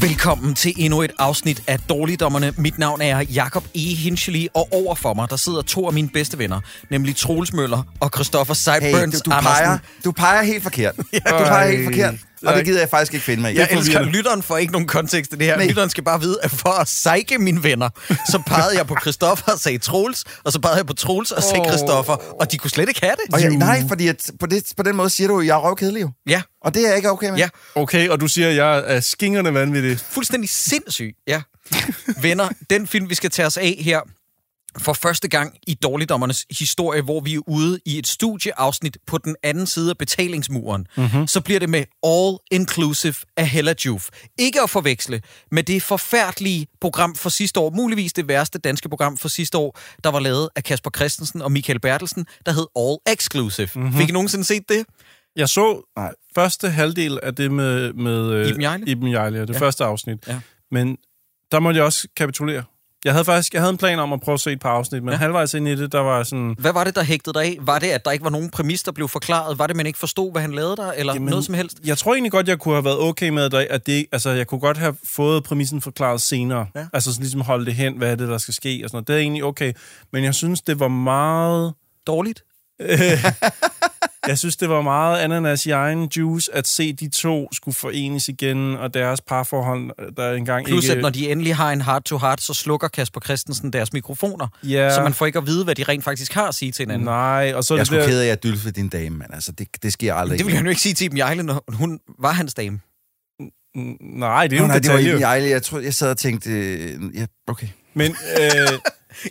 Velkommen til endnu et afsnit af Dårligdommerne. Mit navn er Jakob E. Hinchley, og over for mig, der sidder to af mine bedste venner, nemlig Troels Møller og Christoffer Hey, Seiburns du, du, peger, du peger helt forkert. Du peger helt forkert, og det gider jeg faktisk ikke finde mig i. Jeg elsker, lytteren får ikke nogen kontekst i det her. Nej. Lytteren skal bare vide, at for at sejke mine venner, så pegede jeg på Christoffer og sagde Troels, og så pegede jeg på Troels og sagde Christoffer, og de kunne slet ikke have det. Og jeg, nej, fordi at på, det, på den måde siger du, at jeg er røvkedelig jo. Ja, Og det er jeg ikke okay med. ja. Okay, og du siger, at jeg er skingerne vanvittig. Fuldstændig sindssyg, ja. Venner, den film, vi skal tage os af her, for første gang i Dårligdommernes historie, hvor vi er ude i et studieafsnit på den anden side af betalingsmuren, mm-hmm. så bliver det med All Inclusive af Hella Juf. Ikke at forveksle med det forfærdelige program for sidste år, muligvis det værste danske program for sidste år, der var lavet af Kasper Christensen og Michael Bertelsen, der hed All Exclusive. Mm-hmm. Fik I nogensinde set det? Jeg så Nej. første halvdel af det med, med øh, Iben Hjejle? Iben Hjejle, ja, det Ja. ja. første afsnit. Ja. Men der måtte jeg også kapitulere. Jeg havde faktisk jeg havde en plan om at prøve at se et par afsnit, men Ja. halvvejs ind i det, der var sådan... Hvad var det, der hægtede dig af? Var det, at der ikke var nogen præmis, der blev forklaret? Var det, man ikke forstod, hvad han lavede der? Eller Jamen, noget som helst? Jeg tror egentlig godt, jeg kunne have været okay med, at- at det, altså, jeg kunne godt have fået præmissen forklaret senere. Ja. Altså sådan ligesom holde det hen, hvad er det, der skal ske og sådan noget. Det er egentlig okay. Men jeg synes, det var meget... Dårligt? Jeg synes, det var meget ananas i egen juice, at se de to skulle forenes igen, og deres parforhold, der engang Plus, ikke... at når de endelig har en heart-to-heart, så slukker Kasper Christensen deres mikrofoner. Ja. Så man får ikke at vide, hvad de rent faktisk har at sige til hinanden. Nej, og så er Jeg er sgu der... ked af, at jeg dylfede din dame, men altså, det, det sker aldrig. Det vil han jo ikke sige til Iben Jejle, når hun var hans dame. Nej, det er jo Nå, en nej, det var. Iben Jejle. Jeg, tror, jeg sad og tænkte... Øh, ja, okay. Men øh,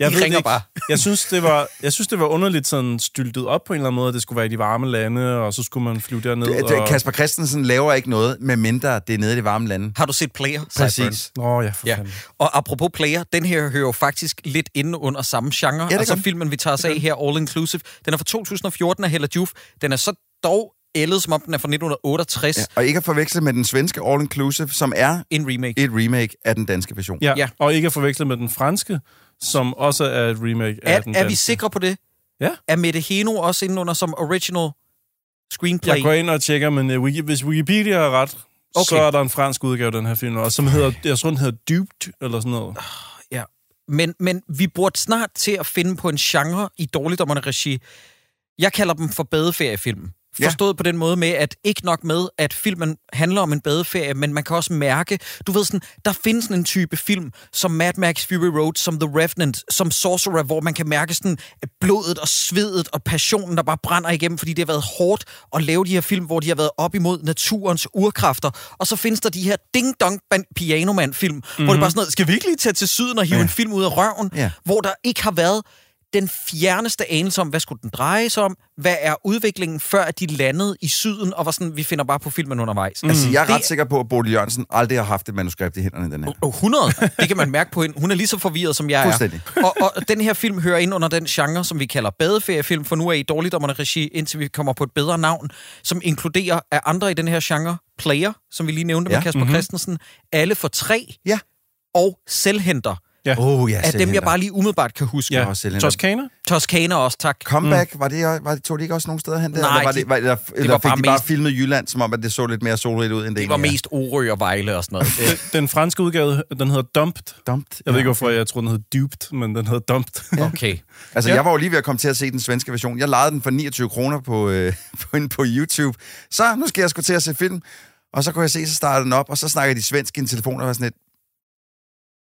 jeg I ved det ringer ikke. bare. Jeg synes, det var, jeg synes, det var underligt sådan styltet op på en eller anden måde, at det skulle være i de varme lande, og så skulle man flyve derned. Det, det, og... Kasper Christensen laver ikke noget, med mindre det er nede i det varme lande. Har du set Player? Præcis. Nå, ja, for Ja, fanden. og apropos Player, den her hører jo faktisk lidt inde under samme genre. det altså den. filmen, vi tager os af her, All Inclusive. Den er fra 2014 af Hella Juf. Den er så dog ældet, som om den er fra 1968. Ja, Ja. og ikke at forveksle med den svenske All Inclusive, som er En remake. et remake af den danske version. Ja, Ja. ja, og ikke at forveksle med den franske, som også er et remake af Er, den er vi sikre på det? Ja. Er Mette Heno også inde under som original screenplay? Jeg går ind og tjekker, men uh, Wiki, hvis Wikipedia er ret, okay. Okay. så er der en fransk udgave af den her film, også, som hedder, jeg tror, den hedder Duped, eller sådan noget. Ja. Men, men vi burde snart til at finde på en genre i dårligdommerne regi. Jeg kalder dem for badeferiefilm. Ja. Forstået på den måde med, at ikke nok med, at filmen handler om en badeferie, men man kan også mærke, du ved sådan, der findes en type film, som Mad Max Fury Road, som The Revenant, som Sorcerer, hvor man kan mærke sådan at blodet og svedet og passionen, der bare brænder igennem, fordi det har været hårdt at lave de her film, hvor de har været op imod naturens urkræfter. Og så findes der de her ding-dong pianoman-film, mm-hmm. hvor det bare sådan noget, skal vi ikke lige tage til syden og hive ja. en film ud af røven, Ja. hvor der ikke har været den fjerneste anelse om, hvad skulle den dreje sig om, hvad er udviklingen, før at de landede i syden, og var sådan, vi finder bare på filmen undervejs. Mm. Altså, jeg er Det- ret sikker på, at Bodil Jørgensen aldrig har haft et manuskript i hænderne, den her. Oh, 100. Det kan man mærke på hende. Hun er lige så forvirret, som jeg er. Fuldstændig. Og, og den her film hører ind under den genre, som vi kalder badeferiefilm, for nu er i dårligdommerne regi, indtil vi kommer på et bedre navn, som inkluderer af andre i den her genre, Player, som vi lige nævnte. Ja. med Kasper mm-hmm. Christensen, Alle for tre Ja. og Selvhenter. Ja. Oh, ja, Af dem, jeg bare lige umiddelbart kan huske. Ja, Nå, Selena. Toscana? Toscana også, tak. Comeback, mm. var det, var det, tog de ikke også nogen steder hen der? Nej, eller var de- det, var, eller, eller var fik bare de bare mest- filmet Jylland, som om, at det så lidt mere solrigt ud, end det, Det var egentlig mest Orø og Vejle og sådan noget. Det, Den franske udgave, den hedder Dumped. Dumt. Jeg ved ikke, hvorfor jeg tror, den hedder Duped, men den hedder Dumped. okay. Altså, Ja. jeg var jo lige ved at komme til at se den svenske version. Jeg lejede den for 29 kroner på, øh, på, på YouTube. Så nu skal jeg sgu til at se film. Og så kunne jeg se, så startede den op, og så snakker de svensk i en telefon, og var sådan lidt,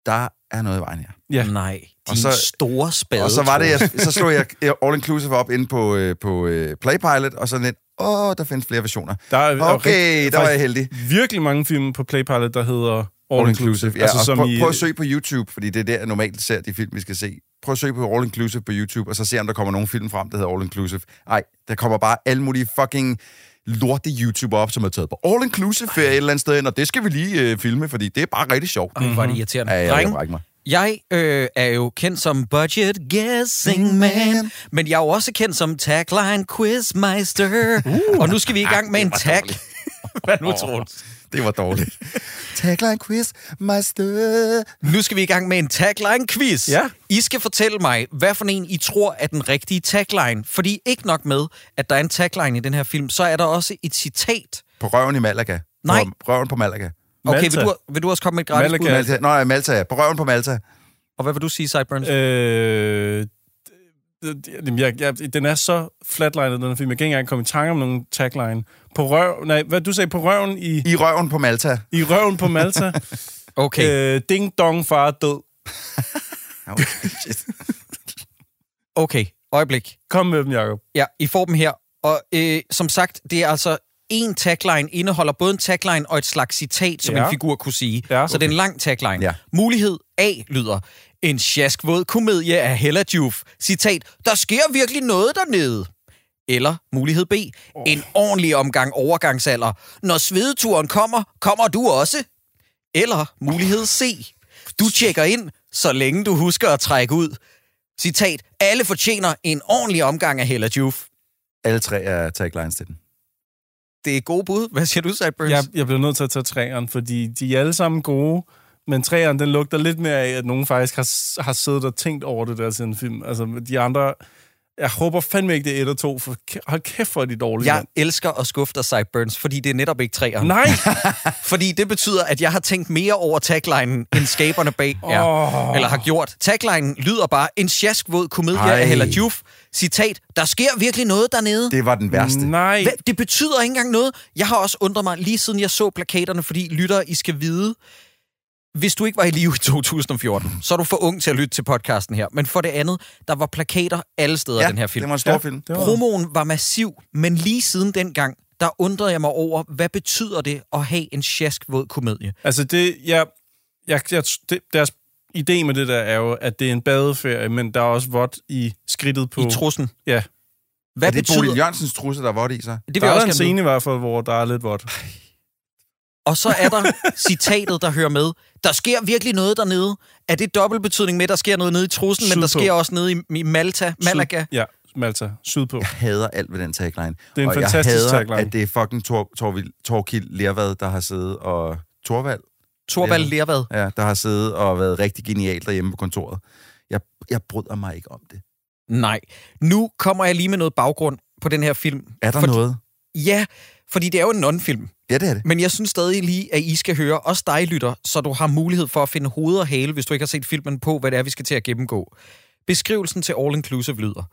der er noget i vejen her. Ja. Nej, din Og så- store spade. og så var det, jeg, så slog jeg All Inclusive op inde på, øh, på øh, Playpilot, og så lidt, åh, der findes flere versioner. Der er, Okay, rigtig- der var jeg heldig. Virkelig mange film på Playpilot, der hedder All, All Inclusive. Inclusive, ja. Altså, som prøv, i, prøv at søge på YouTube, fordi det er der, jeg normalt ser de film, vi skal se. Prøv at søge på All Inclusive på YouTube, og så se, om der kommer nogle film frem, der hedder All Inclusive. Nej, der kommer bare alle mulige fucking lorte YouTuber op, som er taget på All Inclusive ferie et eller andet sted hen, og det skal vi lige øh, filme, fordi det er bare rigtig sjovt. Ej, hvor er det irriterende. Ja, ja, jeg mig. Jeg øh, er jo kendt som budget guessing man, men jeg er jo også kendt som tagline quizmeister. Uh, og nu skal vi i gang med en tag. Hvad nu, Troels? Det var dårligt. Tagline quiz, master. Nu skal vi i gang med en tagline-quiz. Ja. I skal fortælle mig, hvad for en I tror er den rigtige tagline. Fordi ikke nok med, at der er en tagline i den her film, så er der også et citat. På røven i Malaga. Nej. På røven på Malaga. Okay, vil Malta. du, vil du også komme med et gratis Malaga. bud? Malta. Nå, ja, Malta. På røven på Malta. Og hvad vil du sige, Sideburns? Øh, jeg, jeg, den er så flatlinet, den her film. Jeg kan ikke engang komme i tanke om nogen tagline. På røv... Nej, hvad du sagde? På røven i, I røven på Malta. i røven på Malta. Okay. øh, ding dong, far død. Okay. Okay, øjeblik. Kom med dem, Jacob. Ja, I får dem her. Og øh, som sagt, det er altså en tagline indeholder både en tagline og et slags citat, som Ja. en figur kunne sige. Ja, Så det er en lang tagline. Ja. Mulighed A lyder, en sjaskvåd komedie af Hella Juf. Citat, der sker virkelig noget dernede. Eller mulighed B, oh. en ordentlig omgang overgangsalder. Når svedeturen kommer, kommer du også. Eller mulighed C, du tjekker ind, så længe du husker at trække ud. Citat, alle fortjener en ordentlig omgang af Hella Juf. Alle tre er taglines til den. Det er gode bud. Hvad siger du, Sideburns? Jeg, jeg bliver nødt til at tage træerne, fordi de er alle sammen gode, men træerne, den lugter lidt mere af, at nogen faktisk har, har siddet og tænkt over det der siden film. Altså, de andre... Jeg håber fandme ikke, det er et og to, for kæ- hold kæft, hvor er de dårlige, Jeg mand. elsker at skuffe dig, Sideburns, fordi det er netop ikke træerne. Nej! Fordi det betyder, at jeg har tænkt mere over taglinen, end skaberne bag er. Åh. Eller har gjort. Taglinen lyder bare, en sjaskvåd komedie Ej. af Hella Juf. Citat, der sker virkelig noget dernede. Det var den værste. Nej. Hvad? Det betyder ikke engang noget. Jeg har også undret mig, lige siden jeg så plakaterne, fordi lytter, I skal vide, hvis du ikke var i live i 2014, så er du for ung til at lytte til podcasten her. Men for det andet, der var plakater alle steder Ja, i den her film. det var en stor Ja, film. det var- Promoen var massiv, men lige siden dengang, der undrede jeg mig over, hvad betyder det at have en sjaskvåd komedie? Altså, det, jeg, jeg, jeg, det, deres idé med det der er jo, at det er en badeferie, men der er også vådt i skridtet på... I trussen. Ja, Hvad er det betyder... Bodil Jørgensens trusse, der var i sig? det vil der jeg er også en scene i hvert fald, hvor der er lidt vådt. Og så er der citatet, der hører med. Der sker virkelig noget dernede. Er det dobbelt betydning med, at der sker noget nede i trussen, men der sker også nede i, i Malta, Malaga? Syd, ja, Malta. Sydpå. Jeg hader alt ved den tagline. Det er en og fantastisk jeg hader, tagline. at det er fucking Tor, Torvild, Torkild Lervad, der har siddet og... Torvald, Torvald. Lervad. ja, der har siddet og været rigtig genial derhjemme på kontoret. Jeg, jeg bryder mig ikke om det. Nej. Nu kommer jeg lige med noget baggrund på den her film. Er der For- noget? Ja, fordi det er jo en non-film. Ja, det er det. Men jeg synes stadig lige, at I skal høre, også dig lytter, så du har mulighed for at finde hoved og hale, hvis du ikke har set filmen på, hvad det er, vi skal til at gennemgå. Beskrivelsen til All Inclusive lyder.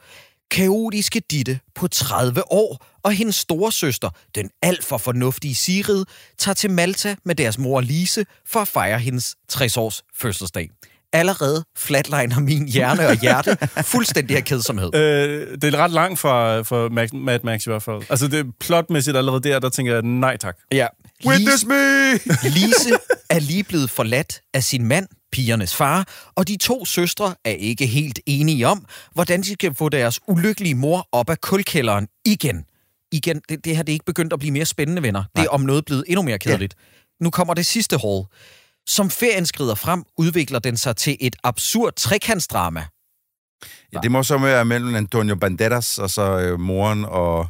Kaotiske Ditte på 30 år og hendes store søster, den alt for fornuftige Sigrid, tager til Malta med deres mor Lise for at fejre hendes 60-års fødselsdag. Allerede flatliner min hjerne og hjerte fuldstændig af kedsomhed. Øh, det er ret langt fra, fra Max, Mad Max i hvert fald. Altså, det er plotmæssigt allerede der, der tænker jeg, nej tak. Ja. Witness me! Lise er lige blevet forladt af sin mand, pigernes far, og de to søstre er ikke helt enige om, hvordan de skal få deres ulykkelige mor op af kulkælderen igen. Igen, det, det her det er ikke begyndt at blive mere spændende, venner. Det er om noget blevet endnu mere kedeligt. Ja. Nu kommer det sidste hall. Som ferien skrider frem, udvikler den sig til et absurd trekantsdrama. Ja, det må så være mellem Antonio Banderas og så øh, moren og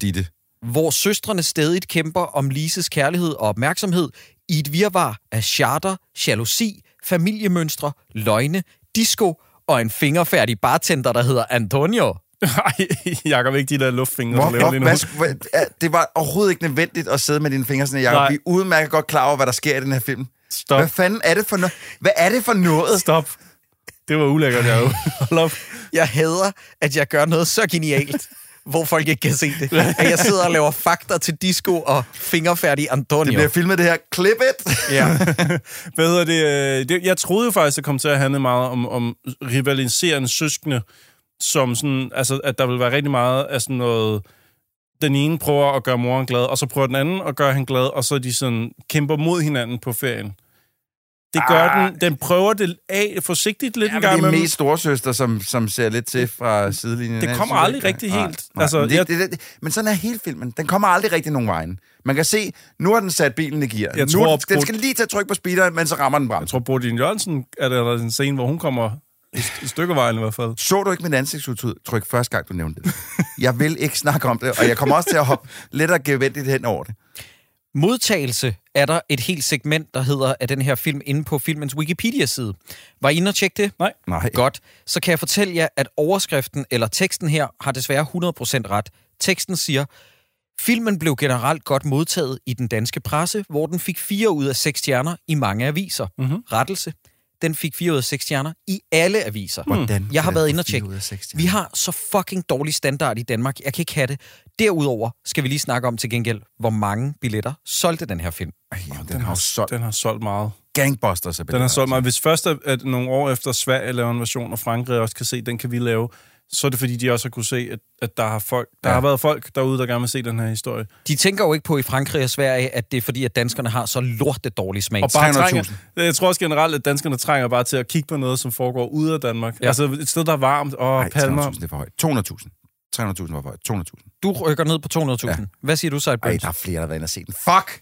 Ditte. hvor søstrene stadig kæmper om Lises kærlighed og opmærksomhed i et virvar af charter, jalousi, familiemønstre, løgne, disco og en fingerfærdig bartender, der hedder Antonio. Nej, Jacob, ikke de der luftfingre, Hvor, laver hvor, lige nu. det var overhovedet ikke nødvendigt at sidde med dine fingre sådan, Jacob. Nej. Vi er udmærket godt klar over, hvad der sker i den her film. Stop. Hvad fanden er det for noget? Hvad er det for noget? Stop. Det var ulækkert, Jacob. Hold op. Jeg hader, at jeg gør noget så genialt, hvor folk ikke kan se det. At jeg sidder og laver fakter til disco og fingerfærdig Antonio. Det bliver filmet det her. Clip it! Ja. Hvad hedder det, øh, det? Jeg troede jo faktisk, det kom til at handle meget om, om rivaliserende søskende, som sådan, altså, at der vil være rigtig meget af sådan noget... Den ene prøver at gøre moren glad, og så prøver den anden at gøre hende glad, og så de sådan kæmper mod hinanden på ferien. Det gør den. Den prøver det af forsigtigt lidt Ja, en men det gang er mest storsøster, som, som ser lidt til fra sidelinjen. det kommer jeg aldrig rigtig helt. Nej, Altså, men, det, jeg- det, det, men sådan er hele filmen. Den kommer aldrig rigtig nogen vejen. Man kan se, nu har den sat bilen i gear. Jeg nu, tror, den, den skal lige til at trykke på speederen, men så rammer den Jeg bremsen. tror, Bodil Jørgensen er der en scene, hvor hun kommer i, i stykkevejen i hvert fald. Så du ikke mit ansigtsudtryk første gang, du nævnte det? Jeg vil ikke snakke om det, og jeg kommer også til at hoppe lidt og gevendigt hen over det. Modtagelse er der et helt segment, der hedder af den her film inde på filmens Wikipedia-side. Var I inde og tjekke det? Nej. Nej. Godt. Så kan jeg fortælle jer, at overskriften eller teksten her har desværre 100% ret. Teksten siger, filmen blev generelt godt modtaget i den danske presse, hvor den fik 4 ud af 6 stjerner i mange aviser. Mm-hmm. Rettelse. Den fik 4 ud af 6 stjerner i alle aviser. Hvordan Jeg har været den inde og tjekke. Vi har så fucking dårlig standard i Danmark. Jeg kan ikke have det. Derudover skal vi lige snakke om til gengæld, hvor mange billetter solgte den her film. Ej, jamen, den har jo solgt Den har solgt meget. gangbusters af Den har solgt meget. Hvis først at, at nogle år efter Sverige laver en version, og Frankrig også kan se, den kan vi lave, så er det fordi, de også har kunne se, at, at der, har, folk, der Ja. har været folk derude, der gerne vil se den her historie. De tænker jo ikke på i Frankrig og Sverige, at det er fordi, at danskerne har så lortet dårlig smag. Og bare 300.000. trænger, jeg tror også generelt, at danskerne trænger bare til at kigge på noget, som foregår ude af Danmark. Ja. Altså et sted, der er varmt, og Nej, palmer. 300.000, det er for højt. 200.000. 300.000 var for højt. 200.000. Du rykker ned på 200.000. Ja. Hvad siger du, Ej, Sideburns? der er flere, der har været inde og se den. Fuck!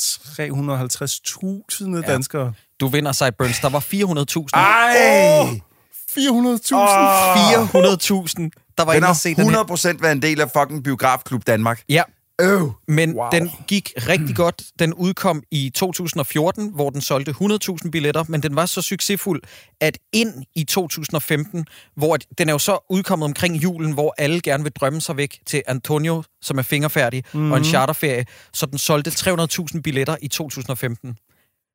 350.000 Ja. ja. danskere. Du vinder, Sideburns. Der var 400.000. Ej! 400.000! 400.000, der var Den den her. har 100% været en del af fucking Biografklub Danmark. Ja, Øv! men wow. Den gik rigtig godt. Den udkom i 2014, hvor den solgte 100.000 billetter, men den var så succesfuld, at ind i 2015, hvor den er jo så udkommet omkring julen, hvor alle gerne vil drømme sig væk til Antonio, som er fingerfærdig, mm. og en charterferie, så den solgte 300.000 billetter i 2015.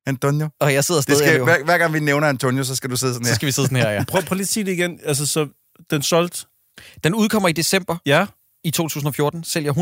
Antonio. Og jeg sidder Det stadig skal, og hver, hver gang vi nævner Antonio, så skal du sidde sådan så her. skal vi sidde sådan her, ja. Prøv, prøv lige at sige det igen. Altså, så den solgte... Den udkommer i december Ja, i 2014, sælger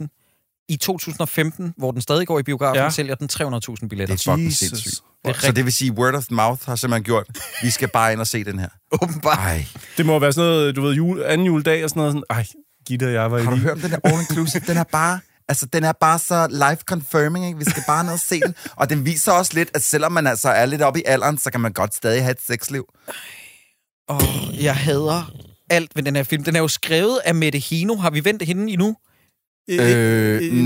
100.000. I 2015, hvor den stadig går i biografen, ja. Sælger den 300.000 billetter. Det er fucking Jesus. sindssygt. Det er Så det vil sige, word of mouth har simpelthen gjort, vi skal bare ind og se den her. Åbenbart. Ej, det må være sådan noget, du ved, jule, anden juledag og sådan noget. Sådan, ej, Gitte og jeg var i har du lige- hørt om den her all inclusive? Den er bare... Altså, den er bare så life confirming, ikke? Vi skal bare ned og se den. Og den viser også lidt, at selvom man altså er lidt oppe i alderen, så kan man godt stadig have et sexliv. Og jeg hader alt ved den her film. Den er jo skrevet af Mette Hino. Har vi vendt hende endnu? Øh, mm,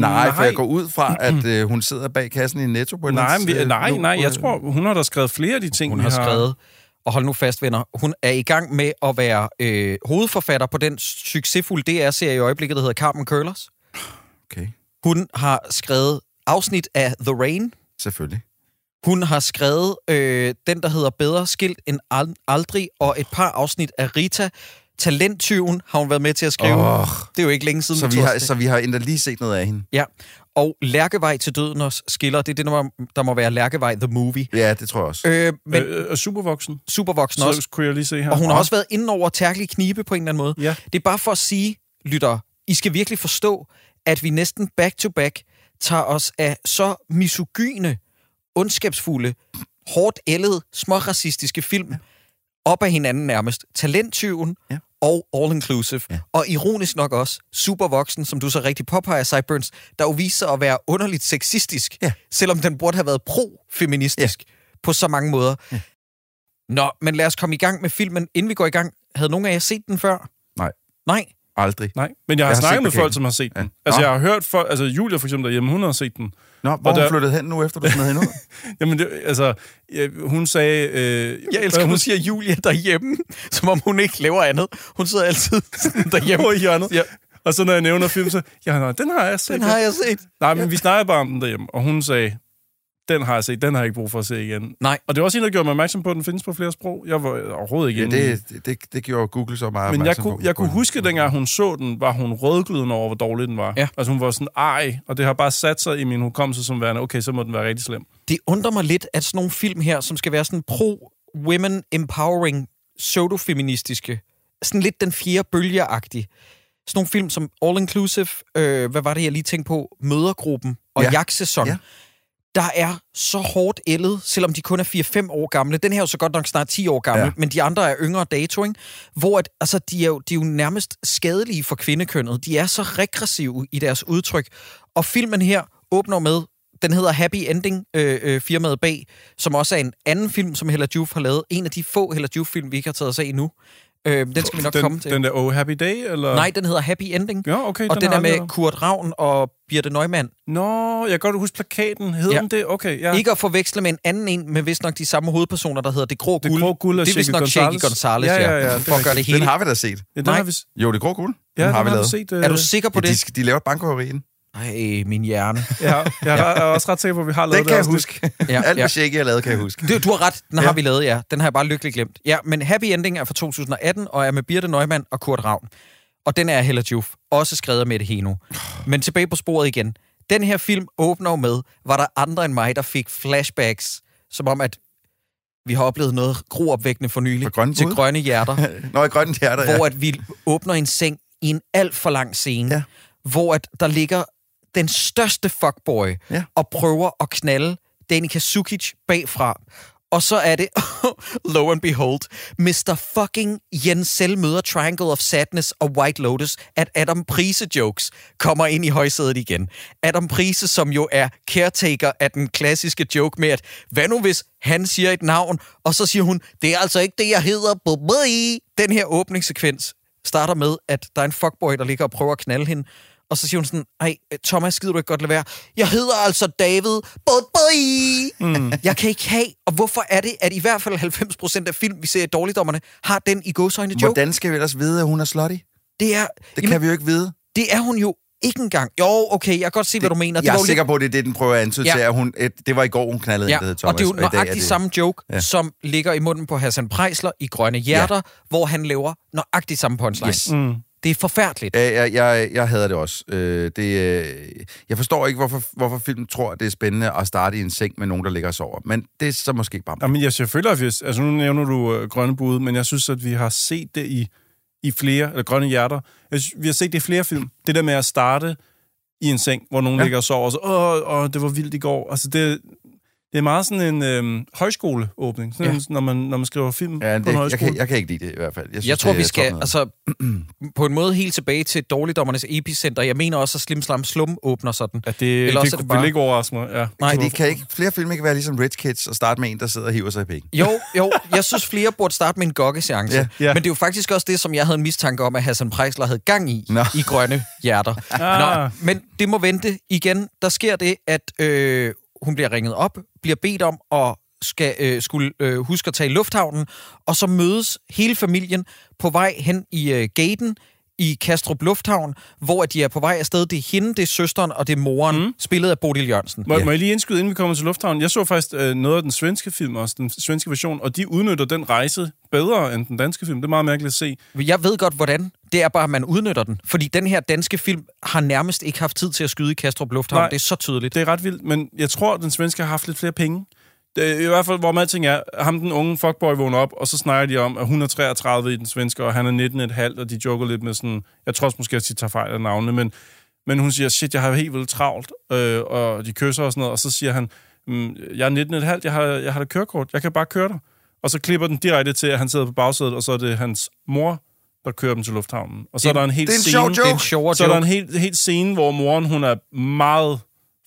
nej, for nej. jeg går ud fra, at øh, hun sidder bag kassen i Netto på Nej, men vi, nej, øh, nej, jeg øh, tror, hun har da skrevet flere af de ting, Hun vi har skrevet, og hold nu fast, venner, hun er i gang med at være øh, hovedforfatter på den succesfulde DR-serie i øjeblikket, der hedder Carmen Curlers. Okay, Hun har skrevet afsnit af The Rain. selvfølgelig. Hun har skrevet øh, den, der hedder Bedre skilt end ald- aldrig, og et par afsnit af Rita. Talenttyven har hun været med til at skrive. Åh. Det er jo ikke længe siden. Så vi, har, så vi har endda lige set noget af hende. Ja, og Lærkevej til døden os skiller. Det er det, der må, der må være Lærkevej The Movie. Ja, det tror jeg også. Øh, men Men, øh, og supervoksen. supervoksen Så også. kunne jeg lige se her. Og hun har også været inde over tærkelig knibe på en eller anden måde. Ja. Det er bare for at sige, lytter, I skal virkelig forstå, at vi næsten back-to-back tager os af så misogyne, ondskabsfulde, hårdt ældet, småracistiske film ja. op af hinanden nærmest. Talenttyven Ja. og All Inclusive. Ja. Og ironisk nok også Supervoksen, som du så rigtig påpeger, Sideburns, der jo viser sig at være underligt sexistisk, Ja. selvom den burde have været pro-feministisk ja. på så mange måder. Ja. Nå, men lad os komme i gang med filmen. Inden vi går i gang, havde nogen af jer set den før? Nej. Nej? Aldrig. Nej, men jeg har, Jeg har snakket med folk, som har set den. Ja. Altså, Nå. jeg har hørt folk... Altså, Julia for eksempel derhjemme, hun har set den. Nå, hvor Og er hun der- flyttet hen nu, efter du smed hende ud? Jamen, det, altså, ja, hun sagde... Øh, Jeg elsker, at hun hun siger Julia derhjemme, som om hun ikke laver andet. Hun sidder altid derhjemme. i hjørnet. Ja. Og så når jeg nævner film, så... Ja, nej, den har jeg set. Den har jeg set. Nej, men vi snakkede bare om den derhjemme, og hun sagde, den har jeg set, den har jeg ikke brug for at se igen. Nej. Og det var også en, der gjorde mig opmærksom på, at den findes på flere sprog. Jeg var overhovedet ikke Ja, det, det, det, gjorde Google så meget Men jeg kunne, jeg kunne huske, dengang hun så den, var hun rødglødende over, hvor dårlig den var. Ja. Altså hun var sådan, ej, og det har bare sat sig i min hukommelse som værende, okay, så må den være rigtig slem. Det undrer mig lidt, at sådan nogle film her, som skal være sådan pro-women empowering, pseudo-feministiske, sådan lidt den fjerde bølgeagtige. Sådan nogle film som All Inclusive, øh, hvad var det, jeg lige tænkte på? Mødergruppen og. Ja. Jagtsæson. Ja. Der er så hårdt ældet, selvom de kun er 4-5 år gamle. Den her er jo så godt nok snart 10 år gammel, ja. Men de andre er yngre dato, ikke? Hvor at, altså, de, er jo, de er jo nærmest skadelige for kvindekønnet. De er så regressive i deres udtryk. Og filmen her åbner med den hedder Happy Ending, øh, øh, firmaet bag, som også er en anden film, som Hella Juf har lavet. En af de få Hella Juf-film, vi ikke har taget os af endnu. Øh, den skal vi nok den, komme til. Den der Oh Happy Day, eller? Nej, den hedder Happy Ending. Ja, okay. og den, har er med Kurt Ravn og Birte Neumann. Nå, jeg kan godt huske plakaten. Hed Ja. den det? Okay, ja. Ikke at forveksle med en anden en, med vist nok de samme hovedpersoner, der hedder Det Grå Det Guld. Grå Guld er det er vist nok Shaky Gonzalez. Ja, ja, ja, ja, det for at gøre det hele. Den har vi da set. Ja, den Nej. har vi, Jo, det er grå guld. ja, den har vi den lavet. set. øh, Er du sikker på Ja, det? de, de laver et bankrøveri i den. Ej, min hjerne. Ja, jeg er, er også ret sikker på, at vi har lavet Den kan jeg afsnit. huske. Ja, Alt, ja. Shaky har lavet, kan jeg huske. Du, du har ret, den Ja. har vi lavet, ja. Den har jeg bare lykkeligt glemt. Ja, men Happy Ending er fra 2018, og er med Birte Neumann og Kurt Ravn. Og den er Hella Juf, også skrevet af Mette Heno. Men tilbage på sporet igen. Den her film åbner jo med, var der andre end mig, der fik flashbacks, som om, at vi har oplevet noget groopvækkende for nylig For grønne til grønne hjerter. Nå, i grønne hjerter, ja. hvor at vi åbner en seng i en alt for lang scene, Ja. hvor at der ligger den største fuckboy Ja. og prøver at knalde Danica Sukic bagfra. Og så er det, lo and behold, Mr. fucking Jensel møder Triangle of Sadness og White Lotus, at Adam Prise jokes kommer ind i højsædet igen. Adam Prise, som jo er caretaker af den klassiske joke med, at hvad nu hvis han siger et navn, og så siger hun, det er altså ikke det, jeg hedder. Den her åbningssekvens starter med, at der er en fuckboy, der ligger og prøver at knalde hende. Og så siger hun sådan, ej, Thomas, gider du ikke godt lade være? Jeg hedder altså David. Bye-bye. Mm. Jeg kan ikke have, og hvorfor er det, at i hvert fald 90% af film, vi ser i Dårligdommerne, har den i gåsøjne joke? Hvordan skal vi ellers vide, at hun er slutty? Det er, Det kan vi jo ikke vide. det er hun jo ikke engang. Jo, okay, jeg kan godt se, hvad du mener. jeg var er sikker på, at det er det, den prøver at antyde Ja. til, at hun, et, det var i går, hun knaldede Ja, Thomas. og det er jo nøjagtigt det- samme joke, Ja. som ligger i munden på Hassan Preisler i Grønne Hjerter, ja. hvor han laver nøjagtigt samme punchline. Yes. Mm. Det er forfærdeligt. Ja, jeg, jeg, jeg hader det også. Øh, det, øh, jeg forstår ikke, hvorfor, hvorfor filmen tror, at det er spændende at starte i en seng med nogen, der ligger og sover. Men det er så måske bare... Jamen, jeg selvfølgelig, at vi, altså nu nævner du øh, grønne bud, men jeg synes, at vi har set det i, i flere, eller grønne hjerter. Jeg synes, vi har set det i flere film. Det der med at starte i en seng, hvor nogen ja. ligger og sover, og så, åh, åh, det var vildt i går. Altså, det, det er meget sådan en øhm, højskoleåbning, sådan, Ja. ja. når, man, når man skriver film Ja, på det, en jeg, højskole. kan, jeg kan ikke lide det i hvert fald. Jeg, synes, Jeg tror, det vi skal altså, på en måde helt tilbage til dårligdommernes epicenter. Jeg mener også, at Slim Slam Slum åbner sådan. Ja, det, Eller det, også det det bare- vil ikke overraske mig. Ja. Nej, Kan, de, kan ikke, flere film ikke være ligesom Rich Kids og starte med en, der sidder og hiver sig i penge? Jo, jo, jeg synes flere burde starte med en gokkeseance. Ja, ja. Men det er jo faktisk også det, som jeg havde en mistanke om, at Hassan Preisler havde gang i, Nå. i Grønne Hjerter. Ah. Nå, men det må vente igen. Der sker det, at øh, hun bliver ringet op, bliver bedt om at skal, øh, skulle øh, huske at tage i lufthavnen, og så mødes hele familien på vej hen i øh, gaten i Kastrup Lufthavn, hvor de er på vej afsted. Det er hende, det er søsteren, og det er moren, mm. spillet af Bodil Jørgensen. Må, Ja. må jeg lige indskyde, inden vi kommer til Lufthavn? Jeg så faktisk øh, noget af den svenske film også, den svenske version, og de udnytter den rejse bedre end den danske film. Det er meget mærkeligt at se. Jeg ved godt, hvordan. Det er bare, at man udnytter den. Fordi den her danske film har nærmest ikke haft tid til at skyde i Kastrup Lufthavn. Nej. Det er så tydeligt. Det er ret vildt, men jeg tror, at den svenske har haft lidt flere penge. Det er I hvert fald, hvor man ting er, ham den unge fuckboy vågner op, og så snakker de om, at hun er 33 i den svenske, og han er 19,5, og de joker lidt med sådan, jeg tror også måske, at de tager fejl af navnene, men, men hun siger, shit, jeg har helt vildt travlt, øh, og de kysser og sådan noget, og så siger han, mm, jeg er 19,5, jeg har, jeg har da kørekort, jeg kan bare køre dig. Og så klipper den direkte til, at han sidder på bagsædet, og så er det hans mor, der kører dem til lufthavnen. Og så Det- er der en helt det er en scene, Det er en joke. sjovere så er der en helt, helt scene, hvor moren, hun er meget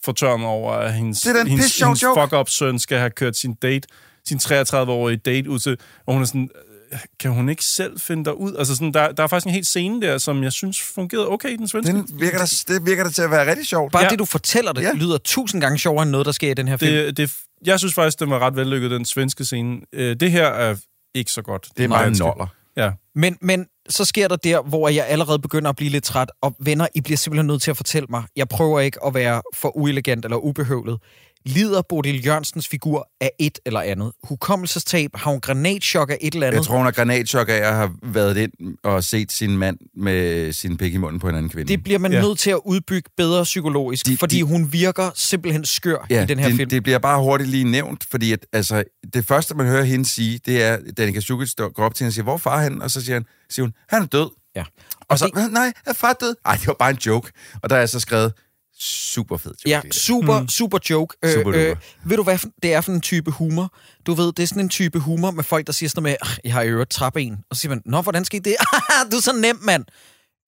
fortørnet over, at hendes, Det er hendes, hendes joke. fuck-up søn skal have kørt sin date, sin 33-årige date ud til, og hun er sådan, øh, kan hun ikke selv finde dig ud? Altså sådan, der, der er faktisk en helt scene der, som jeg synes fungerede okay i den svenske. Den virker der, det virker der til at være rigtig sjovt. Bare Ja. det, du fortæller det, Ja. lyder tusind gange sjovere end noget, der sker i den her film. det, det, jeg synes faktisk, den var ret vellykket, den svenske scene. Øh, Det her er ikke så godt. Det er bare en noller. Ja. Men, men så sker der der, hvor jeg allerede begynder at blive lidt træt. Og venner, I bliver simpelthen nødt til at fortælle mig. Jeg prøver ikke at være for uelegant eller ubehøvlet. Lider Bodil Jørgensens figur af et eller andet? Hukommelsestab? Har hun granatschok af et eller andet? Jeg tror, hun har granatchok af at have været ind og set sin mand med sin pik i munden på en anden kvinde. Det bliver man Ja. nødt til at udbygge bedre psykologisk, De- fordi de- hun virker simpelthen skør ja, i den her det, film. det bliver bare hurtigt lige nævnt, fordi at, altså, det første, man hører hende sige, det er, at Danica Sukic står- går op til hende og siger, hvor er far hen? Og så siger, han, siger hun, han er død. Ja. Og så, det- nej, er far død? Nej, det var bare en joke. Og der er så skrevet, super fed joke. Ja, super, mm. super joke. Øh, Super duper. ved du, hvad det er for en type humor? Du ved, det er sådan en type humor med folk, der siger sådan noget med, "Ah, jeg har i øvrigt trappe en. Og så siger man, nå, hvordan skete det? du er så nem, mand.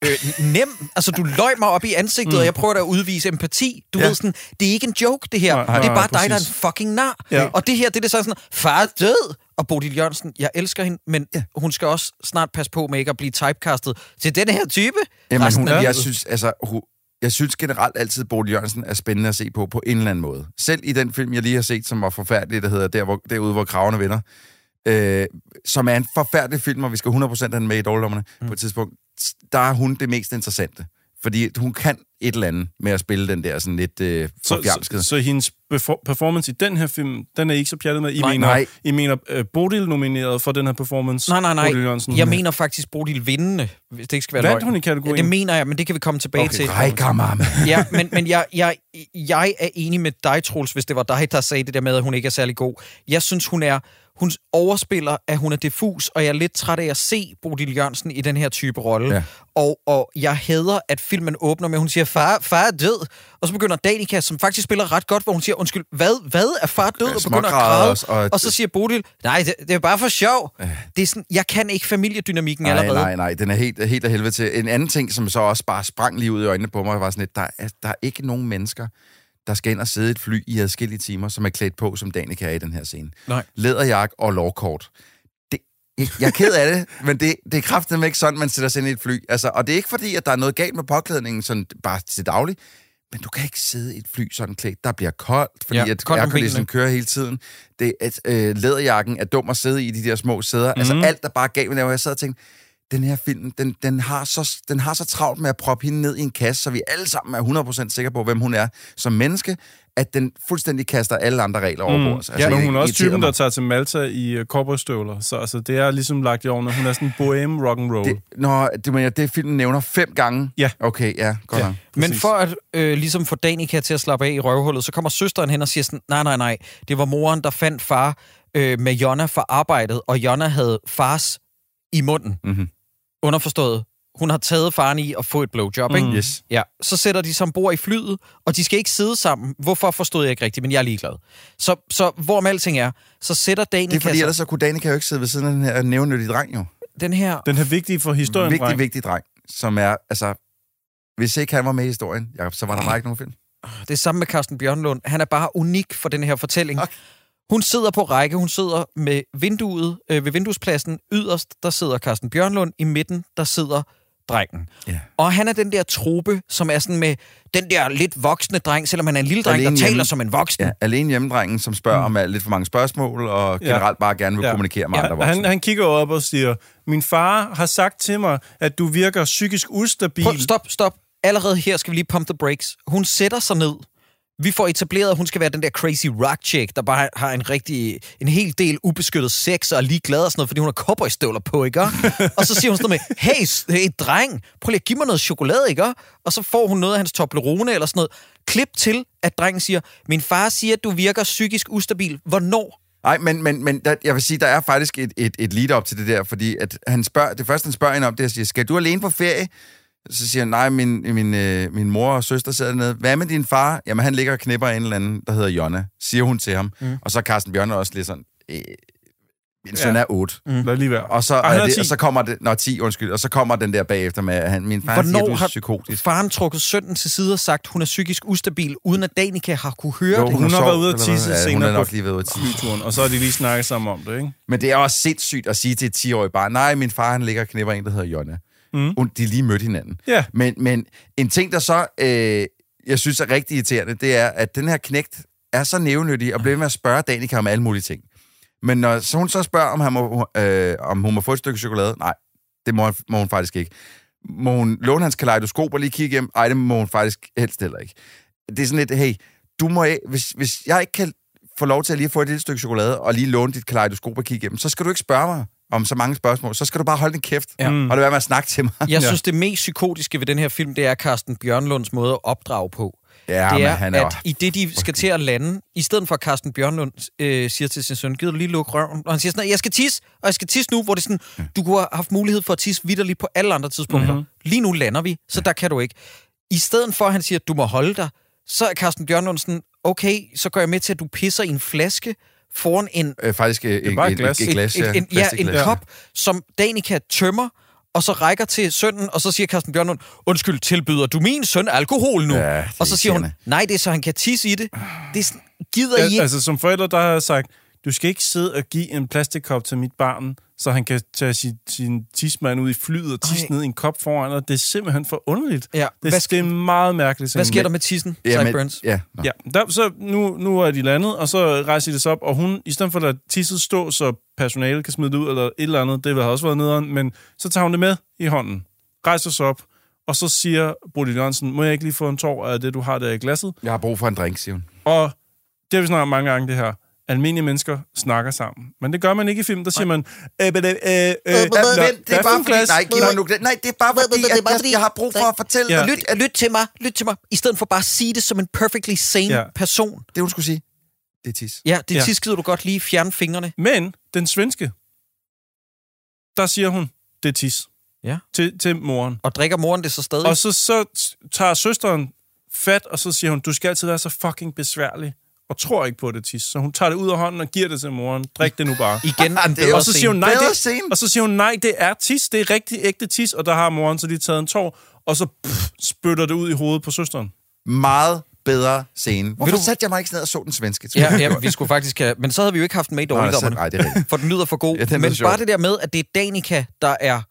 øh, nem. Altså, du løg mig op i ansigtet, mm. og jeg prøver da at udvise empati. Du Ja. ved sådan, det er ikke en joke, det her. Nej, Nej, det er nej, bare dig, der er en fucking nar. Ja. Og det her, det er det sådan, sådan far er død. Og Bodil Jørgensen, jeg elsker hende, men Ja. hun skal også snart passe på med ikke at blive typecastet til den her type. Jamen, hun, jeg synes, altså, hun, jeg synes generelt altid, at Bodil Jørgensen er spændende at se på, på en eller anden måde. Selv i den film, jeg lige har set, som var forfærdelig, der hedder Der, hvor, Derude, hvor kravene vinder, øh, som er en forfærdelig film, og vi skal 100% have den med i dårligdommerne mm. på et tidspunkt, der er hun det mest interessante. Fordi hun kan et eller andet med at spille den der sådan lidt øh, Så, så, så hendes befor- performance i den her film, den er I ikke så pjattet med. I Nej, mener, nej. I mener uh, Bodil nomineret for den her performance? Nej, nej, nej. Bodil Jørgensen. Jeg mener faktisk Bodil vindende, hvis det ikke skal være Vandt hun i kategorien? Ja, det mener jeg, men det kan vi komme tilbage Okay, til. Mamma. ja, men, men jeg, jeg, jeg er enig med dig, Troels, hvis det var dig, der sagde det der med, at hun ikke er særlig god. Jeg synes, hun er hun overspiller, at hun er diffus, og jeg er lidt træt af at se Bodil Jørgensen i den her type rolle. Ja. Og, og jeg hader, at filmen åbner med, at hun siger, far, far er død. Og så begynder Danica, som faktisk spiller ret godt, hvor hun siger, undskyld, hvad, hvad er far død? Og begynder at græde. og- Og, så siger Bodil, nej, det, det er bare for sjov. Det er sådan, jeg kan ikke familiedynamikken Nej, allerede. nej, nej, den er helt, helt af helvede til. En anden ting, som så også bare sprang lige ud i øjnene på mig, var sådan lidt, der er, der er ikke nogen mennesker, der skal ind og sidde et fly i adskillige timer, som er klædt på, som Danica er i den her scene. Nej. Læderjak og lovkort. Det, jeg er ked af det, men det, det er kraftedeme ikke sådan, man sætter sig ind i et fly. Altså, og det er ikke fordi, at der er noget galt med påklædningen sådan bare til daglig, men du kan ikke sidde i et fly sådan klædt. Der bliver koldt, fordi Ja, at airconditionen kører hele tiden. Det, at, øh, læderjakken er dum at sidde i de der små sæder. Mm-hmm. Altså alt, der bare gav mig, jeg sad og tænkte, den her film, den, den, har så, den har så travlt med at proppe hende ned i en kasse, så vi alle sammen er 100% sikre på, hvem hun er som menneske, at den fuldstændig kaster alle andre regler over bord. Altså, Ja, men jeg hun er også typen, mig. der tager til Malta i uh, cowboystøvler. Så altså, det er ligesom lagt i ovnen. Hun er sådan en bohem rock and roll. Det, nå, det, mener jeg, det filmen nævner fem gange? Ja. Okay, ja, godt Ja. nok. Men for at øh, ligesom få Danica til at slappe af i røvhullet, så kommer søsteren hen og siger sådan, nej, nej, nej, det var moren, der fandt far øh, med Jonna for arbejdet, og Jonna havde fars i munden. Mhm. Underforstået, hun har taget faren i at få et blowjob, ikke? Mm. Yes. Ja, så sætter de sig ombord i flyet, og de skal ikke sidde sammen. Hvorfor forstod jeg ikke rigtigt, men jeg er ligeglad. Så, så hvorom alting er, så sætter Danica Det er fordi, sig- ellers så kunne Danica jo ikke sidde ved siden af den her nævnyttige dreng, jo. den her... Den her vigtige for historien, vigtig, dreng. vigtig dreng, som er, altså... Hvis ikke han var med i historien, Jacob, så var der bare ikke nogen film. Det er samme med Carsten Bjørnlund. Han er bare unik for den her fortælling. Tak. Hun sidder på række, hun sidder med vinduet øh, ved vinduespladsen. Yderst, der sidder Carsten Bjørnlund. I midten, der sidder drengen. Ja. Og han er den der trope, som er sådan med den der lidt voksne dreng, selvom han er en lille dreng, Alene der taler hjemme. som en voksen. Ja, alene hjemmedrengen, som spørger mm. om lidt for mange spørgsmål, og Ja. generelt bare gerne vil Ja. kommunikere med Ja, andre voksne. han, han kigger op og siger, min far har sagt til mig, at du virker psykisk ustabil. Prøv, stop, stop. Allerede her skal vi lige pump the brakes. Hun sætter sig ned. Vi får etableret, at hun skal være den der crazy rock chick, der bare har en rigtig, en hel del ubeskyttet sex og er ligeglad og sådan noget, fordi hun har cowboystøvler på, ikke? og så siger hun sådan noget med, hey, hey dreng, prøv lige at give mig noget chokolade, ikke? Og så får hun noget af hans Toblerone eller sådan noget. Klip til, at drengen siger, min far siger, at du virker psykisk ustabil. Hvornår? Nej, men, men, men der, jeg vil sige, der er faktisk et, et, et lead-up til det der, fordi at han spørger, det første, han spørger hende om, det er, at sige, skal du alene på ferie? Så siger han, nej, min, min, øh, min mor og søster sidder dernede. Hvad med din far? Jamen, han ligger og knipper en eller anden, der hedder Jonna, siger hun til ham. Mm. Og så er Carsten Bjørn også lidt sådan, øh, min søn Ja. er 8. Mm. Lad lige være. Og så, Ej, er det, 10. og så kommer det, nå 10, undskyld, og så kommer den der bagefter med, at han, min far siger, Hvornår du er har psykotisk. faren trukket sønnen til side og sagt, hun er psykisk ustabil, uden at Danica har kunne høre Jo, det? hun har sov, været ude at tisse ja, hun senere er nok lige ude at tisse. flyturen, og så har de lige snakket sammen om det, ikke? Men det er også sindssygt at sige til et 10-årigt barn, nej, min far han ligger og knipper en, der hedder Jonna. Mm. De lige mødt hinanden. Ja. Men, men en ting, der så, øh, jeg synes er rigtig irriterende, det er, at den her knægt er så nævnyttig og bliver med at spørge Danica om alle mulige ting. Men når så hun så spørger, om, han må, øh, om hun må få et stykke chokolade, nej, det må, må hun faktisk ikke. Må hun låne hans kaleidoskop og lige kigge hjem? Nej, det må hun faktisk helst heller ikke. Det er sådan lidt, hey, du må, hvis, hvis jeg ikke kan få lov til at lige få et lille stykke chokolade og lige låne dit kaleidoskop og kigge hjem, så skal du ikke spørge mig om så mange spørgsmål. Så skal du bare holde din kæft, Ja. og det være med at snakke til mig. Jeg synes, det mest psykotiske ved den her film, det er Carsten Bjørnlunds måde at opdrage på. Ja, det er, han er at i det, de skal til at lande, i stedet for at Carsten Bjørnlund øh, siger til sin søn, gider du lige lukke røven? Og han siger sådan, jeg skal tisse, og jeg skal tisse nu, hvor det er sådan, du kunne have haft mulighed for at tisse vidderligt på alle andre tidspunkter. Mm-hmm. Lige nu lander vi, så der kan du ikke. I stedet for, at han siger, du må holde dig, så er Carsten Bjørnlund sådan, okay, så går jeg med til, at du pisser i en flaske foran en Øh, faktisk øh, bare et glas. et, et glas, ja. en, ja, en Plastikglas. kop, som Danica tømmer, og så rækker til sønnen, og så siger Carsten Bjørnlund, undskyld, tilbyder du min søn alkohol nu? Ja, det og så siger hun, nej, det er så han kan tisse i det. Det er sådan, gider I Ja, ikke? altså, som forældre, der har jeg sagt, du skal ikke sidde og give en plastikkop til mit barn, så han kan tage sin, sin tismand ud i flyet og tisse Ej. ned i en kop foran, og det er simpelthen for underligt. Ja, det, hvad det er meget mærkeligt. Hvad sker der med tissen, Ja, men, Sideburns? ja. Ja, der, så nu, nu er de landet, og så rejser de sig op, og hun, i stedet for at lade tisset stå, så personalet kan smide det ud, eller et eller andet, det har også været nederen, men så tager hun det med i hånden, rejser sig op, og så siger Bodil Jørgensen, må jeg ikke lige få en tår af det, du har der i glasset? Jeg har brug for en drink, siger hun. Og det har vi snakket mange gange, det her. Almindelige mennesker snakker sammen. Men det gør man ikke i film. Der siger man... Øh, øh, øh, øh, det er bare fordi, nej, giv mig nu, nej, det er bare fordi, er at jeg, jeg har brug for at fortælle Ja. dig. Lyt, lyt til mig, lyt til mig. I stedet for bare at sige det som en perfectly sane person. Det, hun skulle sige, det er tis. Ja, det ja. tis gider du godt lige fjerne fingrene. Men den svenske, der siger hun, det er tis. Ja. Til, til moren. Og drikker moren det så stadig? Og så, så tager søsteren fat, og så siger hun, du skal altid være så fucking besværlig, og tror ikke på det tis. Så hun tager det ud af hånden og giver det til moren. Drik det nu bare. Igen en Det er bedre og så siger hun, nej, det, og så siger hun, nej, det er tis. Det er rigtig ægte tis, og der har moren så lige taget en tår, og så pff, spytter det ud i hovedet på søsteren. Meget bedre scene. Hvorfor du- satte jeg mig ikke ned og så den svenske? Ja, ja, vi skulle faktisk have... Men så havde vi jo ikke haft den med i dårligdommerne. Nej, det er rigtigt. For den lyder for god. Ja, den men sjov. bare det der med, at det er Danica, der er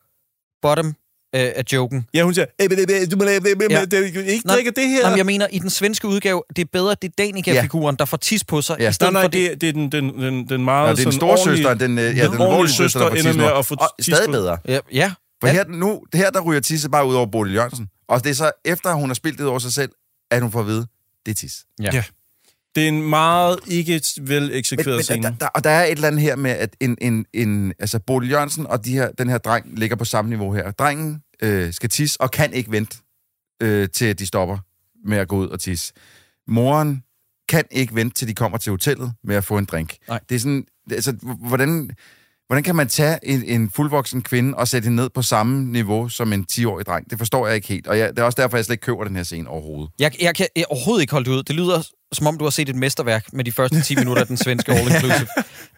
bottom øh, af joken. Ja, hun siger, "Øh, øh, øh, du må ikke Nå, drikke det her. Nå, men jeg mener, i den svenske udgave, det er bedre, det er Danica-figuren, der får tis på sig, Ja. i stedet Nej, nej, for det... det, er den, den, den, den meget Ja, det er den sådan store ordentlige- søster, den, øh, ja, den, den ordentlige søster, der får ender med at få tis stadig bedre. Ja, ja. For ja. her, nu, her der ryger tisse bare ud over Bodil Jørgensen. Og det er så efter, hun har spillet det over sig selv, at hun får at vide, det er tis. Ja. Ja. Det er en meget ikke vel eksekveret men scene. der, der, og der er et eller andet her med, at en, en, en, altså Bodil Jørgensen og de her, den her dreng ligger på samme niveau her. Drengen øh, skal tisse og kan ikke vente øh, til de stopper med at gå ud og tisse. Moren kan ikke vente til de kommer til hotellet med at få en drink. Nej. Det er sådan, altså, hvordan, hvordan kan man tage en, en fuldvoksen kvinde og sætte hende ned på samme niveau som en 10-årig dreng? Det forstår jeg ikke helt. Og jeg, det er også derfor, jeg slet ikke køber den her scene overhovedet. Jeg, jeg kan jeg overhovedet ikke holde det ud. Det lyder som om, du har set et mesterværk med de første 10 minutter af den svenske All Inclusive.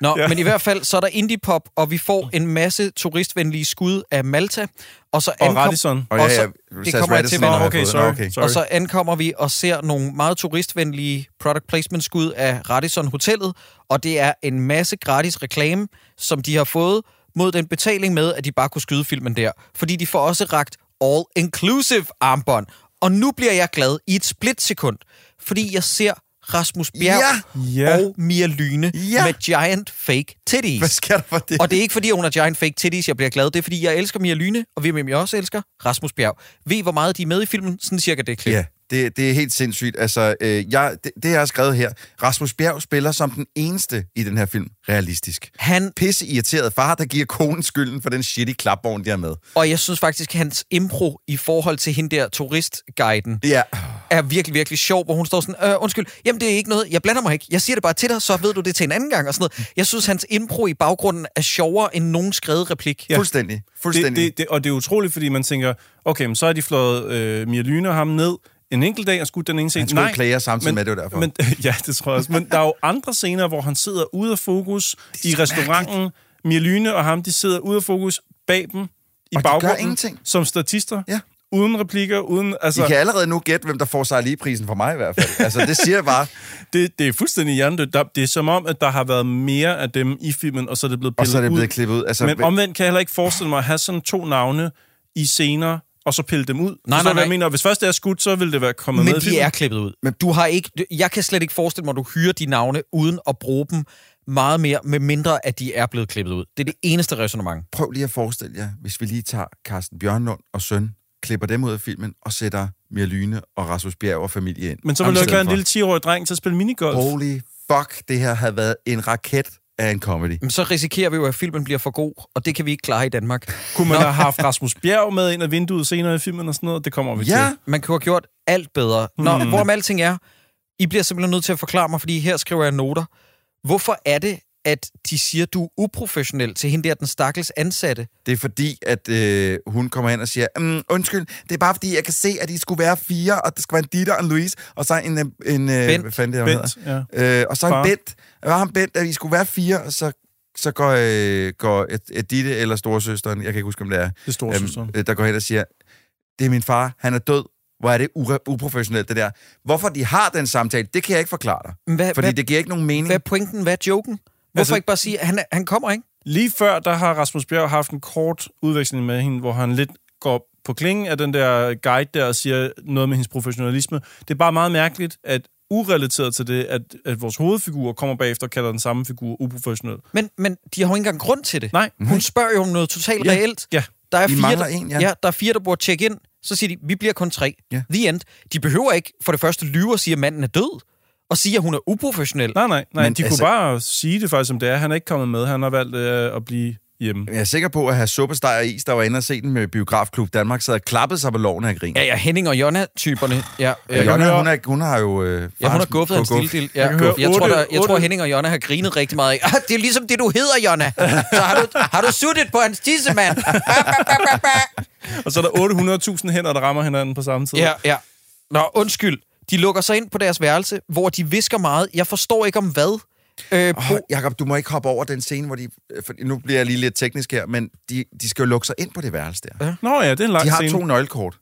Nå, Ja. ja. men i hvert fald, så er der indie-pop, og vi får en masse turistvenlige skud af Malta. Og så Og ankom, Radisson. Og Og ja, så- ja, det Sass kommer jeg til, Okay, sorry. Okay. sorry. Og så ankommer vi og ser nogle meget turistvenlige product placement skud af Radisson Hotellet, og det er en masse gratis reklame, som de har fået mod den betaling med, at de bare kunne skyde filmen der. Fordi de får også ragt all-inclusive armbånd. Og nu bliver jeg glad i et splitsekund, fordi jeg ser Rasmus Bjerg Ja! Ja. og Mia Lyne Ja! med giant fake titties. Hvad sker der for det? Og det er ikke, fordi hun har giant fake titties, jeg bliver glad. Det er, fordi jeg elsker Mia Lyne, og hvem jeg også elsker? Rasmus Bjerg. Ved I, hvor meget de er med i filmen? Sådan cirka det klip. Ja, det, det er helt sindssygt. Altså, øh, jeg, det, det, jeg har skrevet her, Rasmus Bjerg spiller som den eneste i den her film realistisk. Han, Pisse irriteret far, der giver konen skylden for den shitty klapvogn, de har med. og jeg synes faktisk, hans impro i forhold til hende der turistguiden Ja, er virkelig, virkelig sjov, hvor hun står sådan, øh, undskyld, jamen det er ikke noget, jeg blander mig ikke. Jeg siger det bare til dig, så ved du det til en anden gang og sådan noget. Jeg synes, hans impro i baggrunden er sjovere end nogen skrevet replik. ja. fuldstændig. fuldstændig. Det, det, det, og det er utroligt, fordi man tænker, okay, men så har de flået øh, Mia Lyne og ham ned en enkelt dag og skudt den ene scene. Han skulle klager samtidig med, det var derfor. Men, ja, det tror jeg også. Men der er jo andre scener, hvor han sidder ude af fokus i restauranten. Mia Lyne og ham, de sidder ude af fokus bag dem i Og baggrunden som statister. Ja. Uden replikker, uden... Altså, I kan allerede nu gætte, hvem der får sig lige prisen for mig i hvert fald. Altså, det siger jeg bare. det, det er fuldstændig hjernedødt. Det er som om, at der har været mere af dem i filmen, og så er det blevet Og pillet så er det ud. blevet klippet ud. Altså, Men omvendt kan jeg heller ikke forestille mig at have sådan to navne i scener, og så pille dem ud. Nej, Forstår du, nej, hvad Jeg nej. mener, hvis først det er skudt, så vil det være kommet Men med i de filmen. er klippet ud. Men du har ikke, jeg kan slet ikke forestille mig, at du hyrer de navne uden at bruge dem meget mere, med mindre at de er blevet klippet ud. Det er det eneste resonemang. prøv lige at forestille jer, hvis vi lige tager Carsten Bjørnlund og søn, klipper dem ud af filmen og sætter Mia Lyne og Rasmus Bjerg og familie ind. Men så vil Om du ikke være en lille 10-årig dreng til at spille minigolf. Holy fuck, det her havde været en raket af en comedy. Men så risikerer vi jo, at filmen bliver for god, og det kan vi ikke klare i Danmark. Kunne man have haft Rasmus Bjerg med ind af vinduet senere i filmen og sådan noget? Det kommer vi Ja, til. Man kunne have gjort alt bedre. Nå, hmm. hvorom alting er, I bliver simpelthen nødt til at forklare mig, fordi her skriver jeg noter. Hvorfor er det, at de siger, at du er uprofessionel til hende der, den stakkels ansatte? det er fordi, at øh, hun kommer hen og siger, mm, undskyld, det er bare fordi, jeg kan se, at I skulle være fire, og der skal være en Dieter og en Louise, og så en, øh, en øh, Bent. hvad fanden det hun Bent, ja. hedder? Øh, og så en Far. Bent. Hvad var han Bent, at I skulle være fire, og så så går, øh, går Ed- Edith eller storesøsteren, jeg kan ikke huske, om det er, Det er store søster. øh, der går hen og siger, det er min far, han er død. Hvor er det uprofessionelt, det der. Hvorfor de har den samtale, det kan jeg ikke forklare dig. Hvad, Fordi hvad, det giver ikke nogen mening. hvad er pointen? Hvad er joken? Hvorfor Altså- ikke bare sige, at han, han kommer, ikke? Lige før, der har Rasmus Bjerg haft en kort udveksling med hende, hvor han lidt går på klingen af den der guide der og siger noget med hendes professionalisme. Det er bare meget mærkeligt, at urelateret til det, at, at vores hovedfigur kommer bagefter og kalder den samme figur uprofessionel. Men, men de har jo ikke engang grund til det. Nej. Hun spørger jo om noget totalt Ja. reelt. Ja. Der er fire, der, en, ja. ja. der er fire, der burde tjekke ind. Så siger de, vi bliver kun tre. Ja. The end. De behøver ikke for det første lyve og sige, at manden er død. Og sige, at hun er uprofessionel. Nej, nej, nej. Men de altså- kunne bare sige det faktisk, som det er. Han er ikke kommet med. Han har valgt øh, at blive hjemme. Jeg er sikker på, at have suppesteg og is, der var inde og se den med Biografklub Danmark, sad og klappede sig på loven af grin. Ja, ja, Henning og Jonna-typerne. Ja, øh, Ja, Jonna, høre- hun, er, hun har jo... Øh, Ja, hun har guffet en guf. stildil. Ja, Jeg høre jeg, tror, der, jeg tror, Henning og Jonna har grinet rigtig meget. af. Ah, det er ligesom det, du hedder, Jonna. Så har du, har du suttet på hans tissemand. Og så er der 800.000 hænder, der rammer hinanden på samme tid. Ja, ja. Nå, undskyld. De lukker sig ind på deres værelse, hvor de visker meget. Jeg forstår ikke om hvad. Øh, Oh, Jakob, du må ikke hoppe over den scene, hvor de... øh, For nu bliver jeg lige lidt teknisk her, men de, de skal jo lukke sig ind på det værelse der. Ja. Nå ja, det er en lang De har scene. to nøglekort.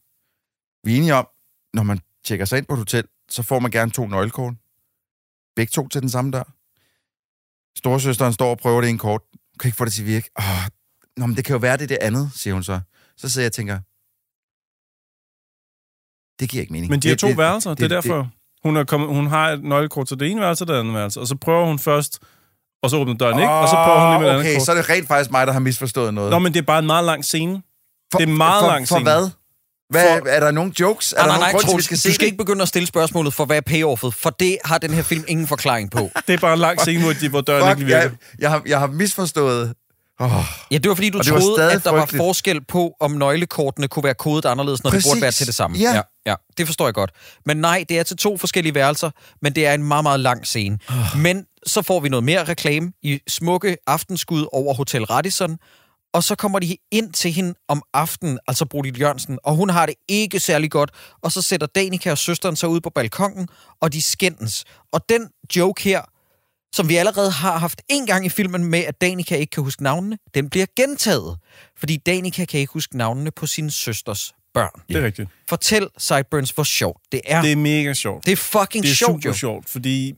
Vi er enige om, når man tjekker sig ind på et hotel, så får man gerne to nøglekort. Begge to til den samme dør. Storesøsteren står og prøver det i en kort. Kan ikke få det til at virke. Oh, nå, men det kan jo være, det er det andet, siger hun så. Så sidder jeg og tænker, det giver ikke mening. Men de har Det- to det- værelser, det, er det- derfor. Hun, er kommet, hun har et nøglekort til det ene værelse og det andet værelse, og så prøver hun først, og så åbner døren ikke, og så prøver hun lige med andet Okay, kort. så er det rent faktisk mig, der har misforstået noget. Nå, men det er bare en meget lang scene. for, det er meget for, lang For scene. hvad? hvad For- Er der nogen jokes? Er Nej, der nej, nogen nej, grund vi skal du se skal det? ikke begynde at stille spørgsmålet for, hvad er payoffet, for det har den her film ingen forklaring på. Det er bare en lang scene, hvor, de, hvor døren Fuck, ikke virker. jeg, jeg, har, jeg har misforstået. Oh, Ja, det var fordi, du Og var troede, at der var frygteligt. forskel på, om nøglekortene kunne være kodet anderledes, når Præcis. det burde være til det samme. Ja. ja. Ja, det forstår jeg godt. Men nej, det er til to forskellige værelser, men det er en meget, meget lang scene. Men så får vi noget mere reklame i smukke aftenskud over Hotel Radisson, og så kommer de ind til hende om aftenen, altså Bodil Jørgensen, og hun har det ikke særlig godt, og så sætter Danica og søsteren sig ud på balkongen, og de skændes. Og den joke her, som vi allerede har haft en gang i filmen med, at Danica ikke kan huske navnene, den bliver gentaget. Fordi Danica kan ikke huske navnene på sin søsters børn. Det er rigtigt. Fortæl Sideburns, hvor sjovt det er. Det er mega sjovt. det er fucking Det er sjovt, super jo. sjovt, fordi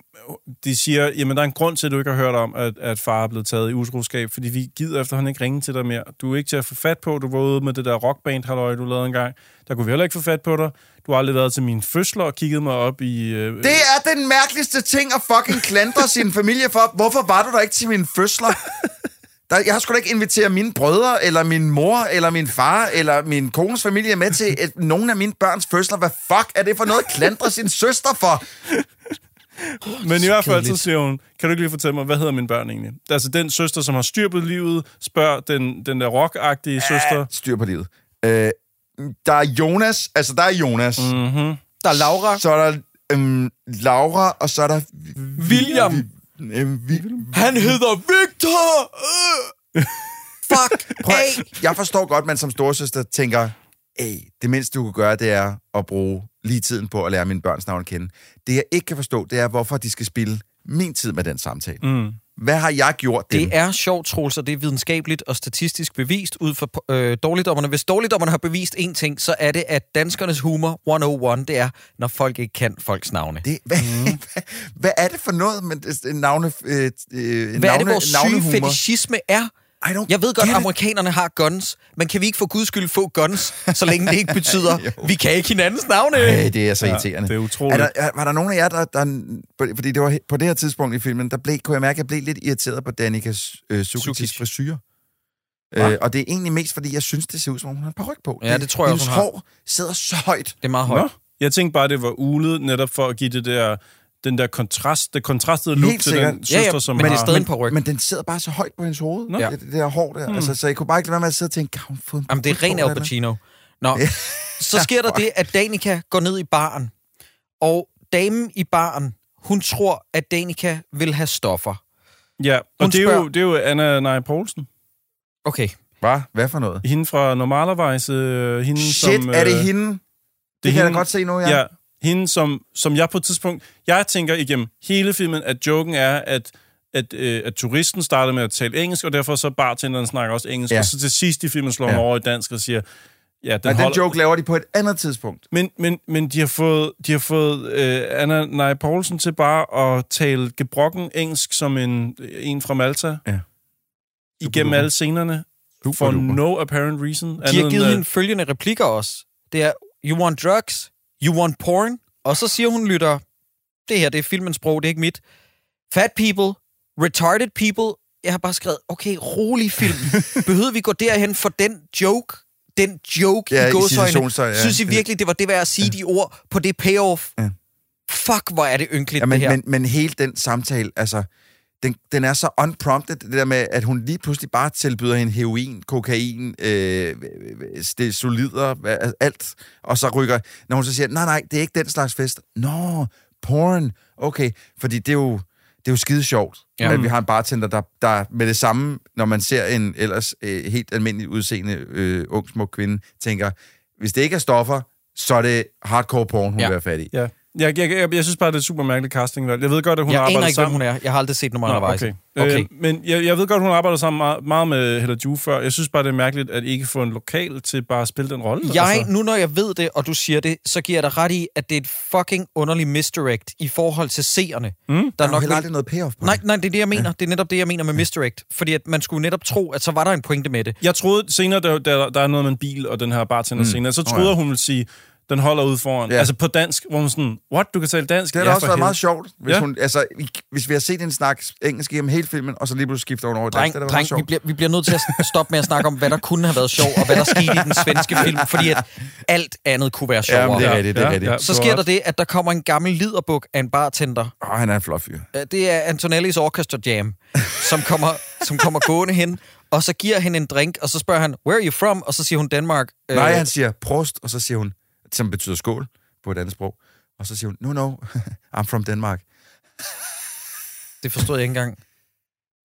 de siger, jamen der er en grund til, at du ikke har hørt om, at, at far er blevet taget i utroskab, fordi vi gider efterhånden ikke ringe til dig mere. Du er ikke til at få fat på, du var ude med det der rockband, halløj, du lavede engang. Der kunne vi heller ikke få fat på dig. Du har aldrig været til mine fødsler og kigget mig op i... Øh, det er den mærkeligste ting at fucking klandre sin familie for. Hvorfor var du der ikke til mine fødsler? Der, jeg har sgu da ikke inviteret mine brødre, eller min mor, eller min far, eller min kones familie med til et, nogle af mine børns fødsler. Hvad fuck er det for noget at klandre sin søster for? Men i hvert fald så siger hun, kan du ikke lige fortælle mig, hvad hedder mine børn egentlig? Altså den søster, som har styr på livet, spørger den, den der rockagtige søster. Styr på livet. Øh, der er Jonas, altså der er Jonas. Mm. Mm-hmm. Der er Laura, Så er der øhm, Laura, og så er der... William. Øhm, vi, Han hedder Victor! Øh. Fuck Prøv, at- jeg forstår godt, man som storsøster tænker, Ej, det mindste du kan gøre, det er at bruge lige tiden på at lære mine børns navn at kende. Det jeg ikke kan forstå, det er, hvorfor de skal spille min tid med den samtale. Mm. Hvad har jeg gjort dem? Det er sjovt, Troels, og det er videnskabeligt og statistisk bevist ud fra øh, dårligdommerne. Hvis dårligdommerne har bevist én ting, så er det, at danskernes humor 101, det er, når folk ikke kan folks navne. Det, hvad, mm. hvad, hvad er det for noget med navne, øh, øh, Hvad navne, er det, vores syge navnehumor? fetishisme er? I don't Jeg ved godt, at amerikanerne har guns, men kan vi ikke for guds skyld få guns, så længe det ikke betyder, vi kan ikke hinandens navne? Ej, det er så irriterende. det er utroligt. Er der, er, var der nogen af jer, der, der... Fordi det var på det her tidspunkt i filmen, der blev, kunne jeg mærke, at jeg blev lidt irriteret på Danikas øh, Sukitis Sukic. frisyr. Øh, og det er egentlig mest, fordi jeg synes, det ser ud, som om hun har en paryk på. Ja, det tror jeg Hendes hun har. hår sidder så højt. Det er meget højt. Nå, jeg tænkte bare, det var ulet, netop for at give det der, den der kontrast, det kontrastede look Helt til sikkert. den Ja, ja, søster, som men det er har... stadig en paryk. Men den sidder bare så højt på hendes hoved. Nå. Ja. Det, det der hår der. Hmm. Altså, så jeg kunne bare ikke lade være med at sidde og tænke, kan hun få en Jamen, det er ren Al? Pacino. Nå, så sker der det, at Danica går ned i baren, og damen i baren, hun tror, at Danica vil have stoffer. Ja, og Hun det er, jo, spørger- det er jo Anna Nei Poulsen. Okay, Hvad? Hvad for noget? Hende fra Normalervejs. Øh, hende, Shit, som, er det øh, hende? Det, det kan jeg da godt se nu, ja. Ja. Hende, som, som jeg på et tidspunkt... Jeg tænker igennem hele filmen, at joken er, at at, øh, at turisten startede med at tale engelsk, og derfor så bartenderen snakker også engelsk, Ja. og så til sidst i filmen slår Ja. over i dansk og siger, ja, den, den holder, joke laver de på et andet tidspunkt. men, men, men de har fået, de har fået øh, Anna Nej Poulsen til bare at tale gebrokken engelsk som en, en fra Malta. Ja. Igennem duper. alle scenerne. Super For duper. no apparent reason. De har givet hende følgende replikker også. Det er, you want drugs, you want porn, og så siger hun, lytter, det her, det er filmens sprog, det er ikke mit. Fat people, retarded people. Jeg har bare skrevet, okay, rolig film. Behøvede vi gå derhen for den joke? Den joke Ja, i gåsøjne. ja. Synes I virkelig, det var det værd at sige de ord på det payoff? Ja. Fuck, hvor er det ynkeligt, Ja, men, det her. men, men hele den samtale, altså, den, den er så unprompted, det der med, at hun lige pludselig bare tilbyder hende heroin, kokain, øh, det solider, alt, og så rykker, når hun så siger, nej, nej, det er ikke den slags fest. Nå, porn, okay, fordi det er jo, det er jo skide sjovt, Ja. at vi har en bartender, der, der med det samme, når man ser en ellers øh, helt almindelig udseende øh, ung smuk kvinde, tænker, hvis det ikke er stoffer, så er det hardcore porn, hun Ja. ja. vil være fat i. Ja. Jeg, jeg, jeg, jeg synes bare, det er et super mærkeligt casting. Jeg ved godt, at hun jeg arbejder ikke, sammen. hun er. Jeg har aldrig set nogen Nå, undervejs. okay. okay. Øh, men jeg, jeg ved godt, hun arbejder sammen meget, meget med Hella Ju før. Jeg synes bare, det er mærkeligt, at ikke få en lokal til bare at spille den rolle. Jeg, altså. nu når jeg ved det, og du siger det, så giver jeg dig ret i, at det er et fucking underligt misdirect i forhold til seerne. Mm. Der er er nok aldrig noget payoff på Nej, nej, det er det, jeg mener. Det er netop det, jeg mener med misdirect. Fordi at man skulle netop tro, at så var der en pointe med det. Jeg troede senere, der, der, der er noget med en bil og den her bartender mm. senere, så troede jeg, hun ville sige, den holder ud foran. Ja. Ja. Altså på dansk, hvor hun sådan, what, du kan tale dansk? Det har ja, også været meget sjovt, hvis, Ja. ja. hun, altså, hvis vi har set en snak engelsk igennem hele filmen, og så lige pludselig skifter hun over i dansk. Dreng, Det dreng meget sjovt. vi, bliver, vi bliver nødt til at stoppe med at snakke om, hvad der kunne have været sjovt, og hvad der skete i den svenske film, fordi at alt andet kunne være sjovere. Ja, det er rigtigt, det er rigtigt. Så sker der det, at der kommer en gammel liderbuk af en bartender. Åh, han er en flot fyr. Øh, Det er Antonellis Orchestra Jam, som kommer, som kommer gående hen, og så giver han en drink, og så spørger han, where are you from? Og så siger hun Danmark. Øh, Nej, han siger prost, og så siger hun, som betyder skål på et andet sprog. Og så siger hun, no, no, I'm from Denmark. Det forstod jeg ikke engang.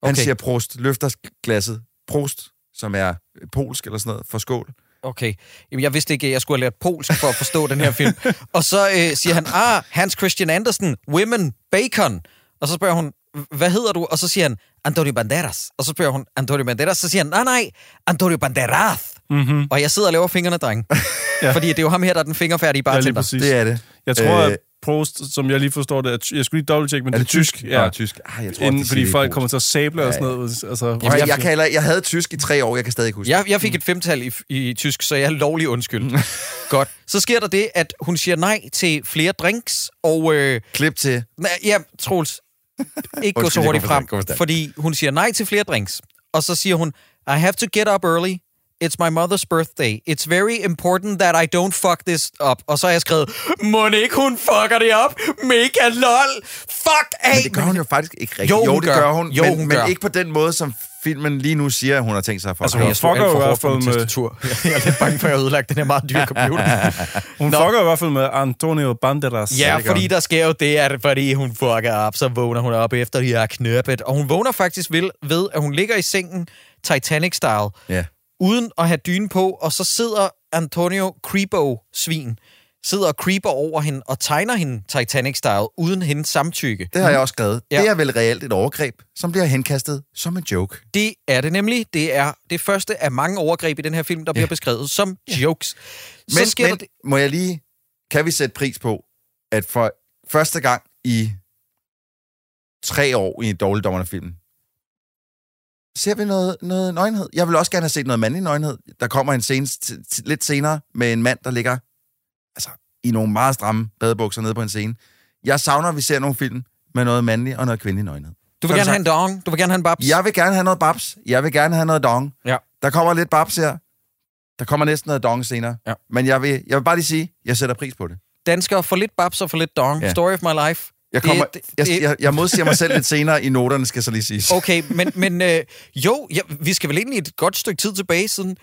Han Okay. siger prost, løfter glasset. Prost, som er polsk eller sådan noget, for skål. Okay. Jamen, jeg vidste ikke, at jeg skulle have lært polsk for at forstå den her film. Og så øh, siger han, ah, Hans Christian Andersen, Women, Bacon. Og så spørger hun, hvad hedder du? Og så siger han, Antonio Banderas. Og så spørger hun, Antonio Banderas. Så siger han, nej, nej, Antonio Banderas. Mm-hmm. Og jeg sidder og laver fingrene, dreng. ja. Fordi det er jo ham her, der er den fingerfærdige Ja, lige bartender. præcis. Det er det. Jeg tror, Øh, at Prost, som jeg lige forstår det, er, ty- jeg skulle lige dobbelttjekke, men Er det er tysk. Ja, ja tysk. Ah, jeg tror, Inden, fordi det folk polsk. kommer til at sable og sådan noget. Altså, Prøv, at- jeg, kan heller, jeg havde tysk i tre år, jeg kan stadig huske. Jeg, jeg fik et femtal i, i tysk, så jeg er lovlig undskyld. Godt. Så sker der det, at hun siger nej til flere drinks, og... Øh, Klip til. Ja, Troels, ikke gå så hurtigt frem, fordi hun siger nej til flere drinks. Og så siger hun, I have to get up early. It's my mother's birthday. It's very important that I don't fuck this up. Og så har jeg skrevet, må ikke hun fucker det op? Mega lol. Fuck af. Men det gør hun jo faktisk ikke rigtigt. Jo, hun jo det gør. gør hun, Jo, men, hun men gør. ikke på den måde, som filmen lige nu siger, at hun har tænkt sig for. Altså, Altså, hun fucker jo i hvert fald med- tastatur. Jeg er lidt bange for, at jeg har ødelagt den her meget dyre computer. Hun fucker i hvert fald med Antonio Banderas. Ja, fordi hun. der sker jo det, at fordi hun fucker op, så vågner hun op efter, de har knøppet. Og hun vågner faktisk ved, ved at hun ligger i sengen Titanic-style. ja. uden at have dyne på, og så sidder Antonio Creepo-svin, sidder og creeper over hende og tegner hende Titanic-style uden hendes samtykke. Det har jeg også skrevet. Ja. Ja. Det er vel reelt et overgreb, som bliver henkastet som en joke. Det er det nemlig. Det er det første af mange overgreb i den her film, der bliver beskrevet som jokes. Så Men, sker men det... må jeg lige... Kan vi sætte pris på, at for første gang i tre år i en dårligdommerne film, ser vi noget, noget nøgenhed. Jeg vil også gerne have set noget mandlig nøgenhed. Der kommer en scene lidt senere med en mand, der ligger altså, i nogle meget stramme badebukser nede på en scene. Jeg savner, at vi ser nogle film med noget mandlig og noget kvindelig nøgenhed. Du vil er gerne have en dong, du vil gerne have en babs. Jeg vil gerne have noget babs. Jeg vil gerne have noget dong. Ja. Der kommer lidt babs her. Der kommer næsten noget dong senere. Ja. Men jeg vil, jeg vil bare lige sige, jeg sætter pris på det. Danskere for lidt babs og for lidt dong. Ja. Story of my life. Jeg, kommer, Det- det- jeg, jeg, jeg modsiger mig selv lidt senere i noterne, skal så lige sige. Okay, men, men øh, jo, ja, vi skal vel egentlig et godt stykke tid tilbage siden.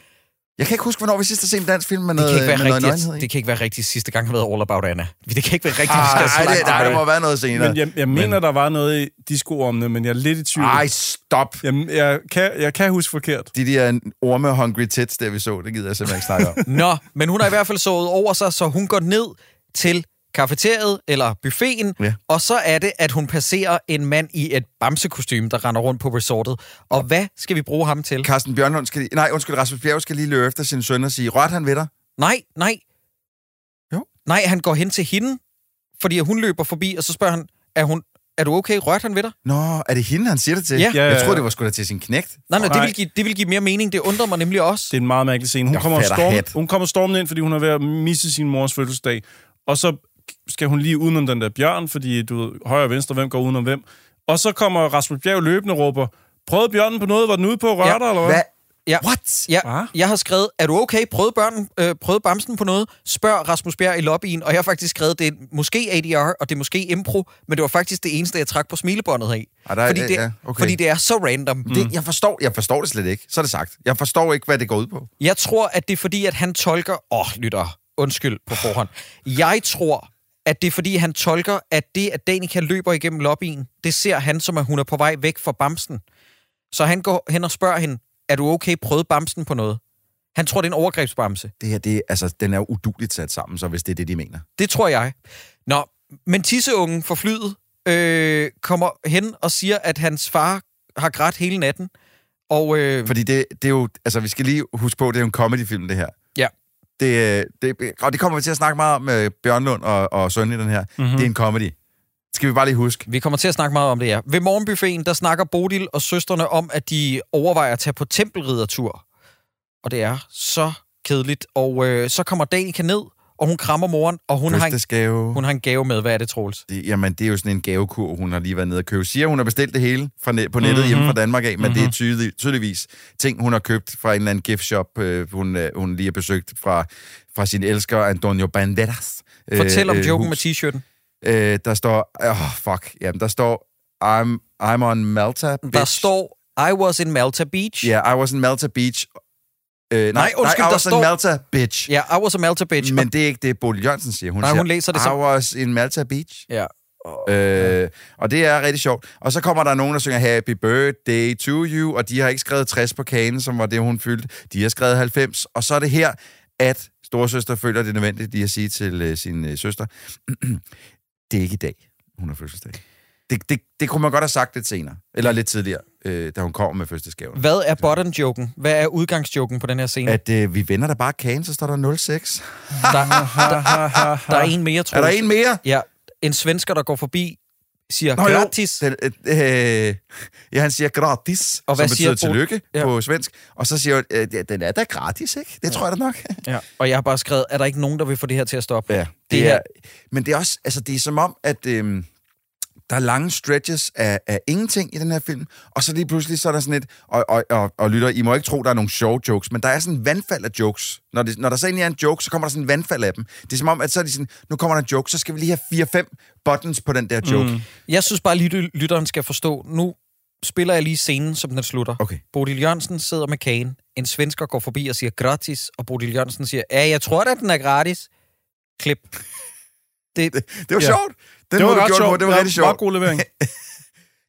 Jeg kan ikke huske, hvornår vi sidst har set en dansk film med Det noget, kan ikke være med noget rigtigt. i. Det kan ikke være rigtigt sidste gang har været All About Anna. Det kan ikke være rigtigt, Ah, skal ej, så langt det, nej, der tilbage. må være noget senere. Men jeg, jeg mener, der var noget i disco om det, men jeg er lidt i tvivl. Ej, stop. Jeg, jeg, kan, jeg kan huske forkert. De der orme-hungry tits, der vi så, det gider jeg simpelthen ikke snakke om. Nå, men hun har i hvert fald sovet over sig, så hun går ned til kafeteriet eller buffeten, Ja. og så er det, at hun passerer en mand i et bamsekostyme, der render rundt på resortet. Og hvad skal vi bruge ham til? Carsten Bjørnlund skal lige, nej, undskyld, Rasmus Bjerg skal lige løbe efter sin søn og sige, rørte han ved dig? Nej, nej. Jo. Nej, han går hen til hende, fordi hun løber forbi, og så spørger han, er, hun, er du okay? Rørte han ved dig? Nå, er det hende, han siger det til? Ja. Ja, ja, Jeg ja. troede, det var sgu da til sin knægt. Nej, nej, det vil, give, det vil give mere mening. Det undrer mig nemlig også. Det er en meget mærkelig scene. Hun Jeg kommer, storm, hat. hun kommer stormende ind, fordi hun er ved at misse sin mors fødselsdag. Og så skal hun lige udenom den der bjørn, fordi du ved, højre og venstre, hvem går udenom hvem. Og så kommer Rasmus Bjerg løbende og råber, prøvede bjørnen på noget? Var den ude på at røre Ja. dig, eller hvad? Hvad? Ja. What? Ja, Hva? jeg har skrevet, er du okay? Prøvede, børnen, øh, prøvede Bamsen på noget? Spørg Rasmus Bjerg i lobbyen, og jeg har faktisk skrevet, det er måske ADR, og det er måske impro, men det var faktisk det eneste, jeg trak på smilebåndet af. Ah, der er- fordi, det, ja, okay. fordi det er så random. Mm. Det, jeg, forstår, jeg forstår det slet ikke. Så er det sagt. Jeg forstår ikke, hvad det går ud på. Jeg tror, at det er fordi, at han tolker... Åh, oh, lytter, undskyld på forhånd. Jeg tror, at det er fordi, han tolker, at det, at Danica løber igennem lobbyen, det ser han som, at hun er på vej væk fra Bamsen. Så han går hen og spørger hende, er du okay? Prøvede Bamsen på noget? Han tror, det er en overgrebsbamse. Det her, det, altså, den er jo uduligt sat sammen, så hvis det er det, de mener. Det tror jeg. Nå, men tisseungen for flyet øh, kommer hen og siger, at hans far har grædt hele natten. Og øh, Fordi det, det er jo... Altså, vi skal lige huske på, det er jo en comedy-film, det her. Ja. Det, øh, det, og det kommer vi til at snakke meget om med Bjørnlund og, og Søn i den her. Mhm. Mm-hmm. Det er en comedy. Skal vi bare lige huske. vi kommer til at snakke meget om det her. Ved morgenbuffeten, der snakker Bodil og søsterne om, at de overvejer at tage på tempelriddertur. Og det er så kedeligt. Og øh, så kommer Danica ned, og hun krammer moren, og hun har, en, hun har en gave med. Hvad er det, Troels? Det, jamen, det er jo sådan en gavekur, hun har lige været nede og købe. Siger, hun har bestilt det hele fra net, på nettet Mhm. mm-hmm. hjemme fra Danmark af, men mm-hmm. det er Mhm. tydelig, tydeligvis ting, hun har købt fra en eller anden gift shop, øh, hun, øh, hun lige har besøgt fra, fra sin elsker Antonio Banderas. Fortæl om øh, joken hus. med t-shirten. Øh, der står... Åh, oh, fuck. Jamen, der står... I'm, I'm on Malta, bitch. Der står, I was in Malta Beach. Ja, yeah, I was in Malta Beach. Øh, nej, undskyld, nej, I der was står- Malta, bitch. Ja, I was a Malta Beach. Men det er ikke det, Bodil Jørgensen siger. Hun Nej, siger, hun læser det I som- was in Malta Beach. Ja. Øh, og det er rigtig sjovt. Og så kommer der nogen, der synger Happy Birthday to you, og de har ikke skrevet 60 på kagen, som var det, hun fyldte. De har skrevet 90, og så er det her, at storesøster føler det er nødvendigt lige at sige til øh, sin øh, søster, det er ikke i dag, hun har fødselsdag. Det, det, det kunne man godt have sagt lidt senere, eller lidt tidligere, øh, da hun kommer med fødselsdagsgaven. Hvad er button-joken? Hvad er udgangsjoken på den her scene? At øh, vi vender da bare kagen, så står der 06. Der, der, der er en mere, tror Er der en mere? Ja, en svensker, der går forbi, siger Nå, jo. gratis. Den, øh, øh, ja, han siger gratis, Og hvad som siger betyder Bo- tillykke Ja. ja. på svensk. Og så siger øh, ja, den er da gratis, ikke? Det tror jeg da nok. Ja. Og jeg har bare skrevet, er der ikke nogen, der vil få det her til at stoppe? Ja, Det det, her- er, men det er også, altså det er som om, at øhm, der er lange stretches af, af ingenting i den her film, og så lige pludselig så er der sådan et, og, og, og, og lytter, I må ikke tro, der er nogle sjove jokes, men der er sådan en vandfald af jokes. Når, det, når der så egentlig er en joke, så kommer der sådan en vandfald af dem. Det er som om, at så er de sådan, nu kommer der en joke, så skal vi lige have 4-5 buttons på den der joke. Mm. Jeg synes bare lige, lytteren skal forstå, nu spiller jeg lige scenen, som den slutter. Okay. Bodil Jørgensen sidder med kagen. En svensker går forbi og siger gratis, og Bodil Jørgensen siger, ja, jeg tror da, den er gratis. Klip. Det, Det var Ja. ja. sjovt. Den Det var ret gjorde sjovt. Det var rigtig Meget sjovt. god levering.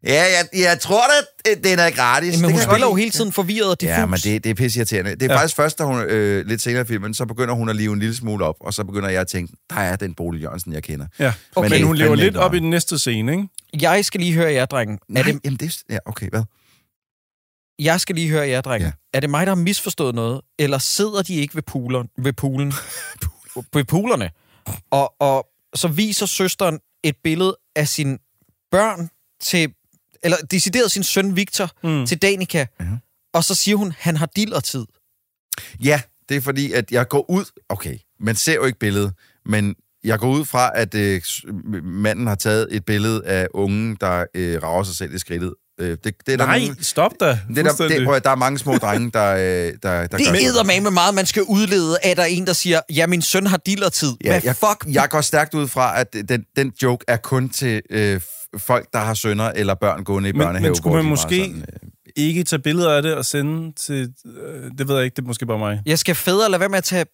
Ja, jeg, jeg tror da, den er gratis. men Det hun spiller jo hele tiden forvirret og diffus. Ja, men det, det er pisseirriterende. Det er Ja. ja. faktisk først, da hun øh, lidt senere i filmen, så begynder hun at live en lille smule op, og så begynder jeg at tænke, der er den Bodil Jørgensen, jeg kender. Ja. Okay. Men hun det er lever lidt op i den næste scene, ikke? Jeg skal lige høre jer, drengen. Nej, Er det, jamen det er... Ja, okay, hvad? jeg skal lige høre jer, drengen. Ja. Er det mig, der har misforstået noget? Eller sidder de ikke ved, poolen, ved poolen? ved poolerne? Og, og så viser søsteren et billede af sin børn til... Eller decideret sin søn Victor Mm. til Danica. Ja. Og så siger hun, han har dillertid. Ja, det er fordi, at jeg går ud... Okay, man ser jo ikke billedet, men jeg går ud fra, at øh, manden har taget et billede af ungen, der øh, rager sig selv i skridtet. Øh, det, det er der Nej, nogle- stop da. det er der, det, prøv at- der er mange små drenge, der, øh, der, der Det gør er med meget, man skal udlede af, at der er en, der siger, ja, min søn har dillertid. Ja, Hvad jeg, fuck? jeg går stærkt ud fra, at den, den joke er kun til øh, folk, der har sønner eller børn gående i Men- børnehave. men skulle man måske- sådan, øh, Ikke tage billeder af det og sende til... Øh, det ved jeg ikke, det er måske bare mig. Jeg skal fædre lade være med at tage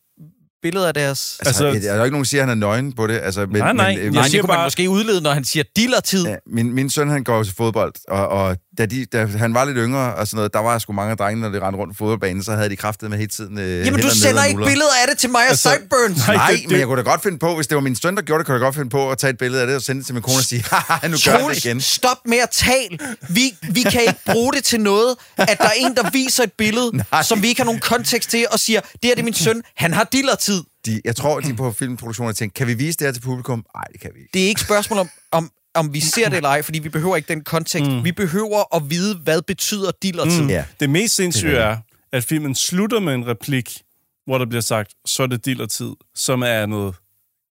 billede af deres... Altså, Altså- altså, der er jo ikke nogen, der siger, at han er nøgen på det. Altså, men, Nej, nej. Men, Nej, det kunne man bare- måske udlede, når han siger dillertid. Ja, min, min søn, han går jo til fodbold, og, og da, de, da han var lidt yngre og sådan noget, der var sgu mange af drengene, når de rendte rundt på fodboldbanen, så havde de kraftet med hele tiden øh, Jamen, du sender ikke billeder af det til mig og Altså, Sideburns. nej. Nej, det- men jeg kunne da godt finde på, hvis det var min søn, der gjorde det, kunne jeg da godt finde på at tage et billede af det og sende det til min kone og sige, haha, nu gør det igen. Stop med at tale. Vi, vi kan ikke bruge det til noget, at der er en, der viser et billede, Nej. som vi ikke har nogen kontekst til, og siger, det her det er min søn, han har dillertid. De, jeg tror, de på filmproduktionen tænkte, kan vi vise det her til publikum? Nej, det kan vi ikke. Det er ikke spørgsmål om, om, om vi ser det eller ej, fordi vi behøver ikke den kontekst. Mm. Vi behøver at vide, hvad betyder dillertid. Mm. Ja. Det mest sindssyge er at filmen slutter med en replik, hvor der bliver sagt, så er det dillertid, som er noget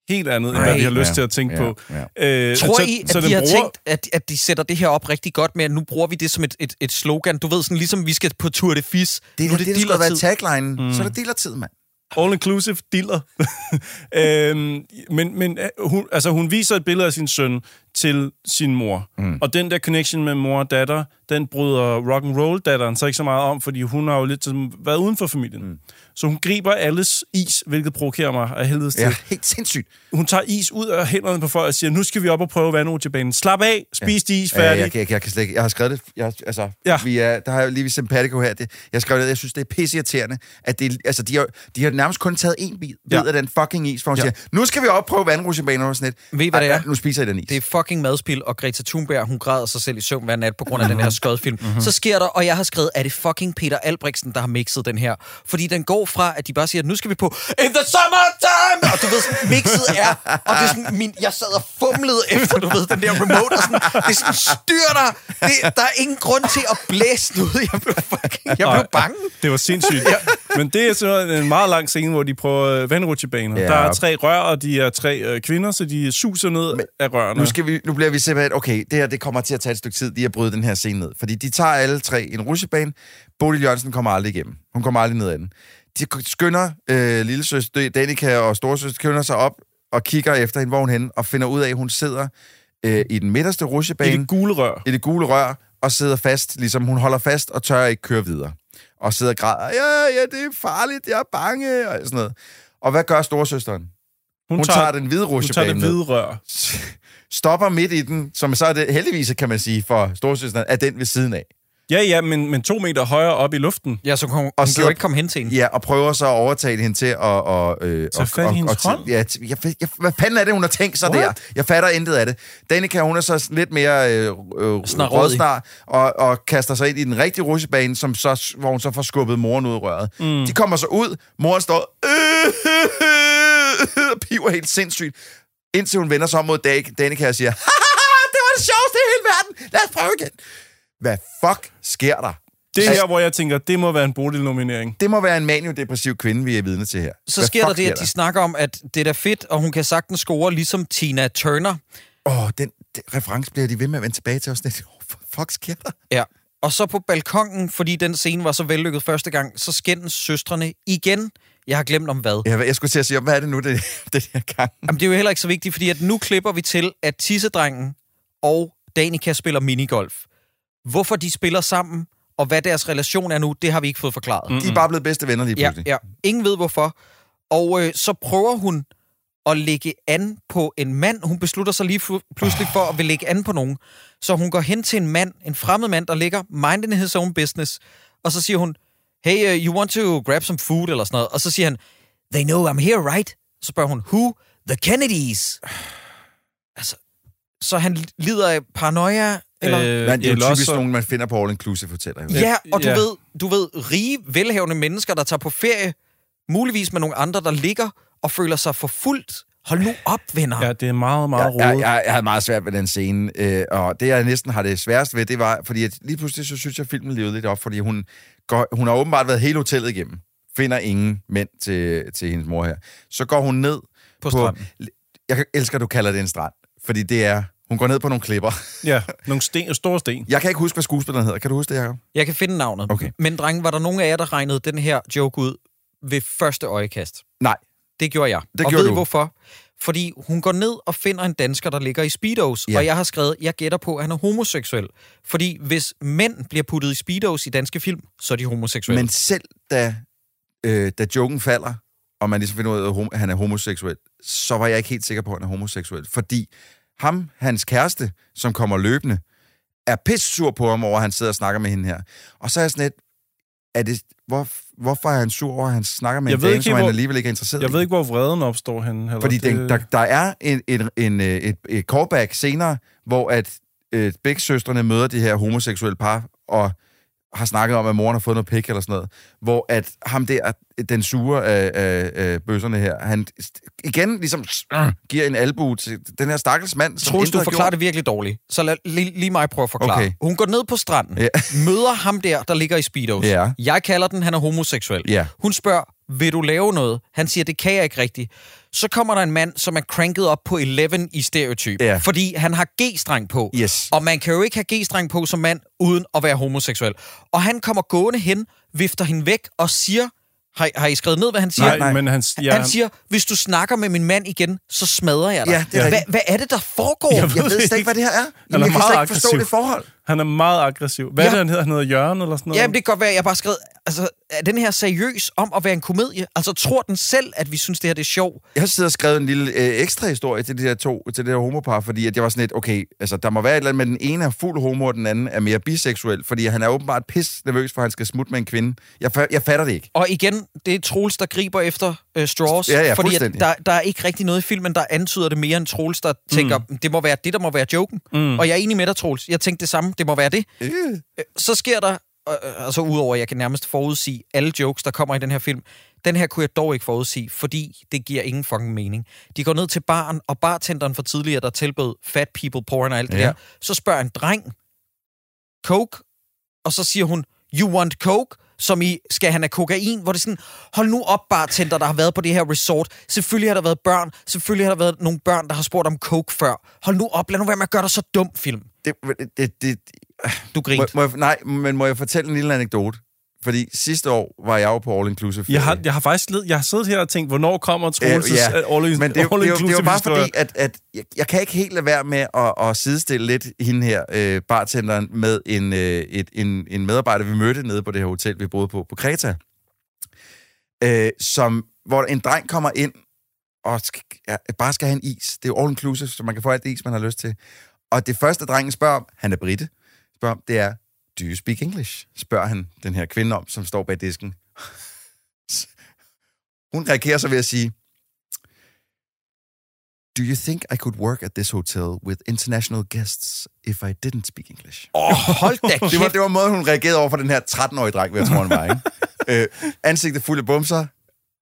helt andet, end hvad vi har lyst Ja, til at tænke ja, på. ja. Øh, Tror så, I, at så de den har bruger- tænkt, at, at de sætter det her op rigtig godt med, at nu bruger vi det som et, et, et slogan? Du ved, sådan ligesom vi skal på Tour de Fis. Det nu er det, det, det skulle være dillertid. taglinen. Mm. Så er det dealertid, mand. All-inclusive diller. øhm, men men øh, hun, altså, hun viser et billede af sin søn til sin mor. Mm. Og den der connection med mor og datter, den bryder rock and roll datteren så ikke så meget om, fordi hun har jo lidt sådan været uden for familien. Mm. Så hun griber alles is, hvilket provokerer mig af helvedes til. Ja, helt sindssygt. Hun tager is ud af hænderne på folk og siger, nu skal vi op og prøve vandrutsjebanen. Slap af, spis de is Ja, færdig. jeg, jeg, jeg, kan slet ikke, jeg har skrevet det, jeg, altså, Ja. ja. vi er, der har jeg lige vist Simpatico her, det, jeg har skrevet det, jeg synes, det er pisseirriterende, at det, altså, de, har, de har nærmest kun taget en bid, Ja. af den fucking is, for hun Ja. ja. siger, nu skal vi op og prøve vandrutsjebaner og sådan lidt. Ved I, hvad det Ej, er? Nu spiser jeg den is. Det er fucking madspil, og Greta Thunberg, hun græder sig selv i søvn hver nat på grund af den her skødfilm. Mm-hmm. Så sker der, og jeg har skrevet, er det fucking Peter Albrechtsen, der har mixet den her? Fordi den går fra, at de bare siger, nu skal vi på In the summertime! Og du ved, sådan, mixet er, og det er sådan, min, jeg sad og fumlede efter, du ved, den der remote, og sådan, det er sådan styrter. Det, der er ingen grund til at blæse noget. Jeg blev fucking, jeg blev bange. Det var sindssygt. Men det er så en meget lang scene, hvor de prøver øh, vandrutsjebaner. Ja. Der er tre rør, og de er tre øh, kvinder, så de suser ned Men, af rørene. Nu, skal vi, nu bliver vi simpelthen, okay, det her det kommer til at tage et stykke tid lige at bryde den her scene ned. Fordi de tager alle tre en rutsjebane. Bodil Jørgensen kommer aldrig igennem. Hun kommer aldrig ned ad den. De skynder øh, lille søster Danica og storesøster skynder sig op og kigger efter hende, hvor hun henne, og finder ud af, at hun sidder øh, i den midterste I rutsjebane. det gule rør. i det gule rør, og sidder fast, ligesom hun holder fast og tør ikke køre videre. Og sidder og græder, ja, ja, det er farligt, jeg er bange, og sådan noget. Og hvad gør storesøsteren? Hun, hun tager, tager den hvide hun tager ned, hvide rør. stopper midt i den, som så er det heldigvis, kan man sige, for storesøsteren, er den ved siden af. Ja, ja, men, men to meter højere op i luften. Ja, så hun, hun Og kan jo ikke komme hen til hende. Ja, og prøver så at overtale hende til at... Og, øh, Tage fat i og, hendes og, hånd? Ja, jeg, jeg, hvad fanden er det, hun har tænkt sig What? der? Jeg fatter intet af det. Danica, hun er så lidt mere øh, øh, rådsnar, og, og kaster sig ind i den rigtige rutsjebane, som så, hvor hun så får skubbet moren ud af røret. Mm. De kommer så ud, moren står øh, og piver helt sindssygt, indtil hun vender sig om mod Da- Danica og siger, "Hahaha, det var det sjoveste i hele verden, lad os prøve igen. Hvad fuck sker der? Det er Altså- her, hvor jeg tænker, det må være en Bodil-nominering. Det må være en maniodepressiv kvinde, vi er vidne til her. Så Hvad sker der det, at de snakker om, at det er da fedt, og hun kan sagtens score ligesom Tina Turner. Åh, oh, den, den reference bliver de ved med at vende tilbage til os. For fuck sker der? Ja. Og så på balkongen, fordi den scene var så vellykket første gang, så skændes søstrene igen. Jeg har glemt om hvad. Jeg, jeg skulle til at sige, hvad er det nu, det, det her gang? Jamen, det er jo heller ikke så vigtigt, fordi at nu klipper vi til, at tissedrengen og Danica spiller minigolf. Hvorfor de spiller sammen, og hvad deres relation er nu, det har vi ikke fået forklaret. Mm. De er bare blevet bedste venner lige Ja, pludselig. ja. Ingen ved hvorfor. Og øh, så prøver hun at lægge an på en mand. Hun beslutter sig lige pludselig for at vil lægge an på nogen. Så hun går hen til en mand, en fremmed mand, der ligger minding his own business. Og så siger hun, hey, uh, you want to grab some food, eller sådan noget. Og så siger han, they know I'm here, right? Så spørger hun, who? The Kennedys. Altså, så han lider af paranoia, eller... Øh, Men det er jo typisk også- nogen, man finder på All Inclusive Hoteller. jo. Ja, og du, Ja. ved, du ved, rige, velhavende mennesker, der tager på ferie, muligvis med nogle andre, der ligger og føler sig forfulgt. Hold nu op, venner. Ja, det er meget, meget rodet. jeg, jeg, jeg havde meget svært ved den scene, øh, og det jeg næsten har det sværest ved, det var, fordi at lige pludselig så synes jeg, at filmen levede lidt op, fordi hun, går, hun har åbenbart været hele hotellet igennem, finder ingen mænd til, til hendes mor her. Så går hun ned På stranden. Jeg elsker, at du kalder det en strand, fordi det er, hun går ned på nogle klipper. Ja, nogle sten, store sten. Jeg kan ikke huske, hvad skuespilleren hedder. Kan du huske det, Jacob? Jeg kan finde navnet. Okay. Men drenge, var der nogen af jer, der regnede den her joke ud ved første øjekast? Nej. Det gjorde jeg. Det og gjorde ved du. hvorfor? Fordi hun går ned og finder en dansker, der ligger i speedos. Ja. Og jeg har skrevet, jeg gætter på, at han er homoseksuel. Fordi hvis mænd bliver puttet i speedos i danske film, så er de homoseksuelle. Men selv da, øh, da joken falder, og man ligesom finder ud af, at han er homoseksuel, så var jeg ikke helt sikker på, at han er homoseksuel. Fordi ham, hans kæreste, som kommer løbende, er pisse sur på ham over, at han sidder og snakker med hende her. Og så er jeg sådan lidt, er det, hvor, hvorfor er han sur over, at han snakker med Jeg en ved dame, ikke, som han hvor- alligevel ikke er interesseret Jeg i? ved ikke, hvor vreden opstår henne. Heller. Fordi det... der, der er en, en, en, øh, et, et callback senere, hvor at øh, begge søstrene møder de her homoseksuelle par, og har snakket om, at moren har fået noget pik eller sådan noget, hvor at ham der, den sure af, af, af bøsserne her, han igen ligesom øh, giver en albu til den her stakkels mand, Troels, du forklarer gjort. det virkelig dårligt. Så lad lige, lige mig prøve at forklare. Okay. Hun går ned på stranden, Ja. møder ham der, der ligger i Speedos. Ja. Jeg kalder den, han er homoseksuel. Ja. Hun spørger, vil du lave noget? Han siger, det kan jeg ikke rigtigt. Så kommer der en mand, som er cranket op på 11 i stereotyp. Ja. Fordi han har G-streng på. Yes. Og man kan jo ikke have G-streng på som mand, uden at være homoseksuel. Og han kommer gående hen, vifter hende væk og siger... Har, har I skrevet ned, hvad han siger? Nej, nej, men han, ja, han siger, hvis du snakker med min mand igen, så smadrer jeg dig. Ja, det er Hva, hvad er det, der foregår? Jeg ved Jeg ved det slet ikke, hvad det her er. Jamen, jeg kan slet ikke forstå aggressiv. det forhold. Han er meget aggressiv. Hvad ja. Er det, han hedder? Han hedder Jørgen eller sådan noget? Jamen, det kan godt være, at jeg bare har skrevet... Altså, er den her seriøs om at være en komedie? Altså, tror den selv, at vi synes, det her det er sjov? Jeg har siddet og skrevet en lille øh, ekstra historie til de her to, til det her homopar, fordi at jeg var sådan lidt, okay, altså der må være et eller andet, men den ene er fuld homo, og den anden er mere biseksuel, fordi han er åbenbart pis nervøs for, at han skal smutte med en kvinde. Jeg, fa- jeg fatter det ikke. Og igen, det er Troels, der griber efter øh, straws. Ja, ja, fordi at der, der er ikke rigtig noget i filmen, der antyder det mere end Troels, der tænker, mm. det må være det, der må være joken. Mm. Og jeg er enig med dig, Troels. Jeg tænkte det samme. Det må være det. Øh. Øh, Så sker der, altså udover, at jeg kan nærmest forudsige alle jokes, der kommer i den her film, den her kunne jeg dog ikke forudsige, fordi det giver ingen fucking mening. De går ned til baren, og bartenderen for tidligere, der tilbød fat people porn og alt det Ja. der, så spørger en dreng, coke, og så siger hun, you want coke? Som i, skal han have kokain? Hvor det er sådan, hold nu op, bartender, der har været på det her resort. Selvfølgelig har der været børn. Selvfølgelig har der været nogle børn, der har spurgt om coke før. Hold nu op, lad nu være med at gøre dig så dum, film. Det, det, det, Du må, grinte. må jeg, nej, men må jeg fortælle en lille anekdote? Fordi sidste år var jeg jo på All Inclusive. Jeg har, jeg har faktisk led, jeg har siddet her og tænkt, hvornår kommer Troels' Øh, all, ja. Men det, er jo- all det, jo bare historie? fordi, at, at jeg, jeg kan ikke helt lade være med at, at sidestille lidt hende her, øh, bartenderen, med en, øh, et, en, en medarbejder, vi mødte nede på det her hotel, vi boede på, på Kreta, øh, som, hvor en dreng kommer ind og skal, ja, bare skal have en is. Det er jo all inclusive, så man kan få alt det is, man har lyst til. Og det første, drengen spørger om, han er britte, spørger om, det er, do you speak English? Spørger han den her kvinde om, som står bag disken. Hun reagerer så ved at sige, Do you think I could work at this hotel with international guests if I didn't speak English? Åh, oh, hold da kæft. Det var, det var måden, hun reagerede over for den her 13-årige dreng, hvad jeg tror, han var, ikke? øh, ansigtet fuld af bumser,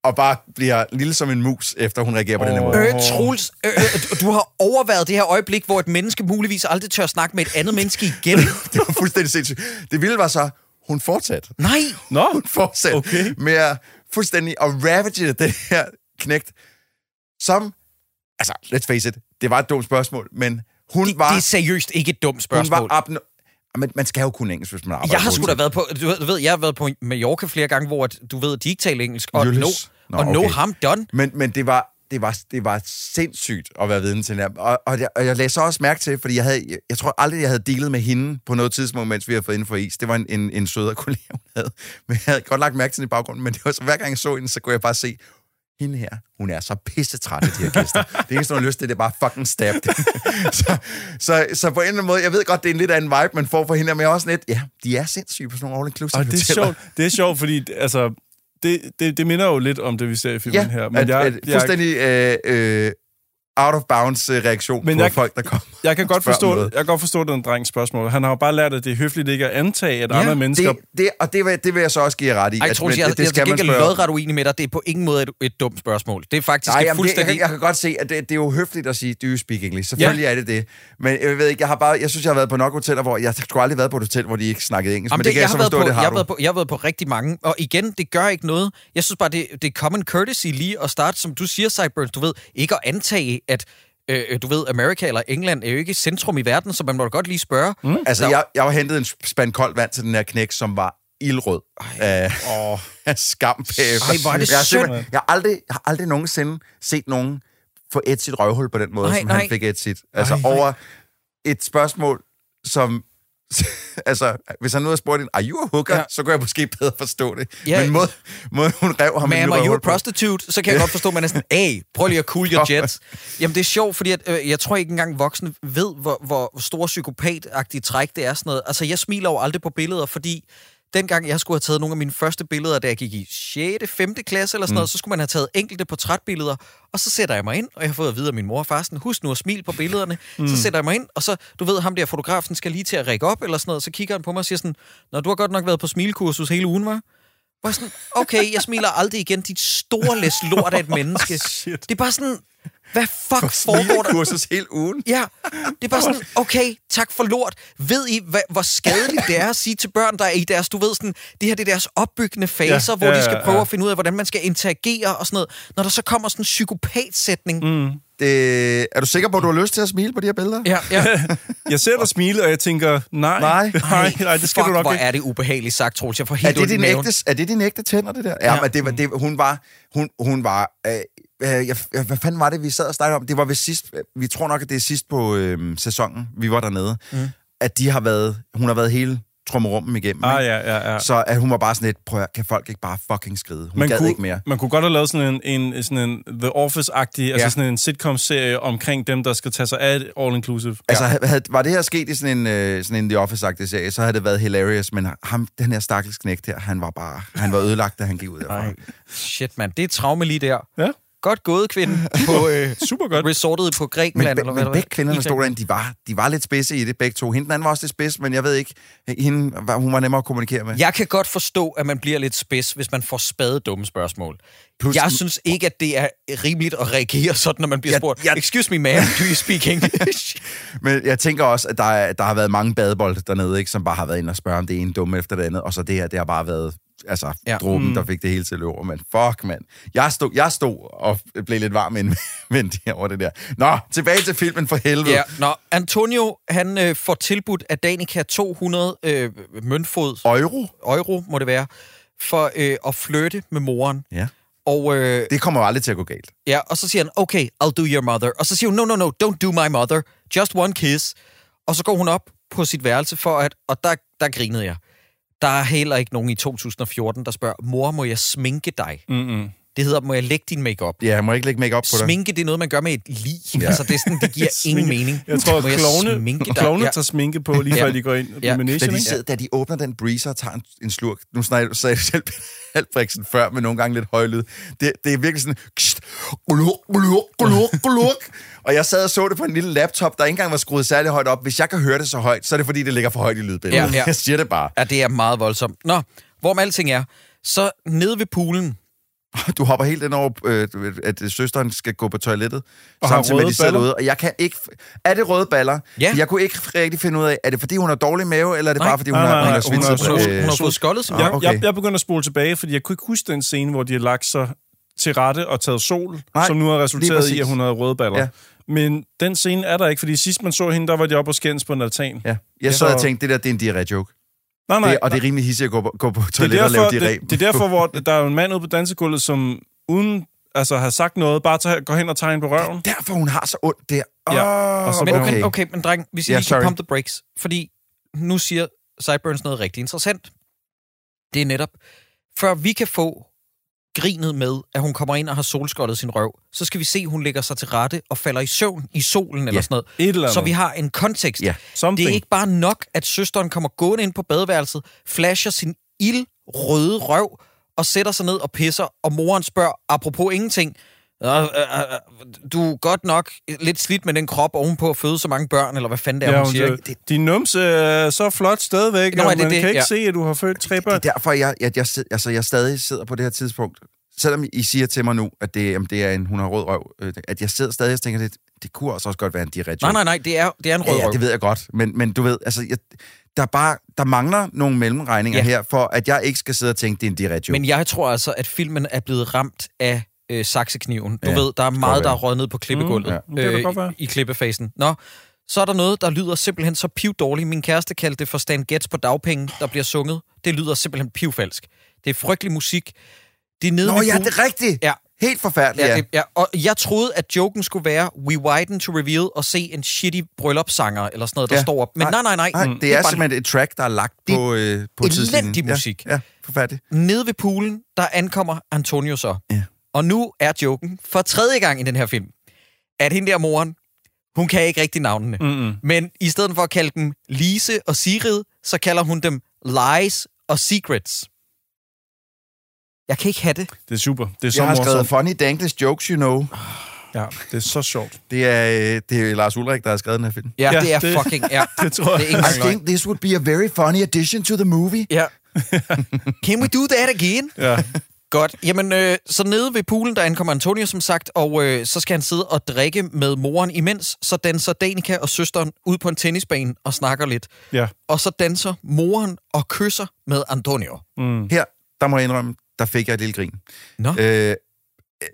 og bare bliver lille som en mus, efter hun reagerer på den her måde. Øh, Troels, øh, øh, du har overvejet det her øjeblik, hvor et menneske muligvis aldrig tør snakke med et andet menneske igen. Det var fuldstændig sindssygt. Det vilde var så, hun fortsatte. Nej. Nå, Hun fortsatte Okay. med at fuldstændig at ravage den her knægt, som, altså, let's face it, det var et dumt spørgsmål, men hun Det, var... det er seriøst ikke et dumt hun spørgsmål. var opno- Men man skal jo kunne engelsk, hvis man arbejder Jeg har sgu da været på, du ved, du ved, jeg har været på Mallorca flere gange, hvor du ved, at de ikke taler engelsk, og Jylles. no, Nå, og no okay. ham done. Men, men det var det var, det var sindssygt at være vidne til. Og, og, jeg, og jeg lagde så også mærke til, fordi jeg, havde, jeg, jeg tror aldrig, jeg havde dealet med hende på noget tidspunkt, mens vi havde fået inden for is. Det var en, en, en sødere kollega, hun havde. Men jeg havde godt lagt mærke til den i baggrunden. Men det var så, hver gang jeg så hende, så kunne jeg bare se, hende her, hun er så pissetræt af de her gæster. Det eneste, hun har lyst til, det er bare fucking stab dem. så, så, så, på en eller anden måde, jeg ved godt, det er en lidt af en vibe, man får for hende, men jeg er også lidt, ja, de er sindssyge på sådan nogle all-inclusive og det er sjovt, det er sjovt fordi altså, det, det, det minder jo lidt om det, vi ser i filmen Ja, her. men Men jeg, at, jeg, fuldstændig øh, øh, out of bounds øh, reaktion Men på jeg- folk, der kommer. jeg kan godt forstå, noget. jeg kan godt forstå den drengs spørgsmål. Han har jo bare lært, at det er høfligt ikke at antage, at ja, andre mennesker... Det, det, og det vil, det vil jeg så også give jer ret i. Ej, at- Troels, jeg, det, jeg, det skal jeg skal spørge. lodret uenig med dig. Det er på ingen måde et, et dumt spørgsmål. Det er faktisk Nej, et jamen, det, jeg, fuldstændig... kan, jeg kan godt se, at det, det er jo høfligt at sige, do you speak English? Selvfølgelig ja. er det det. Men jeg ved ikke, jeg har bare, jeg synes, jeg har været på nok hoteller, hvor jeg har aldrig været på et hotel, hvor de ikke snakkede engelsk. Jamen, men det, kan jeg, jeg, så har været forstå, på, det har jeg, har været på, jeg har været på rigtig mange, og igen, det gør ikke noget. Jeg synes bare, det, det er common courtesy lige at starte, som du siger, Sideburns, du ved, ikke at antage, at øh, du ved, Amerika eller England er jo ikke centrum i verden, så man må da godt lige spørge. Mm. Altså, Der- jeg, jeg har hentet en spand koldt vand til den her knæk, som var ildrød af, oh. af skam. Ej, hvor er det jeg, har synd. jeg, har aldrig, jeg har aldrig nogensinde set nogen få et sit røvhul på den måde, Nej, som nej. han fik et sit. Altså Ej. over et spørgsmål, som altså, hvis han nu havde spurgt en, are you a hooker? Ja. Så kunne jeg måske bedre forstå det. Ja. Men måde, måde hun rev ham Ma'am, are you a prostitute? Så kan jeg godt forstå, at man er sådan, hey, prøv lige at cool your jets. Jamen, det er sjovt, fordi at, øh, jeg tror ikke engang voksne ved, hvor, hvor store psykopatagtige træk det er sådan noget. Altså, jeg smiler jo aldrig på billeder, fordi dengang jeg skulle have taget nogle af mine første billeder, da jeg gik i 6. 5. klasse eller sådan mm. noget, så skulle man have taget enkelte portrætbilleder, og så sætter jeg mig ind, og jeg har fået at vide af min mor og far, sådan, husk nu at smile på billederne. Mm. Så sætter jeg mig ind, og så, du ved, ham der fotografen skal lige til at række op eller sådan noget, så kigger han på mig og siger sådan, Nå, du har godt nok været på smilekursus hele ugen, var? Hvor jeg sådan, okay, jeg smiler aldrig igen, dit store læs lort af et menneske. Shit. Det er bare sådan, hvad fuck foregår der? kursus hele ugen. Ja, det er bare sådan, okay, tak for lort. Ved I, hvad, hvor skadeligt det er at sige til børn, der er i deres, du ved sådan, det her det er deres opbyggende faser, Ja, hvor ja, de skal prøve ja. at finde ud af, hvordan man skal interagere og sådan noget. Når der så kommer sådan en psykopatsætning. Mm. Det, er du sikker på, at du har lyst til at smile på de her billeder? Ja, ja. Jeg ser dig smile, og jeg tænker, nej, Nej. nej, nej det skal Fuck, du nok hvor ikke. er det ubehageligt sagt, Troels. Jeg får Er helt det, ondt i din ægte, er det din ægte tænder, det der? Ja, Ja. men det var, det, hun var... Hun, hun var øh, øh, jeg, jeg, hvad fanden var det, vi sad og snakkede om? Det var ved sidst... Vi tror nok, at det er sidst på øh, sæsonen, vi var dernede. Mm. At de har været... Hun har været hele trummerummen igennem. Ah, ikke? ja, ja, ja. Så at hun var bare sådan lidt, prøv kan folk ikke bare fucking skride? Hun man gad kunne, ikke mere. man kunne godt have lavet sådan en, en, sådan en The Office-agtig, ja. altså sådan en sitcom-serie omkring dem, der skal tage sig af All Inclusive. Altså, havde, var det her sket i sådan en, øh, sådan en The Office-agtig serie, så havde det været hilarious, men ham, den her stakkels knægt her, han var bare, han var ødelagt, da han gik ud derfra. Shit, mand. Det er et traume lige der. Ja. Godt gået, kvinde, på øh, Super godt. resortet på Men, Grækenland. be, eller hvad men begge kvinderne, stod derinde, de var, de var lidt spidse i det, begge to. Hende den anden var også lidt spids, men jeg ved ikke, hende, var- hun var nemmere at kommunikere med. Jeg kan godt forstå, at man bliver lidt spids, hvis man får spadet dumme spørgsmål. Plus- jeg synes ikke, at det er rimeligt at reagere sådan, når man bliver Jeg- spurgt, jeg- excuse me, ma'am, do you speak English? Men jeg tænker også, at der, er, der har været mange badebolde dernede, ikke, som bare har været inde og spørge om det ene dumme efter det andet, og så det her, det har bare været altså, Ja. dråben, mm. der fik det hele til at løbe. Men fuck, mand. Jeg stod, jeg stod og blev lidt varm indvendig over det der. Nå, tilbage til filmen for helvede. ja, nå, Antonio, han øh, får tilbudt af Danica 200 øh, møntfod, Euro? euro må det være, for øh, at flytte med moren. Ja. Og, øh, Det kommer aldrig til at gå galt. ja, og så siger han, okay, I'll do your mother. Og så siger hun, no, no, no, don't do my mother. Just one kiss. Og så går hun op på sit værelse for at... Og der, der grinede jeg. Der er heller ikke nogen i 2014, der spørger, mor, må jeg sminke dig? Mm-mm. Det hedder, må jeg lægge din makeup? Ja, jeg må ikke lægge make op på dig. Sminke, det er noget, man gør med et lig. Ja. Altså, det, er sådan, det giver ingen mening. Jeg tror, må at klovne, klovne Ja. tager sminke på, lige før Ja. de går ind Ja. i Da de, sidder, da de åbner den breezer og tager en, en slurk, nu snakker, sagde du selv Albrechtsen før, med nogle gange lidt højlyd. Det, det er virkelig sådan, kst, gluk, gluk, gluk, gluk. Og jeg sad og så det på en lille laptop, der ikke engang var skruet særlig højt op. Hvis jeg kan høre det så højt, så er det fordi, det ligger for højt i lydbilledet. Ja, ja. Jeg siger det bare. Ja, det er meget voldsomt. Nå, hvorom alting er, så nede ved poolen, Du hopper helt ind over, øh, at søsteren skal gå på toilettet, Og har samtidig med, at de sidder derude. Og jeg kan ikke... Er det røde baller? Ja. Jeg kunne ikke rigtig finde ud af, er det fordi, hun har dårlig mave, eller er det Nej. bare fordi, hun Nej, har, nej, hun nej, har hun har hun har, hun har fået skoldet Ah, Jeg, okay. jeg, jeg begynder at spole tilbage, fordi jeg kunne ikke huske den scene, hvor de har lagt sig til rette og taget sol, Nej, som nu har resulteret i, at hun havde røde baller. Ja. Men den scene er der ikke, fordi sidst man så hende, der var de oppe og skændes på en altan. Ja. Jeg så og tænkte, det der, det er en diarré-joke. Nej, nej, Det, og det er rimelig hissigt at gå på, gå på det er toilettet og lave diarré. det, det er derfor, hvor der er jo en mand ude på dansegulvet, som uden altså, har sagt noget, bare tager, går hen og tager hende på røven. Derfor hun har så ondt der. Ja, Oh, og så- Men okay. okay, okay, men dreng, hvis jeg Ja, lige pump the brakes, fordi nu siger Sideburns noget rigtig interessant. Det er netop, før vi kan få grinet med, at hun kommer ind og har solskoldet sin røv, så skal vi se, at hun lægger sig til rette og falder i søvn i solen eller Ja, sådan noget. Et eller andet. Så vi har en kontekst. Ja. Something. Det er ikke bare nok, at søsteren kommer gående ind på badeværelset, flasher sin ildrøde røv og sætter sig ned og pisser, og moren spørger, apropos ingenting, "Øh, øh, øh, du er godt nok lidt slidt med den krop ovenpå at føde så mange børn, eller hvad fanden det er, Ja, hun siger. Det, din numse er så flot stadigvæk, Nå, og det man det? kan ikke Ja. se, at du har født tre børn. Det er derfor, jeg, jeg, jeg, altså, jeg stadig sidder på det her tidspunkt. Selvom I siger til mig nu, at det, jamen, det er en, hun har rød røv, øh, at jeg sidder stadig og tænker, det, det kunne også godt være en diarré. nej, nej, nej, det er, det er en rød Ja, ja, røv. det ved jeg godt. Men, men du ved, altså, jeg, der, er bare, der mangler nogle mellemregninger Ja. her, for at jeg ikke skal sidde og tænke, det er en diarré Men jeg tror altså, at filmen er blevet ramt af øh, saksekniven. Du Ja, ved, der er meget, der er røget ned på klippegulvet Mm, ja. Det øh, i, i klippefasen. Nå, så er der noget, der lyder simpelthen så piv dårligt. Min kæreste kaldte det for Stan Getz på dagpenge, der bliver sunget. Det lyder simpelthen pivfalsk. Det er frygtelig musik. Det er nede Nå ja, det er rigtigt. Ja. Helt forfærdeligt, Ja, det, ja, og jeg troede, at joken skulle være, we widen to reveal og se en shitty bryllupssanger, eller sådan noget, der Ja. står op. Men nej, nej, nej. Nej, det, det er, bare simpelthen et track, der er lagt Det er på, øh, på tidslinjen. musik. Ja, ja, forfærdeligt. Nede ved poolen, der ankommer Antonio så. Ja. Og nu er joken for tredje gang i den her film, at hende der moren, hun kan ikke rigtig navnene. Mm-mm. Men i stedet for at kalde dem Lise og Sigrid, så kalder hun dem Lies og Secrets. Jeg kan ikke have det. Det er super. Det er så Jeg har skrevet morsomt. funny danglish jokes, you know. Ja, det er så sjovt. Det er, øh, det er Lars Ulrik, der har skrevet den her film. Ja, Ja, det er det- fucking... Ja, Det tror jeg. Det er ikke I think this would be a very funny addition to the movie. Ja. Can we do that again? Ja. Godt. Jamen, øh, så nede ved poolen, der ankommer Antonio, som sagt, og øh, så skal han sidde og drikke med moren imens, så danser Danica og søsteren ud på en tennisbane og snakker lidt. ja. Og så danser moren og kysser med Antonio. Mm. Her, der må jeg indrømme, der fik jeg et lille grin. Nå. Øh,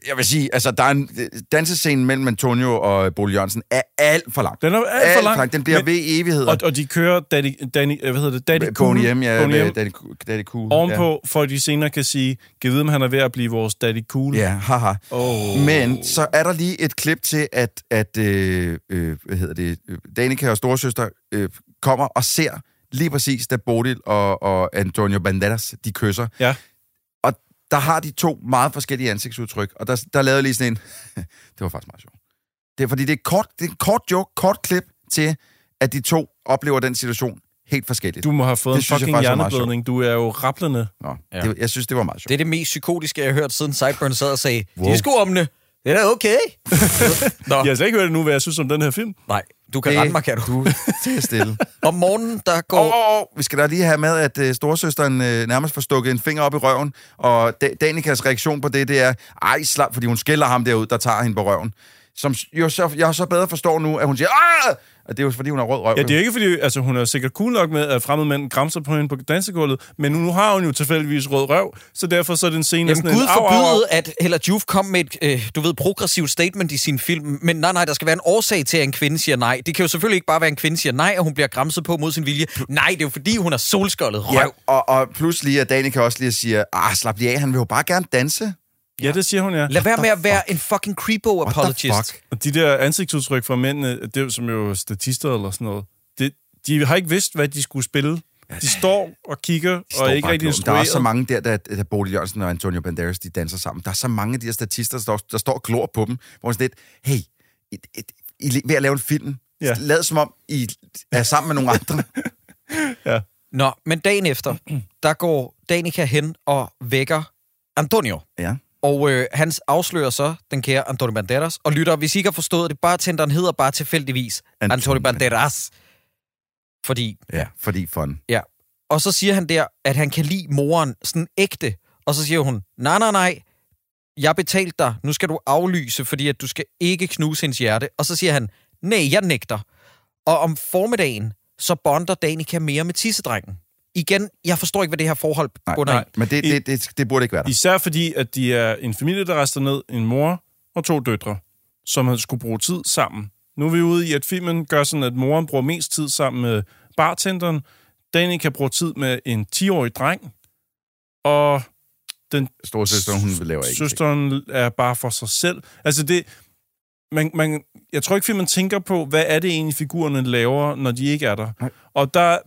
jeg vil sige, altså, der er en dansescene mellem Antonio og Bolle Jørgensen er alt for lang. Den er alt for lang. Den bliver men- ved i evigheder. Og, og de kører Daddy, Danny, øh, hvad hedder det? Daddy Cool. Boney M, ja, Boney med M. Daddy, Daddy Cool. Ovenpå, for at de senere kan sige, giv vide, om han er ved at blive vores Daddy Cool. Ja, ja haha. Oh. Men så er der lige et klip til, at, at øh, øh, hvad hedder det, øh, Danica og storesøster øh, kommer og ser lige præcis, da Bodil og, og Antonio Banderas, de kysser. Ja. Der har de to meget forskellige ansigtsudtryk, og der, der lavede lige sådan en... det var faktisk meget sjovt. Det er fordi, det er, kort, det er en kort joke, kort klip til, at de to oplever den situation helt forskelligt. Du må have fået Det en synes fucking hjerneblødning. Du er jo rapplende. Nå, Ja. det, jeg synes, det var meget sjovt. Det er det mest psykotiske, jeg har hørt, siden Sideburn sad og sagde, Wow. de sko om det. Det er da okay. Nå, Jeg har slet ikke hørt nu, hvad jeg synes om den her film. nej, du kan rette mig, kan du. Du er stille. Om morgenen, der går... Åh, oh, oh, vi skal da lige have med, at uh, storsøsteren uh, nærmest får stukket en finger op i røven, og da- Danikas reaktion på det, det er, ej, slap, fordi hun skælder ham derud, der tager hende på røven. Som jo så, jeg så bedre forstår nu, at hun siger, ah! Og det er jo fordi, hun har rød røv. Ja, det er ikke fordi, altså hun er sikkert cool nok med, at fremmede mænd græmser på hende på dansegulvet, men nu har hun jo tilfældigvis rød røv, så derfor så er den scene Jamen sådan Gud en au, au, au. forbyde, at Hella Juf kom med et, øh, du ved, progressivt statement i sin film, men nej, nej, der skal være en årsag til, at en kvinde siger nej. Det kan jo selvfølgelig ikke bare være, at en kvinde siger nej, og hun bliver græmset på mod sin vilje. Nej, det er jo fordi, hun har solskoldet røv. Ja, og, og pludselig at Danica også lige siger, ah, slap lige af, han vil jo bare gerne danse. Ja, det siger hun, ja. Lad være med at være en fucking creepo apologist. fuck? Og de der ansigtsudtryk fra mændene, det er jo som jo statister eller sådan noget, det, de har ikke vidst, hvad de skulle spille. De står og kigger, og Står er ikke rigtig glor. Der er også så instrueret. mange der, da Bodil Jørgensen og Antonio Banderas, de danser sammen. Der er så mange af de her statister, der står, der står og glor på dem, hvor sådan lidt, hey, et, et, I er ved at lave en film. Ja. Ja. Lad som om, I er sammen med nogle andre. Nå, men dagen efter, der går Danica hen og vækker Antonio. ja. Og øh, han afslører så den kære Antonio Banderas. Og lytter, hvis I ikke har forstået det, bartenderen hedder bare tilfældigvis Antonio Antonio Banderas. Fordi Ja, fordi fun. Ja. Og så siger han der, at han kan lide moren sådan ægte. Og så siger hun, nej, nej, nej, jeg betalte dig, nu skal du aflyse, fordi at du skal ikke knuse hendes hjerte. Og så siger han, nej, jeg nægter. Og om formiddagen, så bonder Danica mere med tissedrengen. Igen, jeg forstår ikke, hvad det her forhold Nej, bunder nej, i. men det, det, det, det burde ikke være der. Især fordi, at de er en familie, der rester ned, en mor og to døtre, som skulle bruge tid sammen. Nu er vi ude i, at filmen gør sådan, at moren bruger mest tid sammen med bartenderen. Danica bruger tid med en 10-årig dreng. Og den Storsøster, hun laver ikke. søsteren er bare for sig selv. Altså det... Man, man, jeg tror ikke, filmen tænker på, hvad er det egentlig, figurerne laver, når de ikke er der. Nej. Og der,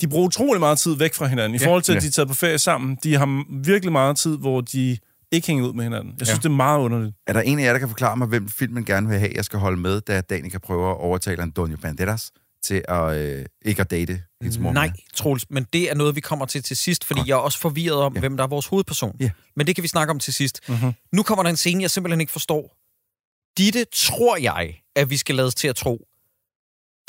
de bruger utrolig meget tid væk fra hinanden. I Ja. forhold til, at Ja. de er taget på ferie sammen. De har virkelig meget tid, hvor de ikke hænger ud med hinanden. Jeg synes, Ja. det er meget underligt. Er der en af jer, der kan forklare mig, hvem filmen gerne vil have, jeg skal holde med, da Danica prøver at overtale Antonio Banderas til at øh, ikke at date hendes mor? Nej, Troels, men det er noget, vi kommer til til sidst, fordi Godt. jeg er også forvirret om, Ja. hvem der er vores hovedperson. Ja. Men det kan vi snakke om til sidst. Mhm. Nu kommer der en scene, jeg simpelthen ikke forstår. Ditte tror jeg, at vi skal lades til at tro,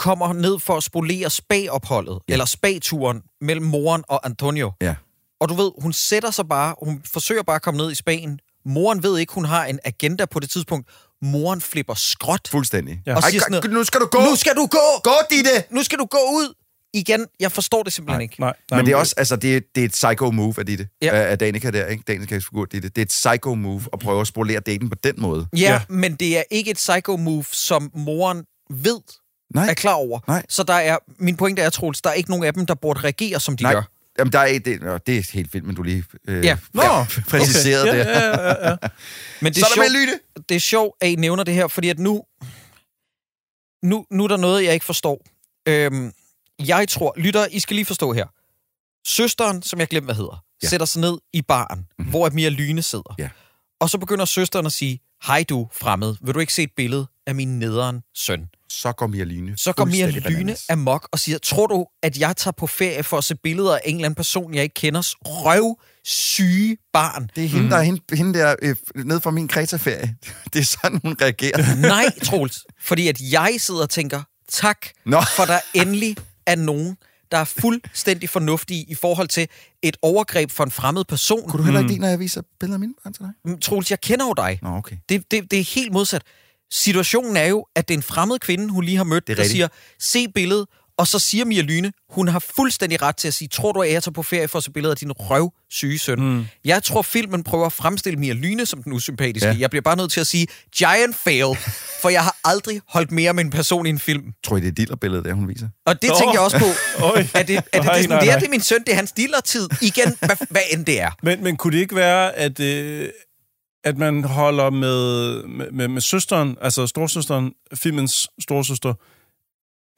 kommer ned for at spolere spagopholdet, ja. Eller spagturen mellem moren og Antonio. Ja. Og du ved, hun sætter sig bare, hun forsøger bare at komme ned i spagen. Moren ved ikke, hun har en agenda på det tidspunkt. Moren flipper skråt. Fuldstændig. Ja. Og siger sådan noget, nu skal du gå! Nu skal du gå! Gå, Ditte! Nu skal du gå ud! Igen, jeg forstår det simpelthen ikke. Nej, nej, Men det er også, altså, det er, det er et psycho move af Ditte. Ja. Af Danica der, ikke? Danicas figur, Ditte. Det er et psycho move at prøve at spolere daten på den måde. Ja, Ja. ja, men det er ikke et psycho move, som moren ved, Nej. er klar over. Nej. Så der er, min pointe er, Troels, der er ikke nogen af dem, der burde reagere, som de Nej. gør. Jamen, der er, det, nå, det er helt vildt, men du lige øh, Ja. Nå, præciserede okay. det. Ja, ja, ja, ja. Men det Så er, der med det er sjovt, at I nævner det her, fordi at nu, nu, nu er der noget, jeg ikke forstår. Øhm, jeg tror, lytter, I skal lige forstå her. Søsteren, som jeg glemte, hvad hedder, Ja. ja. sætter sig ned i baren, mm-hmm. hvor Mia Lyne sidder. Ja. Og så begynder søsteren at sige, hej du, fremmed, vil du ikke se et billede af min nederen søn? Så går Mia Lyne Så går Mia Lyne bananas. amok og siger, tror du, at jeg tager på ferie for at se billeder af en eller anden person, jeg ikke kenders røv syge barn? Det er hende, der er hende, hende der øh, ned fra min Kreta-ferie. Det er sådan, hun reagerer. Nej, Troels. Fordi at jeg sidder og tænker, tak, Nå. for der endelig er nogen, der er fuldstændig fornuftige i forhold til et overgreb for en fremmed person. Kunne du heller ikke lide, når jeg viser billeder af mine børn til dig? Mm, Troels, jeg kender jo dig. Nå, okay. Det, det, det er helt modsat. Situationen er jo, at det er en fremmed kvinde, hun lige har mødt, er der rigtigt. siger, se billedet, og så siger Mia Lyne, hun har fuldstændig ret til at sige, tror du, at jeg tager på ferie for at se billeder af din røv syge søn? Mm. Jeg tror, filmen prøver at fremstille Mia Lyne som den usympatiske. Ja. Jeg bliver bare nødt til at sige, giant fail, for jeg har aldrig holdt mere med en person i en film. Tror I, det er dillerbilledet, der hun viser? Og det Nå. tænker jeg også på. Oj. Er det, er det, Nej, det, det, nej, det, er, nej. det er min søn, det er hans dealertid. Igen, hvad, hvad end det er. Men, men kunne det ikke være, at, øh, at man holder med, med, med, med søsteren, altså storsøsteren, filmens storsøster,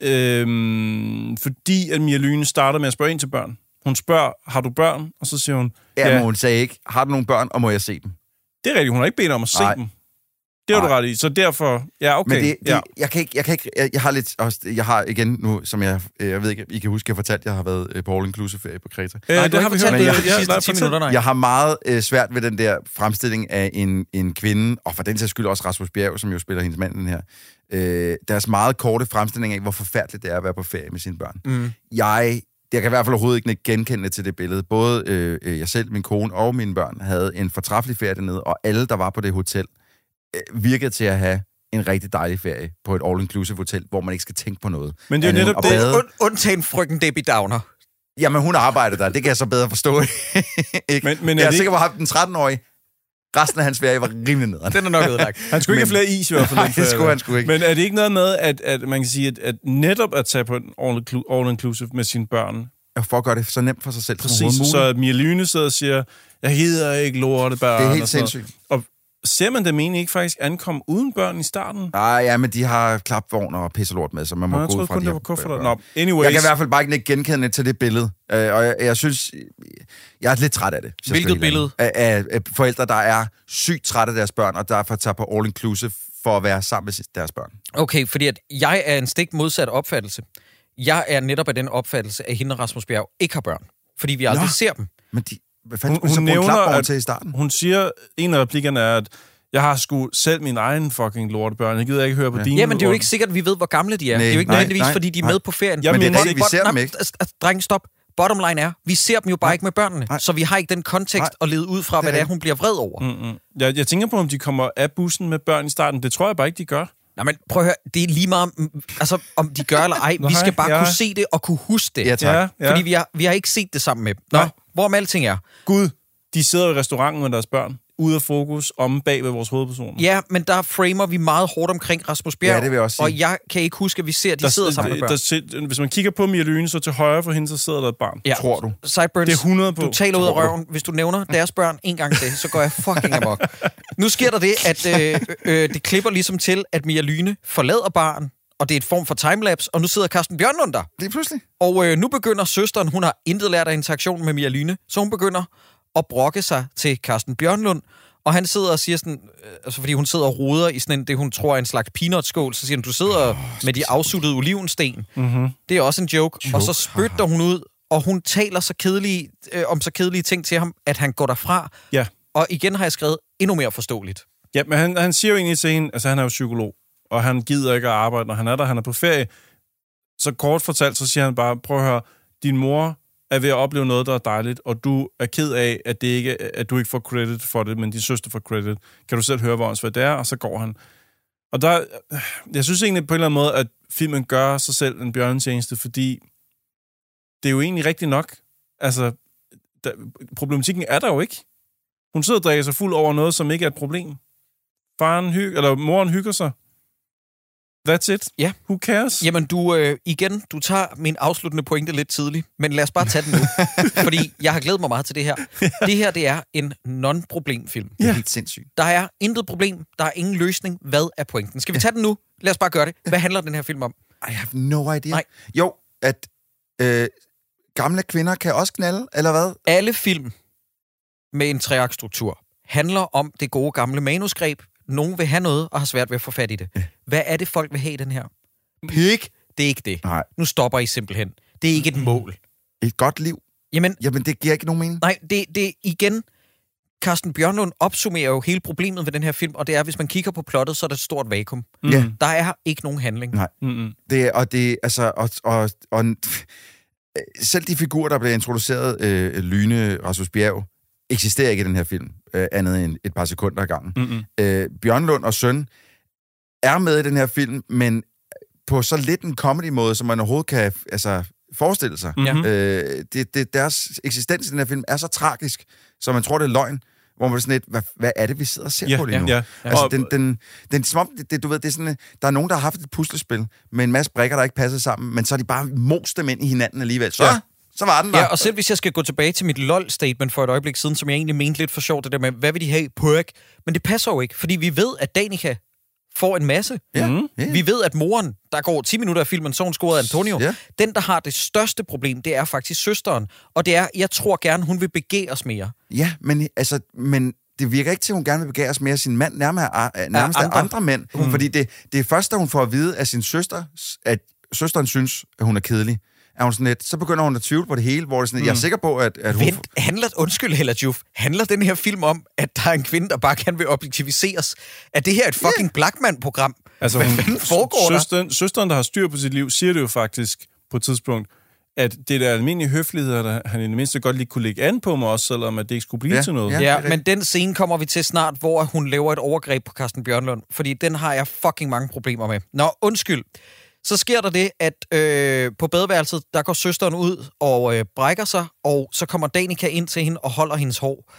øh, fordi at Mia Lyne starter med at spørge ind til børn. Hun spørger, har du børn? Og så siger hun, Ja, ja, men hun sagde ikke, har du nogle børn, og må jeg se dem? det er rigtigt, hun har ikke bedt om at se Nej. dem. Det har du ret i. Så derfor, ja, okay. Men det, det, ja. jeg kan ikke, jeg kan ikke, jeg, jeg har lidt, også, jeg har igen nu, som jeg, øh, jeg ved ikke, I kan huske, jeg fortalte, jeg har været øh, på All Inclusive ferie på Kreta. Øh, Nej, det har vi hørt. jeg- de nej, sidste 10 fortæl. minutter, nej. Jeg har meget øh, svært ved den der fremstilling af en, en kvinde, og for den sags skyld også Rasmus Bjerg, som jo spiller hendes mand i den her. Øh, deres meget korte fremstilling af, hvor forfærdeligt det er at være på ferie med sine børn. Mm. Jeg, jeg kan i hvert fald overhovedet ikke genkende til det billede. Både øh, øh, jeg selv, min kone og mine børn havde en fortræffelig ferie dernede, og alle, der var på det hotel, øh, virkede til at have en rigtig dejlig ferie på et all-inclusive hotel, hvor man ikke skal tænke på noget. Men det er jo netop det. Und, undtagen frøken Debbie Downer. Jamen, hun arbejdede der. Det kan jeg så bedre forstå. ikke? Men- men er jeg er det sikker på, at den 13-årige, resten af hans ferie var rimelig nederen. Den er nok ødelagt. Han skulle ikke Men- have flere is i hvert fald. Nej, det skulle han sgu ikke. Men er det ikke noget med, at, at man kan sige, at, at netop at tage på en all-inclu- all-inclusive med sine børn, For at gøre det så nemt for sig selv som præcis, så muligt. Mia Lyne sidder og siger, jeg gider ikke lorte børn. Det er helt og sindssygt. Og ser man dem egentlig ikke faktisk ankomme uden børn i starten? Nej, ja, men de har klapvogn og pisselort med, så man må Nå, jeg gå ud fra, kun, at de det var kufferter. børn. Nå, anyways. Jeg kan i hvert fald bare ikke genkende til det billede. Øh, og jeg, jeg synes, jeg er lidt træt af det. Hvilket billede? Af, af, af forældre, der er sygt trætte af deres børn, og derfor tager på all inclusive for at være sammen med deres børn. Okay, fordi at jeg er en stik modsat opfattelse. Jeg er netop af den opfattelse, at hende og Rasmus Bjerg ikke har børn. Fordi vi aldrig Nå. ser dem. Men de, hvad fanden Hun- hun en nævner, at- til i starten? Hun siger, en af replikkerne er, at jeg har sgu selv min egen fucking lortebørn. Jeg gider ikke høre på Ja. dine. Jamen, det er jo ikke sikkert, at vi ved, hvor gamle de er. Nej, det er jo ikke nej, nødvendigvis, nej, fordi de er nej. med på ferien. Jeg Men det er rigtigt, vi ser dem ikke. Dreng, stop. Bottom line er, vi ser dem jo bare Nej. ikke med børnene. Nej. Så vi har ikke den kontekst Nej. at lede ud fra, Det hvad det er, hun bliver vred over. Mm. Mm-mm. Jeg, jeg tænker på, om de kommer af bussen med børn i starten. Det tror jeg bare ikke, de gør. Nej, men prøv at høre, det er lige meget, altså, om de gør eller ej. vi Nej, skal bare ja. kunne se det og kunne huske det. Ja, tak. Ja, ja. Fordi vi har, vi har ikke set det sammen med dem. Nå, Nej. Hvorom alting er. Gud, de sidder i restauranten med deres børn. Ude af fokus, om bag ved vores hovedpersoner. Ja, men der framer vi meget hårdt omkring Rasmus Bjerg. Ja, det vil jeg også sige. Og jeg kan ikke huske, at vi ser, at de sidder sammen med børn. der, sit- hvis man kigger på Mia Lyne, så til højre for hende, så sidder der et barn. Ja. Tror du? Sideburns, Det er 100 på. du taler ud af røven. Hvis du nævner deres børn en gang til, så går jeg fucking amok. Nu sker der det, at øh, øh, det klipper ligesom til, at Mia Lyne forlader barn, og det er et form for timelapse, og nu sidder Carsten Bjørnlund der. Det er pludselig. Og øh, nu begynder søsteren, hun har intet lært af interaktionen med Mia Lyne, så hun begynder at brokke sig til Carsten Bjørnlund, og han sidder og siger sådan, øh, altså fordi hun sidder og roder i sådan en, det hun tror er en slags peanutskål, så siger han, du sidder oh, med de afsuttede olivensten. Mm-hmm. Det er også en joke. joke. Og så spytter hun ud, og hun taler så kedelige, øh, om så kedelige ting til ham, at han går derfra. Ja. Og igen har jeg skrevet endnu mere forståeligt. Ja, men han, han siger jo egentlig til hende, altså han er jo psykolog, og han gider ikke at arbejde, når han er der, han er på ferie. Så kort fortalt, så siger han bare, prøv at høre, din mor er ved at opleve noget, der er dejligt, og du er ked af, at, det ikke, at du ikke får credit for det, men din søster får credit. Kan du selv høre, hvor hvad det er? Og så går han. Og der, jeg synes egentlig på en eller anden måde, at filmen gør sig selv en bjørnetjeneste, fordi det er jo egentlig rigtigt nok. Altså, der, problematikken er der jo ikke. Hun sidder og drikker sig fuld over noget, som ikke er et problem. Faren hygger, eller moren hygger sig. That's it. Ja. Who cares? Jamen, du, øh, igen, du tager min afsluttende pointe lidt tidligt, men lad os bare tage den nu. fordi jeg har glædet mig meget til det her. Det her, det er en non-problemfilm. Det er Ja. helt sindssygt. Der er intet problem, der er ingen løsning. Hvad er pointen? Skal vi tage den nu? Lad os bare gøre det. Hvad handler den her film om? I have no idea. Nej. Jo, at øh, gamle kvinder kan også knalde, eller hvad? Alle film med en treaktstruktur handler om det gode gamle manuskrib. Nogen vil have noget og har svært ved at få fat i det. Hvad er det, folk vil have i den her? Pig! Det er ikke det. Nej. Nu stopper I simpelthen. Det er ikke et mål. Et godt liv. Jamen, Jamen, det giver ikke nogen mening. nej, det, det igen... Carsten Bjørnlund opsummerer jo hele problemet ved den her film, og det er, at hvis man kigger på plottet, så er der et stort vakuum. Mm. Ja. Der er ikke nogen handling. Nej. Mm-mm. Det, og det, altså, og, og, og selv de figurer, der bliver introduceret, øh, Lyne, Rasmus Bjerg, eksisterer ikke i den her film, øh, andet end et par sekunder ad gangen. Mm-mm. Øh, Bjørnlund og Søn er med i den her film, men på så lidt en comedy-måde, som man overhovedet kan altså, forestille sig. Mhm. Øh, det, det, deres eksistens i den her film er så tragisk, så man tror, det er løgn. Hvor man er sådan lidt, hvad, hvad er det, vi sidder og ser Ja, på lige nu? ja. Altså, Og- den, den, den, som om, det, det, du ved, det er sådan, der er nogen, der har haft et puslespil med en masse brikker, der ikke passer sammen, men så er de bare most dem ind i hinanden alligevel. Så, Ja. Ja. så var den der. Ja, og selv hvis jeg skal gå tilbage til mit LOL-statement for et øjeblik siden, som jeg egentlig mente lidt for sjovt, det der med, hvad vil de have? Perk. Men det passer jo ikke, fordi vi ved, at Danica får en masse. ja. Mhm. ja. Vi ved, at moren, der går 10 minutter af filmen, så hun scorede Antonio. Ja. Den, der har det største problem, det er faktisk søsteren. Og det er, jeg tror gerne, hun vil begære os mere. Ja, men, altså, men det virker ikke til, at hun gerne vil begære sig mere af sin mand, nærmest af andre. andre, andre mænd. Mm. Fordi det, det er først, da hun får at vide af sin søster, at søsteren synes, at hun er kedelig, er hun sådan lidt, så begynder hun at tvivle på det hele, hvor det sådan, mm. jeg er sikker på, at, at hun... Vent, handler, undskyld Hella Juf, handler den her film om, at der er en kvinde, der bare gerne vil objektiviseres? Er det her et fucking Blackman-program? Altså, Hvad hun, foregår der? søsteren, søsteren, der har styr på sit liv, siger det jo faktisk på et tidspunkt, at det der almindelige høfligheder, der han i det mindste godt lige kunne lægge an på mig også, selvom at det ikke skulle blive Ja, til noget. ja. Ja, men den scene kommer vi til snart, hvor hun laver et overgreb på Carsten Bjørnlund, fordi den har jeg fucking mange problemer med. Nå, undskyld. Så sker der det, at øh, på badeværelset, der går søsteren ud og øh, brækker sig, og så kommer Danica ind til hende og holder hendes hår.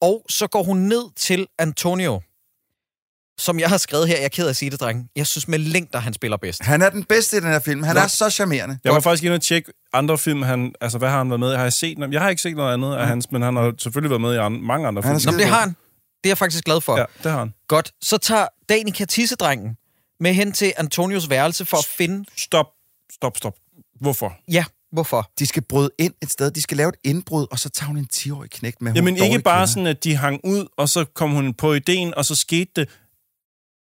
Og så går hun ned til Antonio, som jeg har skrevet her. Jeg er ked af at sige det, dreng. Jeg synes med længder, han spiller bedst. Han er den bedste i den her film. Han Nå. er så charmerende. Jeg var faktisk inde og tjekke andre film, han, altså hvad har han været med i? Har jeg set noget? Jeg har ikke set noget andet af hans, men han har selvfølgelig været med i an, mange andre Han film. Nå, det har han. Det er jeg faktisk glad for. Ja, det har han. Godt. Så tager Danica tissedrengen med hen til Antonios værelse for at finde... Stop, stop, stop. Hvorfor? Ja, hvorfor? De skal bryde ind et sted. De skal lave et indbrud, og så tager hun en 10-årig knægt med. Jamen en ikke bare kvinde. sådan, at de hang ud, og så kom hun på ideen, og så skete det.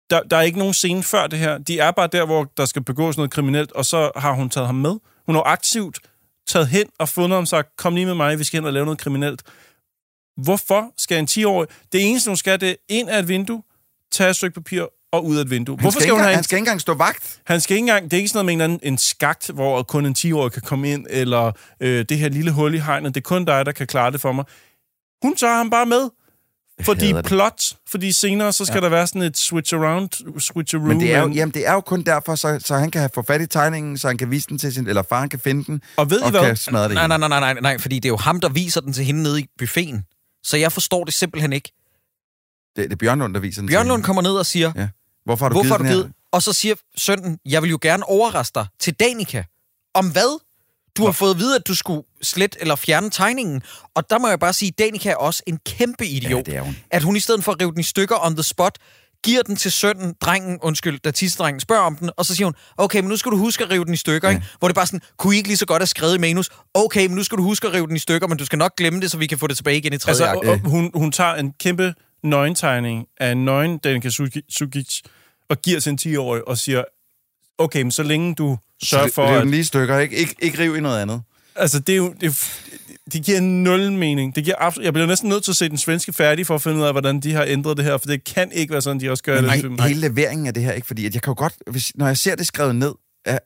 Der, der er ikke nogen scene før det her. De er bare der, hvor der skal begås noget kriminelt, og så har hun taget ham med. Hun har aktivt taget hen og fundet ham og sagt, kom lige med mig, vi skal hen og lave noget kriminelt. Hvorfor skal en 10-årig... Det eneste, hun skal, det er ind af et vindue, tage et stykke papir og ud af et vindue. Han Hvorfor skal, skal hun have en han skal ikke engang stå vagt. han skal ikke engang, det er ikke sådan noget med en, eller anden- en skagt, hvor kun en 10-årig kan komme ind, eller øh, det her lille hul i hegnet, det er kun dig, der kan klare det for mig. Hun tager ham bare med. Fordi plot, fordi senere så skal ja. der være sådan et switch around, switcheroo. Men det er, jo, men- jamen, det er jo kun derfor, så, så han kan have få fat i tegningen, så han kan vise den til sin... Eller faren kan finde den, Og ved I og hvad? kan smadre det nej, nej, nej, nej, nej, fordi det er jo ham, der viser den til hende nede i buffeten. Så jeg forstår det simpelthen ikke. Det, det er Bjørnlund, der viser den til Bjørnlund kommer ned og siger, Ja. Hvorfor har du hvorfor har givet du den givet? Og så siger sønnen, jeg vil jo gerne overraske dig til Danica. Om hvad? Du har fået at vide, at du skulle slet eller fjerne tegningen. Og der må jeg bare sige, Danica er også en kæmpe idiot. Ja, det er hun. At hun i stedet for at rive den i stykker on the spot, giver den til sønnen, drengen, undskyld, da tissedrengen spørger om den, og så siger hun, okay, men nu skal du huske at rive den i stykker, ja. ikke? Hvor det bare sådan, kunne I ikke lige så godt have skrevet i manus, okay, men nu skal du huske at rive den i stykker, men du skal nok glemme det, så vi kan få det tilbage igen i tredje Altså, akt. og, og, hun, hun tager en kæmpe nøgentegning af en nøgen Danica Sugic og giver til en 10-årig og siger, okay, men så længe du sørger for, Riv at den lige stykker, ikke? Ikke, ikke riv i noget andet. Altså, det er jo... Det, det giver nul mening. Det giver absolut, jeg bliver næsten nødt til at se den svenske færdig for at finde ud af, hvordan de har ændret det her, for det kan ikke være sådan, de også gør i den Nej, hele leveringen af det her, ikke? Fordi at jeg kan jo godt, hvis, når jeg ser det skrevet ned,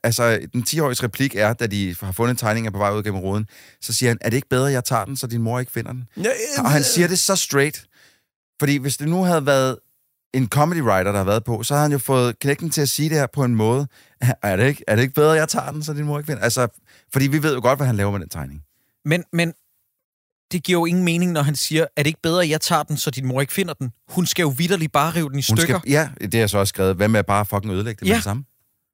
altså den 10-åriges replik er, da de har fundet tegninger på vej ud gennem ruden, så siger han, er det ikke bedre, jeg tager den, så din mor ikke finder den? Ja, Og han siger det så straight. Fordi hvis det nu havde været en comedy writer, der har været på, så havde han jo fået knækken til at sige det her på en måde. Er det ikke, er det ikke bedre, jeg tager den, så din mor ikke finder Altså, fordi vi ved jo godt, hvad han laver med den tegning. Men, men det giver jo ingen mening, når han siger, er det ikke bedre, at jeg tager den, så din mor ikke finder den? Hun skal jo vidderligt bare rive den i Hun stykker. skal, ja, det har jeg så også skrevet. Hvad med at bare fucking ødelægge det Ja. med det samme?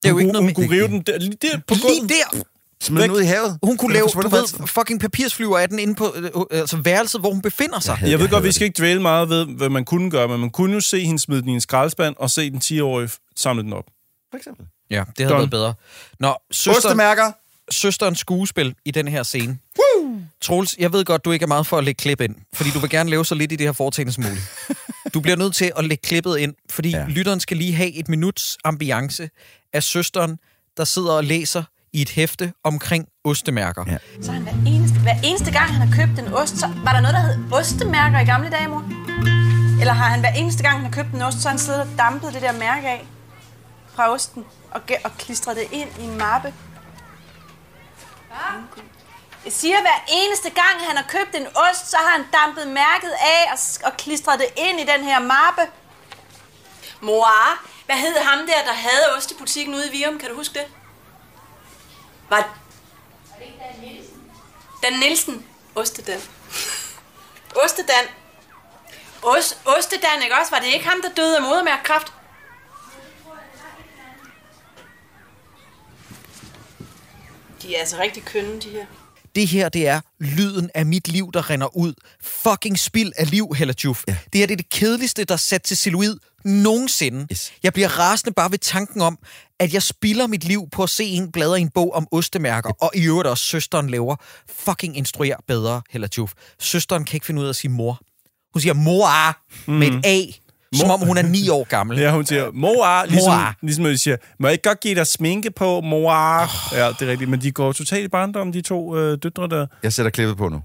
Det er jo hun, ikke noget hun med... kunne rive den der, lige der på Lige gulvet. der! Smid den ud i havet. Hun kunne lave, du ved, fucking papirsflyver af den inde på øh, øh, altså værelset, hvor hun befinder sig. Ja. Jeg ved Jeg godt, vi skal ikke dvæle meget ved, hvad man kunne gøre, men man kunne jo se hende smide den i en skraldespand, og se den 10-årige samle den op. For eksempel. Ja, det havde Done. været bedre. Nå, søsteren, Ostemærker. søsterens skuespil i den her scene. Woo! Troels, jeg ved godt, du ikke er meget for at lægge klip ind, fordi du vil gerne lave så lidt i det her foretagende som muligt. Du bliver nødt til at lægge klippet ind, fordi. Ja. lytteren skal lige have et minuts ambiance af søsteren, der sidder og læser i et hæfte omkring ostemærker. Ja. Ja. Så han hver eneste, hver eneste gang, han har købt en ost, så var der noget, der hed ostemærker i gamle dage, mor? Eller har han hver eneste gang, han har købt en ost, så han siddet og dampet det der mærke af fra osten og, og klistret det ind i en mappe? Jeg siger, hver eneste gang, han har købt en ost, så har han dampet mærket af og, og klistret det ind i den her mappe. Mor, hvad hed ham der, der havde ostebutikken ude i Virum? Kan du huske det? Var, Dan Nielsen. Ostedan. Ostedan. Ost, Ostedan, ikke også? Var det ikke ham, der døde af modermærkekræft? De er altså rigtig kønne, de her. Det her, det er lyden af mit liv, der render ud. Fucking spild af liv, Hella Juf. Ja. Det her det er det kedeligste, der er sat til silhuet nogensinde. Yes. Jeg bliver rasende bare ved tanken om, at jeg spilder mit liv på at se en bladre i en bog om ostemærker, og i øvrigt også søsteren laver fucking instruer bedre, Hella Juf. Søsteren kan ikke finde ud af at sige mor. Hun siger mor mm. med et A, som om hun er ni år gammel. Ja, hun siger, mor, ligesom, Mor. ligesom de siger, må jeg ikke godt give dig sminke på, mor? Ja, det er rigtigt, men de går totalt i barndom, de to øh, døtre der. Jeg sætter klippet på nu.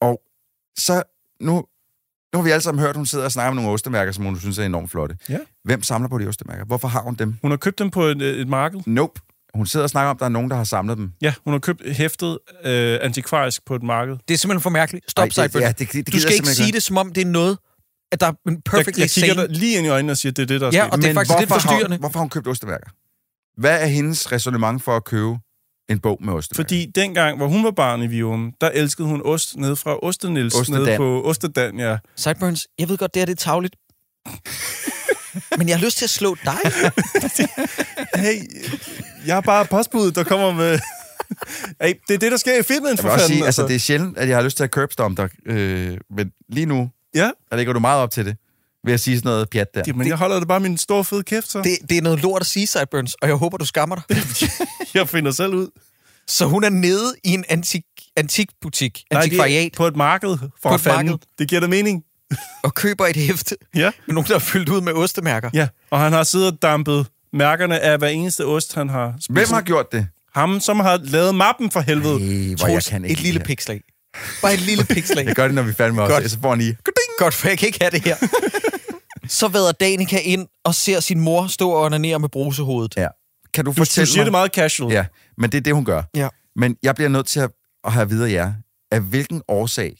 Og så nu, nu har vi alle sammen hørt, at hun sidder og snakker om nogle ostemærker, som hun synes er enormt flotte. Ja. Hvem samler på de ostemærker? Hvorfor har hun dem? Hun har købt dem på et, et marked. Nope. Hun sidder og snakker om, at der er nogen, der har samlet dem. Ja, hun har købt hæftet øh, antikvarisk på et marked. Det er simpelthen for mærkeligt. Stop, Ej, det- ja, det- det gider du skal ikke sige ikke. det, som om det er noget, at der er en perfectly jeg, jeg kigger sane... lige ind i øjnene og siger, at det er det, der er Ja, sket. og det er faktisk lidt hvorfor forstyrrende. Har, hvorfor har hun købt ostemærker? Hvad er hendes resonemang for at købe en bog med ostemærker? Fordi dengang, hvor hun var barn i Virum, der elskede hun ost ned fra Ostenils, Ostedan. nede på Ostedan, ja. Sideburns, jeg ved godt, det her det er tavligt. Men jeg har lyst til at slå dig. Hey, jeg er bare postbuddet, der kommer med... hey, det er det, der sker i filmen, jeg for vil også fanden. sige, altså, det er sjældent, at jeg har lyst til at curbstomp dig, øh, men lige nu, Ja, der ligger du meget op til det, ved at sige sådan noget pjat der. Jamen, jeg holder det bare min store fede kæft, så. Det, det er noget lort at sige, Sideburns, og jeg håber, du skammer dig. Jeg finder selv ud. Så hun er nede i en antik, antikbutik, Nej, det antikvariat, på et marked, for På et fanden. marked. Det giver da mening. og køber et hæfte Ja. med nogen, der er fyldt ud med ostemærker. Ja, og han har siddet og dampet mærkerne af hver eneste ost, han har spist. Hvem har gjort det? Ham, som har lavet mappen for helvede. Hey, hvor jeg kan ikke et lille lide det pikslag. Bare et lille pikslag. Jeg gør det, når vi er færdige med Godt. os. Så får han lige... Godt, for jeg kan ikke have det her. Så vader Danica ind og ser sin mor stå og onanere med brusehovedet. Ja. Kan du Du, du fortælle siger mig... det meget casual. Ja, men det er det, hun gør. Ja. Men jeg bliver nødt til at, at have videre jer, af hvilken årsag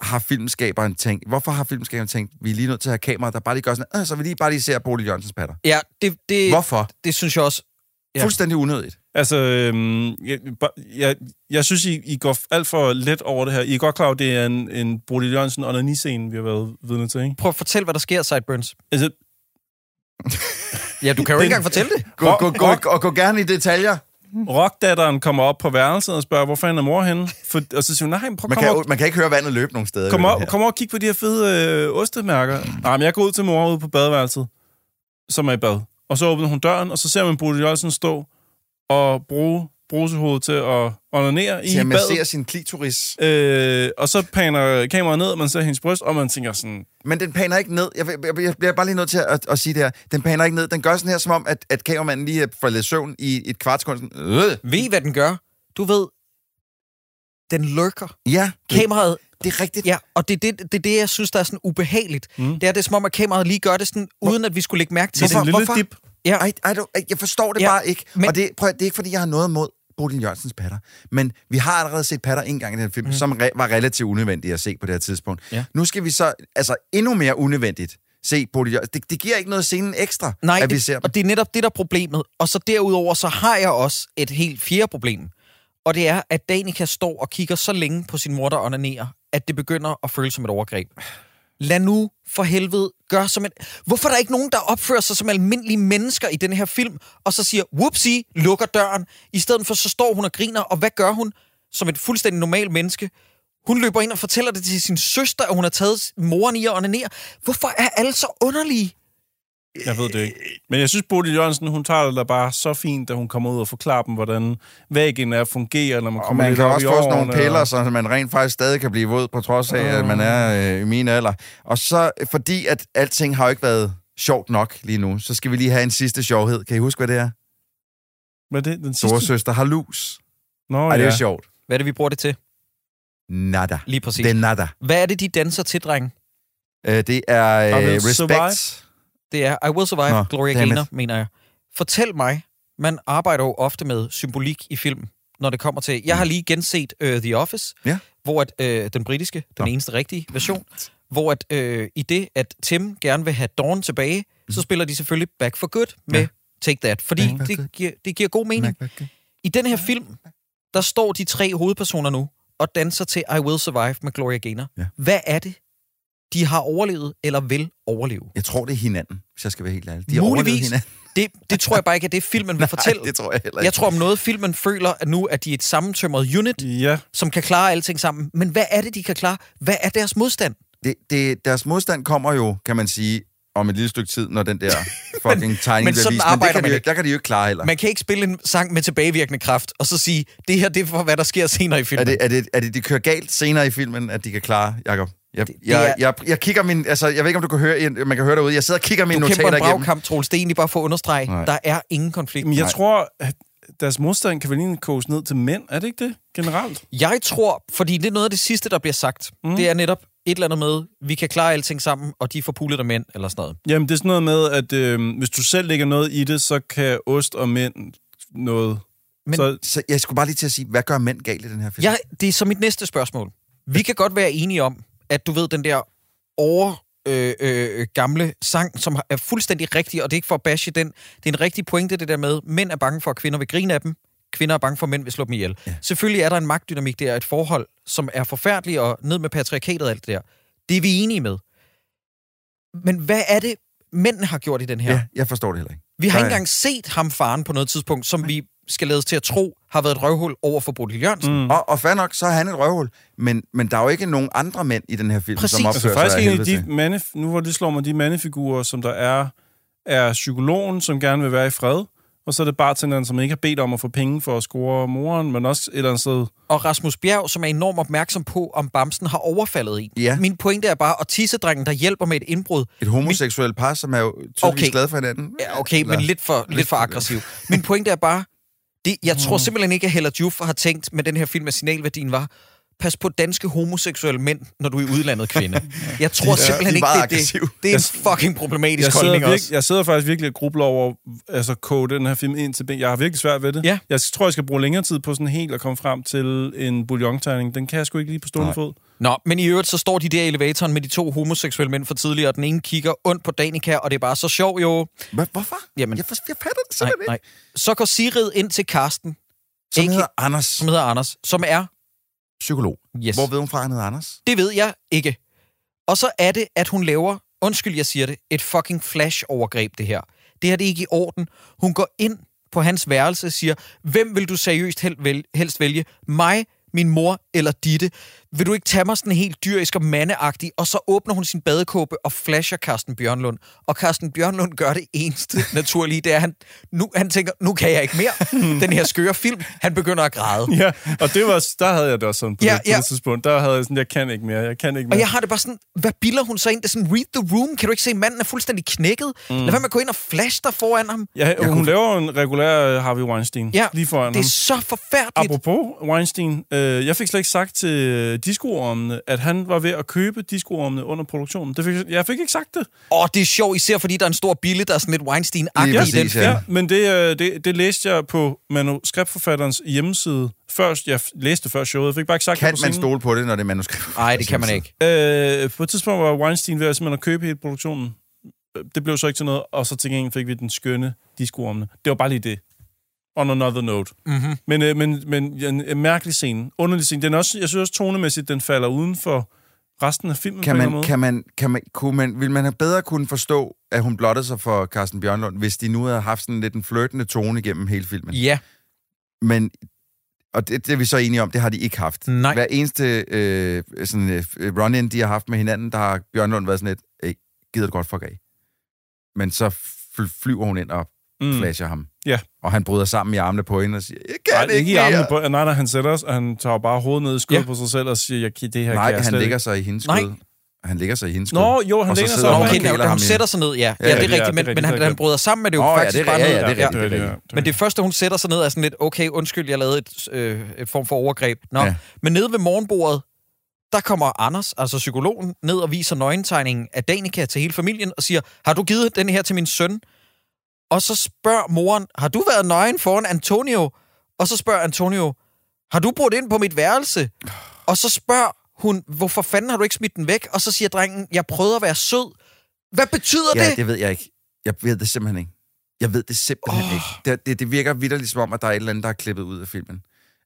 har filmskaberen tænkt, hvorfor har filmskaberen tænkt, vi er lige nødt til at have kamera, der bare lige gør sådan, øh, så vi lige bare lige ser Bodil Jørgensens patter. Ja, det, det, Hvorfor? det synes jeg også. Ja. Fuldstændig unødigt. Altså, øhm, jeg, jeg, jeg synes, I, I går alt for let over det her. I er godt klar over, at det er en, en Bodil Jørgensen og scene vi har været vidne til, ikke? Prøv at fortælle, hvad der sker, Sideburns. Altså, Ja, du kan jo ikke engang fortælle det. Gå, gå, gå, gå, og gå gerne i detaljer. rockdatteren kommer op på værelset og spørger, hvor fanden er mor henne? For, og så siger hun, nej, prøv Man kan, op, man kan ikke høre vandet løbe nogen steder. kom op, kom op og kig på de her fede øh, ostemærker. Nej, men jeg går ud til mor ude på badeværelset, som er i bad. Og så åbner hun døren, og så ser man Bodil Jørgensen stå og bruge brusehovedet til at onanere i at badet. massere sin klitoris. Øh, og så paner kameraet ned, og man ser hendes bryst, og man tænker sådan, Men den paner ikke ned. Jeg, jeg, jeg bliver bare lige nødt til at, at sige det her. Den paner ikke ned. Den gør sådan her, som om, at, at kameramanden lige er faldet i søvn i et kvartsekund. Sådan, Øh. Ved I, hvad den gør? Du ved, den lurker. Ja, Kameraet, det er rigtigt. ja, og det er det, det, er det, jeg synes, der er sådan ubehageligt. Mm. Det er det, er som om, at kameraet lige gør det sådan, uden at vi skulle lægge mærke til det er det. en lille hvorfor? dip. Ja, Ej, ej, ej, jeg forstår det Ja, bare ikke. men-. Og det, prøv, det er ikke, fordi jeg har noget imod Bodil Jørgensens patter. Men vi har allerede set patter en gang i den film, mm. som re- var relativt unødvendigt at se på det her tidspunkt. Ja. Nu skal vi så, altså endnu mere unødvendigt, se Bodil Jørgensen. Det, det giver ikke noget scenen ekstra, Nej, at vi det, ser dem. og det er netop det, der er problemet. Og så derudover, så har jeg også et helt fjerde problem. Og det er, at Danica står og kigger så længe på sin mor, der onanerer, at det begynder at føles som et overgreb lad nu for helvede gøre som et... Hvorfor er der ikke nogen, der opfører sig som almindelige mennesker i den her film, og så siger, whoopsie, lukker døren. I stedet for, så står hun og griner, og hvad gør hun som et fuldstændig normalt menneske? Hun løber ind og fortæller det til sin søster, at hun har taget moren i at onanere. Hvorfor er alle så underlige? Jeg ved det ikke. Men jeg synes, Bodil Jørgensen, hun tager det da bare så fint, da hun kommer ud og forklarer dem, hvordan væggen er fungerer, når man Og kommer man lidt kan op også i få sådan nogle piller, og- så man rent faktisk stadig kan blive våd, på trods af, at man er øh, i min alder. Og så, fordi at alting har jo ikke været sjovt nok lige nu, så skal vi lige have en sidste sjovhed. Kan I huske, hvad det er? Hvad er det? Den sidste? Storesøster har lus. Nå, Ej, det er ja. jo sjovt. Hvad er det, vi bruger det til? Nada. Lige præcis. Det er nada. Hvad er det, de danser til, dreng? Øh, det er øh, will respect. survive. Det er I Will Survive, Nå, Gloria Gaynor, mener jeg. Fortæl mig, man arbejder jo ofte med symbolik i film, når det kommer til... Jeg har lige genset uh, The Office, Ja. hvor at, uh, den britiske, den Nå. eneste rigtige version, hvor at, uh, i det, at Tim gerne vil have Dawn tilbage, så spiller de selvfølgelig Back for Good med Ja. Take That, fordi Back det giver, det giver god mening. I den her film, der står de tre hovedpersoner nu og danser til I Will Survive med Gloria Gaynor. Ja. Hvad er det, de har overlevet eller vil overleve? Jeg tror, det er hinanden, hvis jeg skal være helt ærlig. De har overlevet Muligvis. hinanden. Det, det tror jeg bare ikke, at det filmen vil fortælle. Nej, det tror jeg heller ikke. Jeg tror om noget, filmen føler, at nu er de et sammentømret unit, Ja, som kan klare alting sammen. Men hvad er det, de kan klare? Hvad er deres modstand? det, det, deres modstand kommer jo, kan man sige, om et lille stykke tid, når den der fucking tegning men bliver vist. arbejder det kan man de, ikke. Der kan de jo ikke klare heller. Man kan ikke spille en sang med tilbagevirkende kraft, og så sige, det her det er for, hvad der sker senere i Er filmen. det, er, det, er det, de kører galt senere i filmen, at de kan klare, Jacob? Jeg, det jeg, er- jeg, jeg kigger min... Altså, jeg ved ikke, om du kan høre, man kan høre derude. Jeg sidder og kigger mine du kæmper notater en igennem. bragkamp, Troels. Det er egentlig bare for at understrege, Nej. der er ingen konflikt. men jeg Nej. tror, at deres modstand kan vel egentlig koges ned til mænd. Er det ikke det, generelt? Jeg tror, fordi det er noget af det sidste, der bliver sagt, mm. det er netop et eller andet med, vi kan klare alting sammen, og de er forpulet af mænd, eller sådan noget. Jamen, det er sådan noget med, at øh, hvis du selv lægger noget i det, så kan ost og mænd noget. Men- så, Så jeg skulle bare lige til at sige, hvad gør mænd galt i den her film? Jeg, det er så mit næste spørgsmål. Vi kan godt være enige om, at du ved, den der over øh, øh, gamle sang, som er fuldstændig rigtig, og det er ikke for at bashe den. Det er en rigtig pointe, det der med, mænd er bange for, at kvinder vil grine af dem. Kvinder er bange for, at mænd vil slå dem ihjel. Ja. Selvfølgelig er der en magtdynamik der, et forhold, som er forfærdeligt, og ned med patriarkatet og alt det der. Det er vi enige med. Men hvad er det, mændene har gjort i den her? ja, jeg forstår det heller ikke. Vi har ikke engang set ham faren på noget tidspunkt, som vi skal ledes til at tro, har været et røvhul over for Bodil Jørgensen. Mm. Og, og fair nok, så er han et røvhul. Men, men der er jo ikke nogen andre mænd i den her film, Præcis. som opfører altså sig faktisk af en af de mande, nu hvor det slår mig, de mandefigurer, som der er, er psykologen, som gerne vil være i fred, og så er det bartenderen, som ikke har bedt om at få penge for at score moren, men også et eller andet sted. Og Rasmus Bjerg, som er enormt opmærksom på, om Bamsen har overfaldet en. Ja. Min pointe er bare, at tissedrengen, der hjælper med et indbrud, Et homoseksuelt par, som er jo tydeligvis Okay. glade for hinanden. Ja, okay, Eller- men lidt for, lidt for aggressiv. Min pointe er bare, det, jeg Mm. tror simpelthen ikke, at Hella Juf har tænkt med den her film, at signalværdien var, pas på danske homoseksuelle mænd, når du er i udlandet kvinde. Jeg tror De simpelthen de ikke, det, det, er en fucking problematisk Jeg holdning virke, også. jeg sidder faktisk virkelig og grubler over altså koge den her film ind til ben. Jeg har virkelig svært ved det. Ja. Jeg tror, jeg skal bruge længere tid på sådan helt at komme frem til en bouillonterning. Den kan jeg sgu ikke lige på stående fod. Nå, men i øvrigt, så står de der i elevatoren med de to homoseksuelle mænd for tidligere, og den ene kigger ondt på Danica, og det er bare så sjovt jo. Hvad, hvorfor? Jamen- jeg, for, jeg fatter det Nej, simpelthen ikke. nej. Så går Sigrid ind til Karsten, Som Ikke- hedder Anders, som hedder Anders, som er psykolog. Yes. Hvor ved hun fra, han hedder Anders? Det ved jeg ikke. Og så er det, at hun laver, undskyld, jeg siger det, et fucking flash-overgreb, det her. Det her det er ikke i orden. Hun går ind på hans værelse og siger, hvem vil du seriøst helst vælge? Mig, min mor eller Ditte? Vil du ikke tage mig sådan helt dyrisk og mandeagtig? Og så åbner hun sin badekåbe og flasher Carsten Bjørnlund. Og Carsten Bjørnlund gør det eneste naturlige, det er, at han, nu, han tænker, nu kan jeg ikke mere. Den her skøre film, han begynder at græde. Ja, og det var, der havde jeg det også sådan på, Ja, det, ja. det tidspunkt. Der havde jeg sådan, jeg kan ikke mere, jeg kan ikke mere. Og jeg har det bare sådan, hvad bilder hun sig ind? Det er sådan, read the room. Kan du ikke se, manden er fuldstændig knækket? Mm. Lad være med at gå ind og flash dig foran ham. Ja, hun kunne- laver en regulær øh, Harvey Weinstein Ja, lige foran det er ham. så forfærdeligt. Apropos Weinstein, øh, jeg fik slet ikke sagt til diskoormene, at han var ved at købe diskoormene under produktionen. Det fik, jeg fik ikke sagt det. Åh, det er sjovt, især fordi der er en stor bille, der er sådan lidt Weinstein-agtig Lige i den film. ja. Ja. Ja, men det, øh, det, det læste jeg på manuskriptforfatterens hjemmeside. Først, jeg læste før showet. Jeg fik bare ikke sagt Kan det på man stole på det, når det er manuskript? Nej, det kan man ikke. Øh, på et tidspunkt var Weinstein ved at, simpelthen at købe hele produktionen. Det blev så ikke til noget, og så til gengæld fik vi den skønne diskoormene. Det var bare lige det. On another note. Mm-hmm. Men, øh, men, men en, en mærkelig scene. Underlig scene. Den er også, jeg synes også tonemæssigt, den falder uden for resten af filmen Kan på en man, kan man, kan man, kunne man, vil man have bedre kunne forstå, at hun blottede sig for Carsten Bjørnlund, hvis de nu havde haft sådan lidt en flirtende tone igennem hele filmen? Ja, Men, og det, det er vi så enige om, det har de ikke haft. Nej. Hver eneste øh, sådan, øh, run-in, de har haft med hinanden, der har Bjørnlund været sådan lidt, gider du godt fuck af? Men så fl- flyver hun ind og mm. flasher ham. Ja. Og han bryder sammen i armene på hende og siger, jeg kan Nej, ikke, ikke i mere." armene på... Nej, nej, han sætter os, og han tager bare hovedet ned i skødet Ja. ja. på sig selv og siger, jeg, kan- det her kan Nej, jeg han ligger sig i hendes Nej. skød. Han ligger sig i hendes skød. Nå, jo, han læner sig okay, hun ham sætter sig ned, ja. Ja, Ja, ja, det er rigtigt, men, men han, han bryder sammen med det er jo ja, faktisk det er- bare ja, ned. ja, det er rigtigt, Ja. Men det første, hun sætter sig ned, er sådan lidt, okay, undskyld, jeg lavede et, øh, et form for overgreb. Nå, Ja. ja. men nede ved morgenbordet, der kommer Anders, altså psykologen, ned og viser nøgentegningen af Danica til hele familien og siger, har du givet den her til min søn? Og så spørger moren, har du været nøgen foran Antonio? Og så spørger Antonio, har du brudt ind på mit værelse? Og så spørger hun, hvorfor fanden har du ikke smidt den væk? Og så siger drengen, jeg prøvede at være sød. Hvad betyder Ja, det? det ved jeg ikke. Jeg ved det simpelthen ikke. Jeg ved det simpelthen oh. ikke. Det, det, det virker vidderligt som om, at der er et eller andet, der er klippet ud af filmen.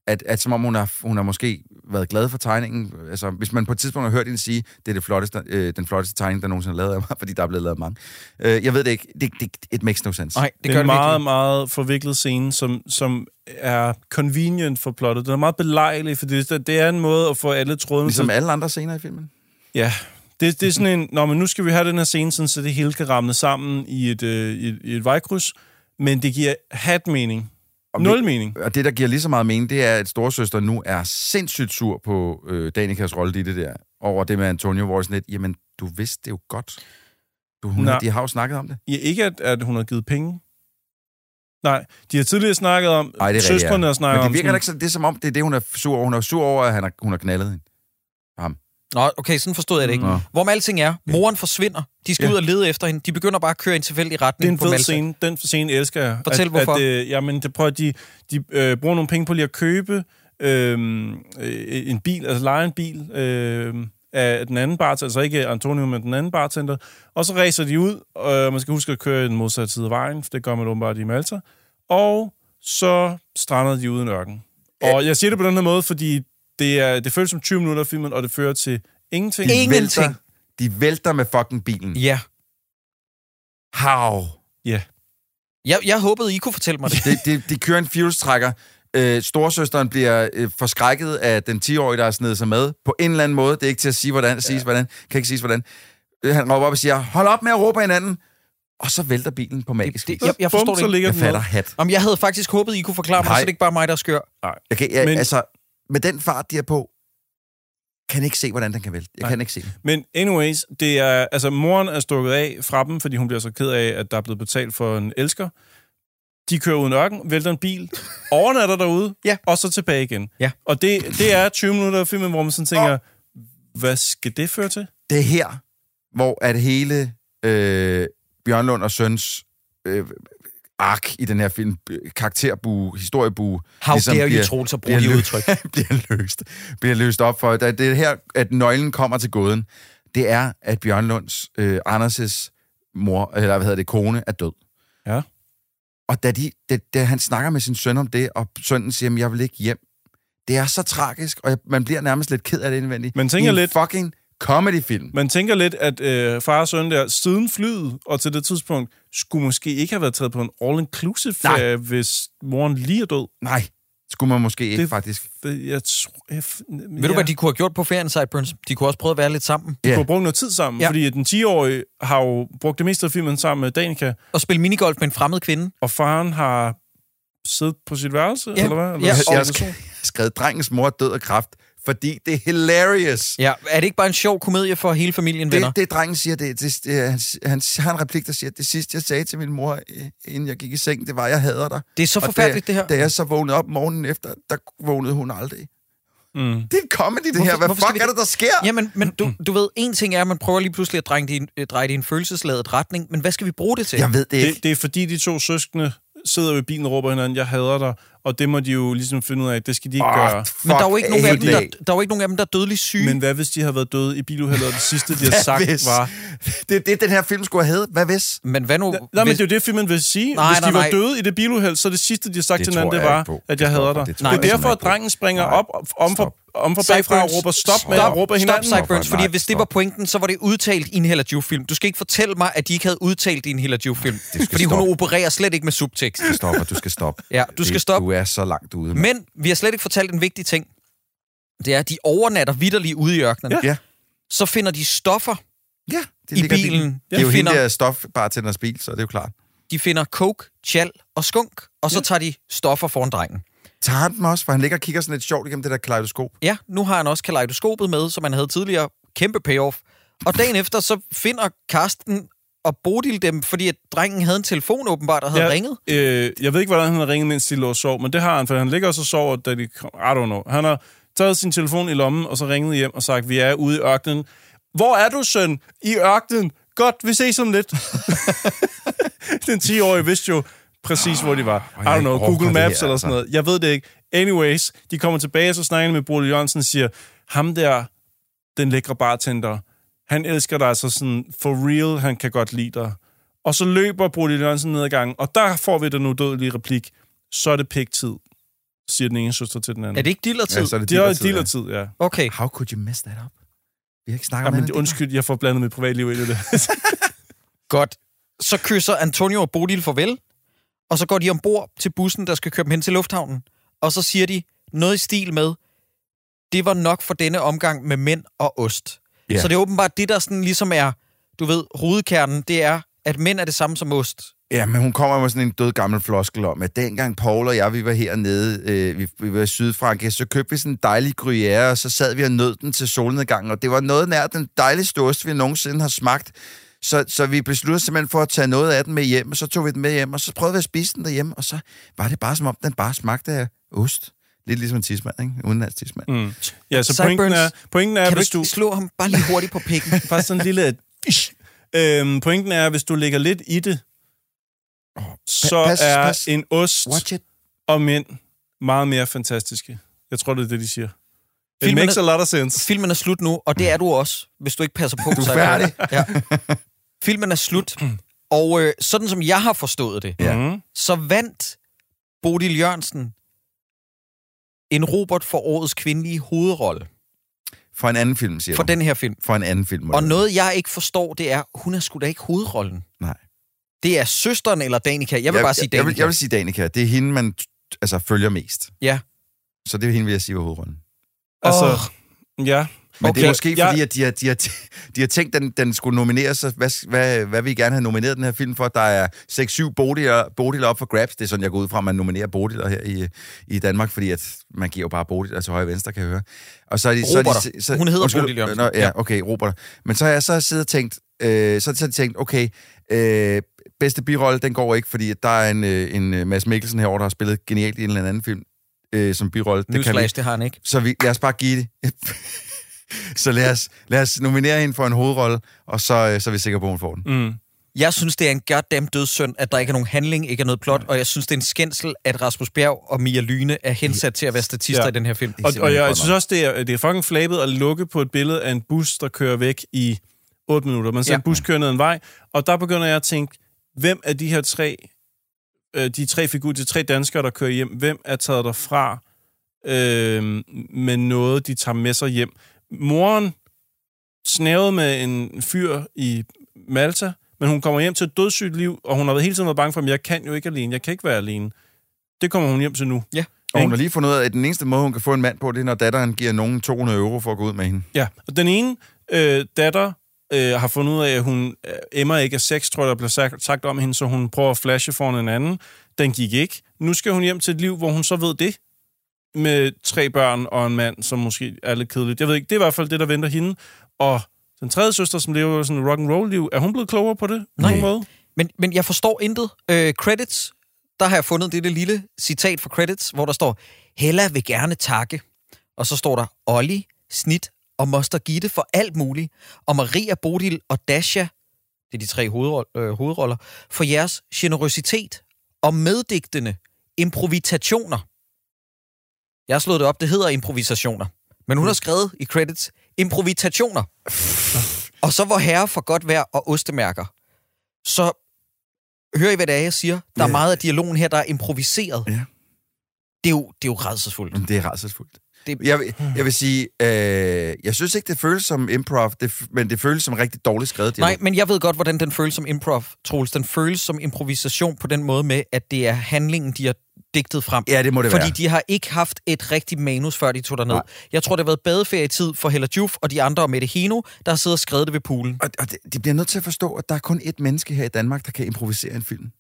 At, at som om hun har, hun har måske været glad for tegningen. Altså, hvis man på et tidspunkt har hørt hende sige, det er det flotteste, øh, den flotteste tegning, der nogensinde er lavet af mig, fordi der er blevet lavet mange. Øh, jeg ved det ikke. Det, det, it makes no sense. Nej, det Det er gør en det meget, virkelig. meget forviklet scene, som, som er convenient for plottet. Den er meget belejlig, for det, det er en måde at få alle trådene Ligesom til... alle andre scener i filmen. Ja, det, det er sådan en... Nå, men nu skal vi have den her scene, sådan, så det hele kan ramme sammen i et, øh, i et, i et vejkryds. Men det giver hat mening. Og Nul vi- mening. Og det, der giver lige så meget mening, det er, at storsøster nu er sindssygt sur på øh, Danikas rolle i det der, over det med Antonio, hvor sådan lidt, jamen, du vidste det jo godt. Du, hun, Nej. de har jo snakket om det. Ja, ikke, at, at hun har givet penge. Nej, de har tidligere snakket om... Ej, det er søstrene har snakket Men det om... virker sådan- ikke så, det er som om, det er det, hun er sur over. Hun er sur over, at han har, hun har knaldet hende. Nå, okay, sådan forstod jeg det ikke. Nå. Hvorom alting er, moren forsvinder. De skal Ja. ud og lede efter hende. De begynder bare at køre i en tilfældig Det er retning en på fed Malta. scene. Den scene elsker jeg. Fortæl, at, hvorfor. At, øh, jamen, det prøver, de, de øh, bruger nogle penge på lige at købe øh, øh, en bil, altså lege en bil øh, af den anden bartender, altså ikke Antonio, men den anden bartender. Og så racer de ud, og man skal huske at køre i den modsatte side af vejen, for det gør man åbenbart i Malta. Og så strander de uden ørken. Og jeg siger det på den her måde, fordi det, er, det føles som 20 minutter af filmen, og det fører til ingenting. De Ingenting. Vælter, de vælter med fucking bilen. Ja. How? Ja. Jeg, jeg håbede, I kunne fortælle mig det. De, de, de kører en fjulstrækker. Øh, storsøsteren bliver øh, forskrækket af den 10-årige, der er snedet sig med. På en eller anden måde. Det er ikke til at sige, hvordan. Siges, ja. hvordan. Kan ikke siges, hvordan. Øh, Han råber op og siger, hold op med at råbe hinanden. Og så vælter bilen på magisk Det- det- jeg- jeg forstår Bum, det så ikke. ligger Jeg fatter hat. Om jeg havde faktisk håbet, I kunne forklare mig, Nej. så det ikke bare er mig, der er skør. Jeg kan, jeg, Men... Altså, med den fart, de er på, kan ikke se, hvordan den kan vælte. Jeg Nej. kan ikke se det. Men anyways, det er, altså moren er stukket af fra dem, fordi hun bliver så ked af, at der er blevet betalt for en elsker. De kører uden ørken, vælter en bil, overnatter derude, Ja. og så tilbage igen. Ja. Og det, det er 20 minutter af filmen, hvor man sådan tænker, hvad skal det føre til? Det er her, hvor at hele øh, Bjørnlund og Søns øh, ark i den her film, karakterbue, historiebue, How ligesom dare you, bliver- Troels, at bruge bliver de udtryk. bliver løst, bliver løst op for. Det er her, at nøglen kommer til gåden. Det er, at Bjørnlunds, øh, Anders' mor, eller hvad hedder det, kone, er død. Ja. Og da, de, da, da han snakker med sin søn om det, og sønnen siger, at jeg vil ikke hjem, det er så tragisk, og jeg- man bliver nærmest lidt ked af det indvendigt. Man tænker I lidt- fucking comedy-film. Man tænker lidt, at øh, far og søn der, siden flyet, og til det tidspunkt, skulle måske ikke have været taget på en all-inclusive ferie, hvis moren lige er død. Nej, skulle man måske ikke Det- faktisk. Det- Jeg tror... Jeg, Ved du, hvad de kunne have gjort på ferien, Sideburns? De kunne også prøve at være lidt sammen. De Ja. kunne brugt noget tid sammen, Ja. ja. fordi den 10-årige har jo brugt det meste af filmen sammen med Danica, Og spille minigolf med en fremmed kvinde. og faren har siddet på sit værelse, Ja. eller hvad? Eller Ja, Jeg, har sk- skrevet, drengens mor er død af kraft, fordi det er hilarious. Ja, er det ikke bare en sjov komedie for hele familien, venner? Det, det drengen siger, det, det, det, han, han har en replik, der siger, det sidste, jeg sagde til min mor, øh, inden jeg gik i seng, det var, jeg hader dig. Det er så forfærdeligt, da, det her. Da jeg så vågnede op morgenen efter, der vågnede hun aldrig. Mm. Det er en comedy, det Hvorfor- her. Hvad hvorfor fuck vi er det? det, der sker? Jamen, men du, du ved, en ting er, at man prøver lige pludselig at dreje det, i en, dreje det i en følelsesladet retning, men hvad skal vi bruge det til? Jeg ved det ikke. Det, det er fordi, de to søskende sidder ved bilen og råber hinanden, jeg hader dig, og det må de jo ligesom finde ud af, det skal de ikke Åh, gøre. men der er jo ikke nogen af dem, der, der, er jo ikke nogen af dem, der er dødeligt syge. Men hvad hvis de har været døde i biluheldet, og det sidste, de har sagt, hvis? var... Det er det, den her film skulle have heddet. Hvad hvis? men hvad nu? Nej, men hvis- det er jo det, filmen vil sige. Nej, Hvis de nej, var nej. døde i det biluheld, så det sidste, de har sagt Det til hinanden, det var, at jeg hader dig. det Det, er derfor, at drengen springer Nej. op om for. Om fra bagfra og råber stop med at råbe hinanden. Stop Sideburns, fordi hvis det var pointen, så var det udtalt i en Hella Juve-film. Du skal ikke fortælle mig, at de ikke havde udtalt i en Hella skal Fordi hun stoppe. opererer slet ikke med subtekst. Du stopper, du skal stoppe. Ja, du skal Det- stoppe. Du er så langt ude. mand. Men vi har slet ikke fortalt en vigtig ting. Det er, at de overnatter vidderligt ude i ørkenen. Ja. Så finder de stoffer. Ja, det I bilen. Det Ja. er jo De hende finder- der stofbartenders bil, så det er jo klart. De finder coke, chal og skunk. Og så tager de stoffer foran drengen. Tager han dem også, for han ligger og kigger sådan lidt sjovt igennem det der kaleidoskop. Ja, nu har han også kaleidoskopet med, som han havde tidligere. Kæmpe payoff. Og dagen efter, så finder Karsten og Bodil dem, fordi at drengen havde en telefon åbenbart, der havde Ja, ringet. Øh, jeg ved ikke, hvordan han har ringet, mens de lå og sov, men det har han, for han ligger også og sover, da de kom. I don't know. Han har taget sin telefon i lommen, og så ringet hjem og sagt, vi er ude i ørkenen. Hvor er du, søn? I ørkenen? Godt, vi ses om lidt. Den 10-årige vidste jo præcis, hvor de var. I jeg don't know, Google det Maps her, eller altså. sådan noget. Jeg ved det ikke. Anyways, de kommer tilbage, og så snakker med Bodil Jørgensen og siger, ham der, den lækre bartender, han elsker dig altså sådan for real, han kan godt lide dig. Og så løber Bodil Jørgensen ned ad gangen, og der får vi den udødelige replik. Så er det pæk-tid, siger den ene søster til den anden. Er det ikke dillertid? Ja, så er det dealertid, ja. dealertid, ja. Okay. How could you mess that up? Vi har ikke snakket om Jamen, andet. undskyld, jeg får blandet mit privatliv ind i det. Godt. Så kysser Antonio og Bodil farvel, og så går de ombord til bussen, der skal køre dem hen til lufthavnen. Og så siger de noget i stil med, det var nok for denne omgang med mænd og ost. Ja. Så det er åbenbart det, der sådan ligesom er, du ved, hovedkernen, det er, at mænd er det samme som ost. Ja, men hun kommer med sådan en død gammel floskel om, at dengang Paul og jeg, vi var hernede, øh, vi, vi var i Sydfrankrig, så købte vi sådan en dejlig gruyère, og så sad vi og nød den til solnedgangen, og det var noget nær den dejligste ost, vi nogensinde har smagt. Så, så vi besluttede simpelthen for at tage noget af den med hjem, og så tog vi den med hjem, og så prøvede vi at spise den derhjemme, og så var det bare som om, den bare smagte af ost. Lidt ligesom en tidsmand, ikke? Udenlands tidsmand. Mm. ja, så pointen er, pointen er Kan du hvis ikke du... slå ham bare lige hurtigt på pikken? Bare sådan en lille... øhm, pointen er, hvis du lægger lidt i det, så pas, er pas. en ost Watch it. og mænd meget mere fantastiske. Jeg tror, det er det, de siger. It Filmen makes er- a lot of sense. Filmen er slut nu, og det er du også, hvis du ikke passer på. Du er færdig. Ja. Filmen er slut, og øh, sådan som jeg har forstået det, Ja. Mm. så vandt Bodil Jørgensen en Robert for årets kvindelige hovedrolle For en anden film, siger for du. den her film. For en anden film. Og noget, jeg ikke forstår, det er, hun er sgu da ikke hovedrollen. Nej. Det er søsteren eller Danica. Jeg vil jeg, bare sige jeg, jeg, vil, jeg vil sige Danica. Det er hende, man altså, følger mest. Ja. Så det er hende, vil jeg sige, var hovedrunden. Altså, Åh. ja. Men okay. det er måske jeg- fordi, at de har, de har, de har tænkt, at den, den skulle nomineres. Så hvad, hvad, hvad vil I gerne have nomineret den her film for? Der er 6-7 Bodiler, Bodiler op for grabs. Det er sådan, jeg går ud fra, at man nominerer Bodiler her i, i Danmark, fordi at man giver jo bare Bodiler til højre og venstre, kan jeg høre. Og så er de, så er de, så, Hun hedder Bodil Jørgensen. Nå, ja, okay, Robert. Men så har jeg så siddet og tænkt, øh, så, så har de tænkt, okay, øh, bedste birolle, den går ikke, fordi der er en, øh, en øh, Mads Mikkelsen herovre, der har spillet genialt i en eller anden film øh, som birolle. Det kan vi, det har han ikke. så vi, lad os bare give det. Så lad os, lad os nominere hende for en hovedrolle, og så, øh, så er vi sikre på, at hun får den. Mm. Jeg synes, det er en goddamn dødssynd, at der ikke er nogen handling, ikke er noget plot, og jeg synes, det er en skændsel, at Rasmus Bjerg og Mia Lyne er hensat til at være statister Ja. i den her film. Og, og jeg, jeg synes også, det er, det er fucking flabet at lukke på et billede af en bus, der kører væk i 8 minutter. Man ser Ja. ja. en bus køre ned en vej, og der begynder jeg at tænke, hvem af de her tre, øh, de tre figurer, de tre danskere, der kører hjem, hvem er taget derfra øh, med noget, de tager med sig hjem? Moren snævede med en fyr i Malta, men hun kommer hjem til et dødssygt liv, og hun har hele tiden været bange for, at jeg kan jo ikke alene, jeg kan ikke være alene. Det kommer hun hjem til nu. Og hun har lige fundet ud af, at den eneste måde, hun kan få en mand på, det er, når datteren giver nogen 200 euro for at gå ud med hende. Ja, og den ene øh, datter øh, har fundet ud af, at hun øh, emmer ikke af sex, tror jeg, der blev sagt, sagt om hende, så hun prøver at flashe foran en anden. Den gik ikke. Nu skal hun hjem til et liv, hvor hun så ved det, med tre børn og en mand, som måske er lidt kedeligt. Jeg ved ikke, det er i hvert fald det, der venter hende. Og den tredje søster, som lever sådan rock and roll liv, er hun blevet klogere på det? Nej. nogen måde? Men, men jeg forstår intet. Øh, credits, der har jeg fundet det, det lille citat fra credits, hvor der står, Hella vil gerne takke. Og så står der, Olli, Snit og Moster Gitte for alt muligt. Og Maria Bodil og Dasha, det er de tre hovedroller, øh, hovedroller for jeres generøsitet og meddigtende improvisationer. Jeg har slået det op, det hedder improvisationer. Men hun har skrevet i credits, improvisationer. Og så var herre for godt vejr og ostemærker. Så hør I, hvad det er, jeg siger? Der er Ja. meget af dialogen her, der er improviseret. Ja. Det er jo, det er jo redselsfuldt. Det er rædselsfuldt. Det, Jeg, vil- jeg vil sige, øh, jeg synes ikke, det føles som improv, det, men det føles som rigtig dårligt skrevet. Nej, men jeg ved godt, hvordan den føles som improv, Troels. Den føles som improvisation på den måde med, at det er handlingen, de har digtet frem. Ja, det må det Fordi være. de har ikke haft et rigtigt manus, før de tog derned. Nej. Jeg tror, det har været badeferietid for Hella Juf og de andre og Mette Heno, der har siddet og skrevet det ved poolen. Og, og de, de bliver nødt til at forstå, at der er kun ét menneske her i Danmark, der kan improvisere en film.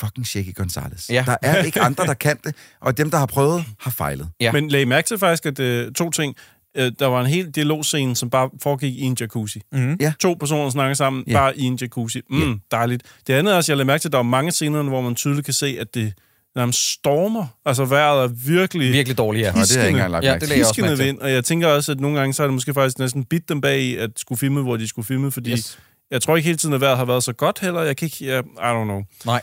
Fucking Shaky Gonzalez. Ja. Der er ikke andre, der kan det, og dem, der har prøvet, har fejlet. Ja. Men lag mærke til faktisk, at øh, to ting. Øh, der var en hel dialogscene, som bare foregik i en jacuzzi. Mhm. Ja. To personer snakker sammen, Ja. bare i en jacuzzi. Mm, dejligt. Det andet er også, jeg lagde mærke til, at der var mange scener, hvor man tydeligt kan se, at det nærmest stormer. Altså vejret er virkelig... Virkelig dårligt, ja. Og det har jeg ikke engang lagt Ja, det jeg også vind, og jeg tænker også, at nogle gange så er det måske faktisk næsten bit dem bag i, at skulle filme, hvor de skulle filme, fordi Yes. Jeg tror ikke hele tiden, at vejret har været så godt heller. Jeg kan ikke... Jeg, I don't know. Nej.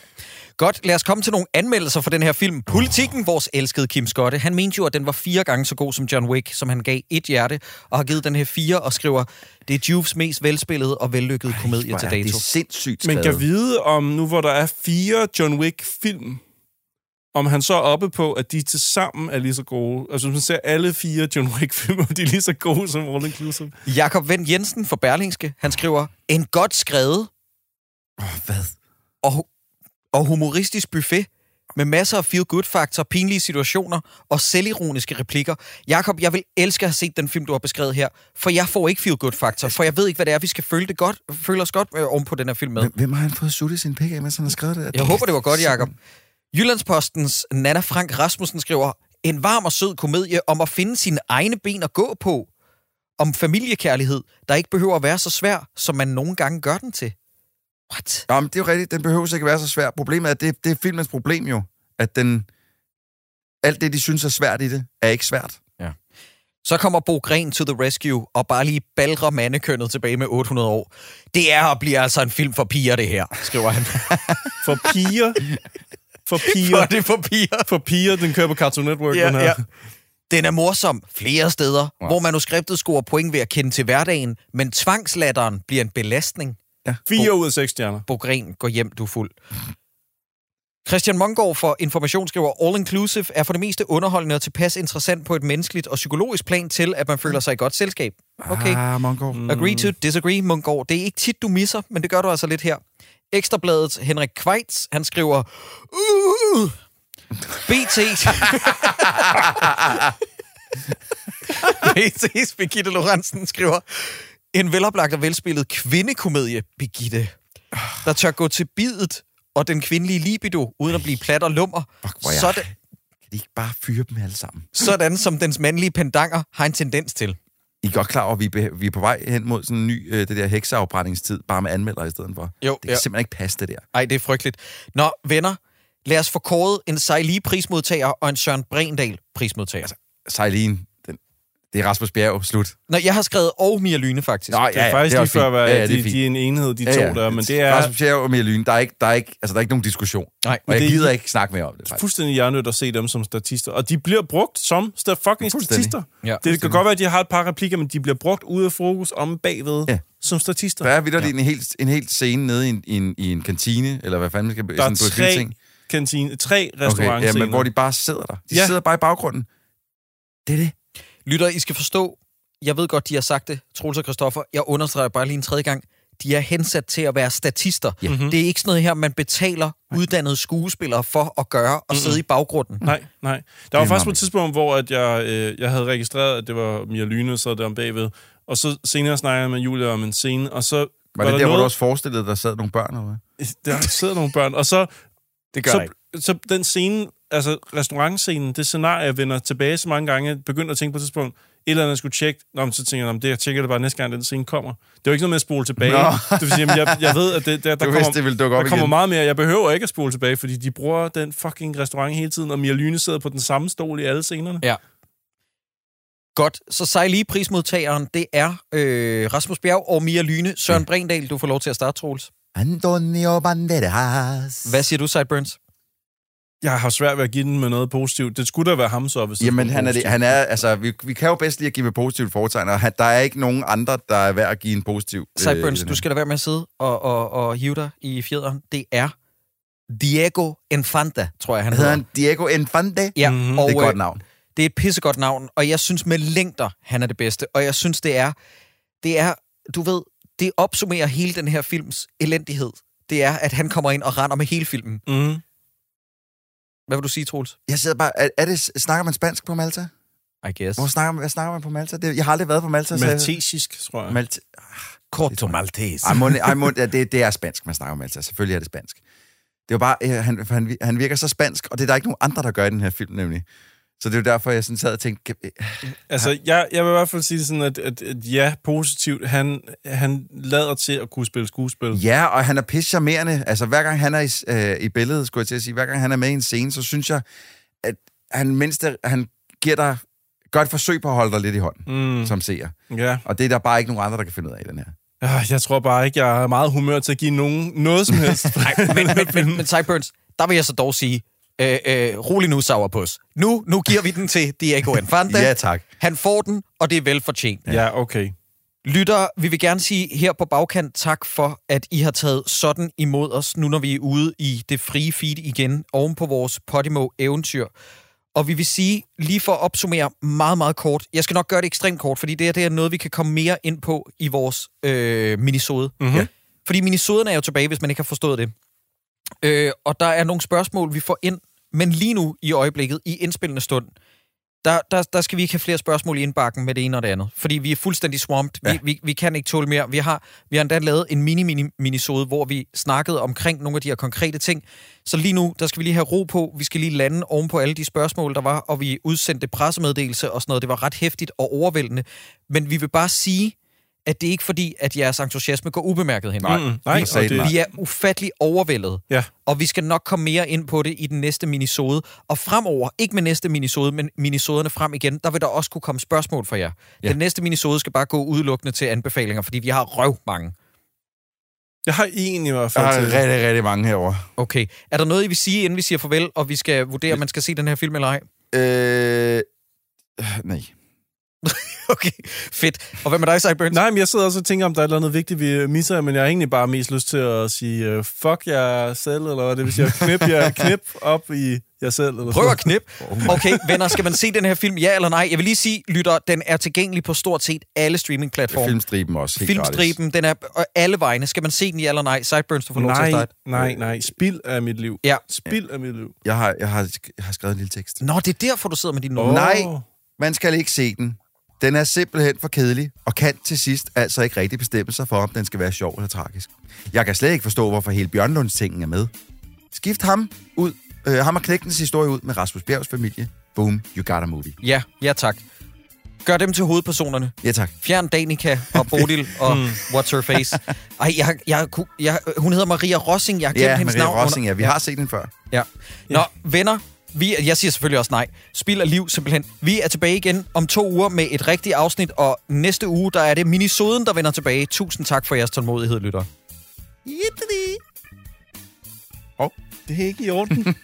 Godt, lad os komme til nogle anmeldelser for den her film. Politikken, vores elskede Kim Skotte, han mente jo, at den var fire gange så god som John Wick, som han gav et hjerte, og har givet den her fire og skriver, det er Juves mest velspillede og vellykkede komedie til er dato. det sindssygt Men skrevet. kan vide om, nu hvor der er fire John Wick-film, om han så er oppe på, at de til sammen er lige så gode. Altså, hvis man ser alle fire John Wick-film, de er lige så gode som All Inclusive. Jakob Vendt Jensen fra Berlingske, han skriver, en godt skrevet Åh, hvad? og, og humoristisk buffet med masser af feel-good-faktor, pinlige situationer og selvironiske replikker. Jakob, jeg vil elske at have set den film, du har beskrevet her, for jeg får ikke feel-good-faktor, for jeg ved ikke, hvad det er, vi skal føle, det godt, føle os godt øh, oven på den her film med. Hvem, hvem har han fået suttet sin pik af, mens han har skrevet det? Jeg håber, det var godt, Jakob. Jyllandspostens Nana Frank Rasmussen skriver, en varm og sød komedie om at finde sine egne ben at gå på. Om familiekærlighed, der ikke behøver at være så svær, som man nogle gange gør den til. What? Jamen, det er jo rigtigt. Den behøver ikke være så svær. Problemet er, at det, det er filmens problem jo. At den... Alt det, de synes er svært i det, er ikke svært. Så kommer Bo Gren to the rescue og bare lige balrer mandekønnet tilbage med 800 år. Det er og bliver altså en film for piger, det her, skriver han. For piger... For For piger... det er for piger. For piger, den kører på Cartoon Network, Ja, den her. ja. Den er morsom flere steder, Wow. hvor manuskriptet scorer point ved at kende til hverdagen, men tvangslatteren bliver en belastning. Fire ud af seks stjerner. Bo Gren, gå hjem, du er fuld. Christian Mongård for Information skriver, All Inclusive er for det meste underholdende og tilpas interessant på et menneskeligt og psykologisk plan til, at man føler sig i godt selskab. Okay. Ah, Mongo. Mm. Agree to disagree, Mongård. Det er ikke tit, du misser, men det gør du altså lidt her. Ekstrabladets Henrik Kveits, han skriver... Uh, BT... BT's Birgitte Lorentzen skriver... En veloplagt og velspillet kvindekomedie, Birgitte, der tør gå til bidet og den kvindelige libido, uden at blive plat og lummer. Fuck, hvor jeg... Sådan, Kan de ikke bare fyre dem alle sammen? sådan som dens mandlige pendanger har en tendens til. I er godt klar over, at vi, er be- vi er på vej hen mod sådan en ny, øh, det der hekseafbrændingstid, bare med anmeldere i stedet for. Jo, det kan ja. simpelthen ikke passe, det der. Ej, det er frygteligt. Nå, venner, lad os få kåret en Sejli prismodtager og en Søren Brendal prismodtager. Altså, Sejlin, det er Rasmus Bjerg, slut. Når jeg har skrevet og Mia Lyne, faktisk. Nå, Det er faktisk lige også før, fint. at Ja, ja, det de, er de er en enhed, de to der, men det er Rasmus Bjerg og Mia Lyne, der er ikke, der er ikke, altså, der er ikke nogen diskussion. Nej, Og jeg det er- gider ikke snakke mere om det, faktisk. fuldstændig hjernødt at se dem som statister. Og de bliver brugt som fucking statister. Ja, det kan godt være, at de har et par replikker, men de bliver brugt ude af fokus om bagved Ja. som statister. Der er videre ja. en, helt, en helt scene nede i en, i en, i en kantine, eller hvad fanden skal Der er sådan tre, ting. kantine, tre Okay, restaurantscener. ja, men hvor de bare sidder der. De Ja. ja. sidder bare i baggrunden. Det er det. Lytter, I skal forstå, jeg ved godt, de har sagt det, Troels og Christoffer, jeg understreger bare lige en tredje gang, de er hensat til at være statister. Ja. Mm-hmm. Det er ikke sådan noget her, man betaler uddannede skuespillere for at gøre og sidde i baggrunden. Nej, nej. Der var faktisk på et tidspunkt, hvor at jeg, øh, jeg havde registreret, at det var Mia Lyne, der sad der om bagved. Og så senere snakkede jeg med Julia om en scene, og så... Var, det der, hvor du også forestillede, der sad nogle børn, eller hvad? Der sidder nogle børn, og så... Det gør så, jeg ikke. så den scene, altså restaurantscenen, det scenarie, jeg vender tilbage så mange gange, begyndte at tænke på et tidspunkt, et eller andet, jeg skulle tjekke, Nå, så tænker jeg, "Nå, men det jeg tjekker det bare næste gang, den scene kommer. Det er jo ikke noget med at spole tilbage. Nå. Det vil sige, jamen, jeg, jeg ved, at det, der, der Du kommer, vidste, det ville dukke op der kommer igen. meget mere. Jeg behøver ikke at spole tilbage, fordi de bruger den fucking restaurant hele tiden, og Mia Lyne sidder på den samme stol i alle scenerne. Ja. Godt, så sej lige prismodtageren, det er øh, Rasmus Bjerg og Mia Lyne. Søren Brendal, du får lov til at starte, Troels. Antonio Banderas. Hvad siger du, Sideburns? Jeg har svært ved at give den med noget positivt. Det skulle da være ham så, hvis det Jamen, han er, det, han er, altså, vi, vi kan jo bedst lige at give med positivt foretegn, og han, der er ikke nogen andre, der er værd at give en positiv... Sideburns, den du skal da være med at sidde og, og, og hive dig i fjederen. Det er Diego Infanta, tror jeg, han Hedder hedder. han Diego Infante? Ja, Mhm. og Det er et godt øh, navn. Det er et pissegodt navn, og jeg synes med længder, han er det bedste. Og jeg synes, det er, det er, du ved, det opsummerer hele den her films elendighed. Det er, at han kommer ind og render med hele filmen. Mm. Hvad vil du sige, Troels? Jeg sidder bare... Er, er det, snakker man spansk på Malta? I guess. Hvor snakker man, hvad snakker man på Malta? Det, jeg har aldrig været på Malta. så jeg- Maltesisk, tror jeg. Malta. Corto Maltese. Ej, må, ej, må, ja, det, det er spansk, man snakker om Malta. Selvfølgelig er det spansk. Det var bare, øh, han, han, han virker så spansk, og det er der ikke nogen andre, der gør i den her film, nemlig. Så det er jo derfor, jeg sådan sad og tænkte, "Kan- Altså, jeg, jeg vil i hvert fald sige sådan, at, at, at ja, positivt. Han, han lader til at kunne spille skuespil. ja, og han er pisse charmerende. Altså, hver gang han er i, øh, i billedet, skulle jeg til at sige, hver gang han er med i en scene, så synes jeg, at han mindst, han giver dig, gør et forsøg på at holde dig lidt i hånden, Mm, som seer. ja. Og det er der bare ikke nogen andre, der kan finde ud af i den her. Ah, Jeg tror bare ikke, jeg er meget humør til at give nogen noget som helst. men, men, men, men Sideburns, der vil jeg så dog sige, øh, øh, rolig nu, Sourpuss. Nu, nu giver vi den til Diego Infante. Ja, tak. Han får den, og det er velfortjent. ja, okay. Lytter, vi vil gerne sige her på bagkant tak for, at I har taget sådan imod os, nu når vi er ude i det frie feed igen, oven på vores Podimo-eventyr. Og vi vil sige, lige for at opsummere meget, meget kort, jeg skal nok gøre det ekstremt kort, fordi det, her, det er noget, vi kan komme mere ind på i vores øh, minisode. Mhm. Ja. Fordi minisoden er jo tilbage, hvis man ikke har forstået det. Øh, og der er nogle spørgsmål, vi får ind, men lige nu i øjeblikket, i indspillende stund, der, der, der skal vi ikke have flere spørgsmål i indbakken med det ene og det andet. Fordi vi er fuldstændig swamped. Ja. Vi, vi, vi kan ikke tåle mere. Vi har, vi har endda lavet en mini-mini-minisode, hvor vi snakkede omkring nogle af de her konkrete ting. Så lige nu, der skal vi lige have ro på. Vi skal lige lande oven på alle de spørgsmål, der var, og vi udsendte pressemeddelelse og sådan noget. Det var ret hæftigt og overvældende. Men vi vil bare sige, at det er ikke fordi, at jeres entusiasme går ubemærket hen. Mm, nej, sagde og det, Vi er ufattelig overvældet. ja. Og vi skal nok komme mere ind på det i den næste minisode. Og fremover, ikke med næste minisode, men minisoderne frem igen, der vil der også kunne komme spørgsmål fra jer. Ja. Den næste minisode skal bare gå udelukkende til anbefalinger, fordi vi har røv mange. Jeg har en i hvert fald er til. rigtig, rigtig mange herovre. Okay. Er der noget, I vil sige, inden vi siger farvel, og vi skal vurdere, om man skal se den her film eller ej? Øh, nej. Okay, fedt. Og hvad med dig, Sideburns? Nej, men jeg sidder også og tænker, om der er et eller andet vigtigt, vi misser, men jeg har egentlig bare mest lyst til at sige, uh, fuck jer selv, eller hvad det vil sige, knip jer, knip op i jer selv. Eller Prøv at knip. Okay, venner, skal man se den her film, ja eller nej? Jeg vil lige sige, lytter, den er tilgængelig på stort set alle streamingplatforme. Filmstriben også, helt gratis. Filmstriben, den er øh, alle vegne. Skal man se den, ja eller nej? Sideburns, du får lov til at Nej, starte. nej, nej. Spild af mit liv. Ja. Spild af mit liv. Jeg har, jeg, har, jeg har skrevet en lille tekst. Nå, det er derfor, du sidder med din. Åh. Nej, man skal ikke se den. Den er simpelthen for kedelig, og kan til sidst altså ikke rigtig bestemme sig for, om den skal være sjov eller tragisk. Jeg kan slet ikke forstå, hvorfor hele Bjørnlunds tingen er med. Skift ham ud, øh, ham og knægtens historie ud med Rasmus Bjergs familie. Boom, you got a movie. Ja, ja tak. Gør dem til hovedpersonerne. Ja, tak. Fjern Danica og Bodil og What's Her Face. Ej, jeg, jeg, jeg, hun hedder Maria Rossing. Jeg har glemt Ja, hendes Maria navn. Rossing, ja. Vi har set den før. Ja. Nå, venner. Vi, jeg siger selvfølgelig også nej. Spil af liv, simpelthen. Vi er tilbage igen om to uger med et rigtigt afsnit, og næste uge, der er det Minisoden, der vender tilbage. Tusind tak for jeres tålmodighed, lytter. Yittidi. Oh, det er ikke i orden.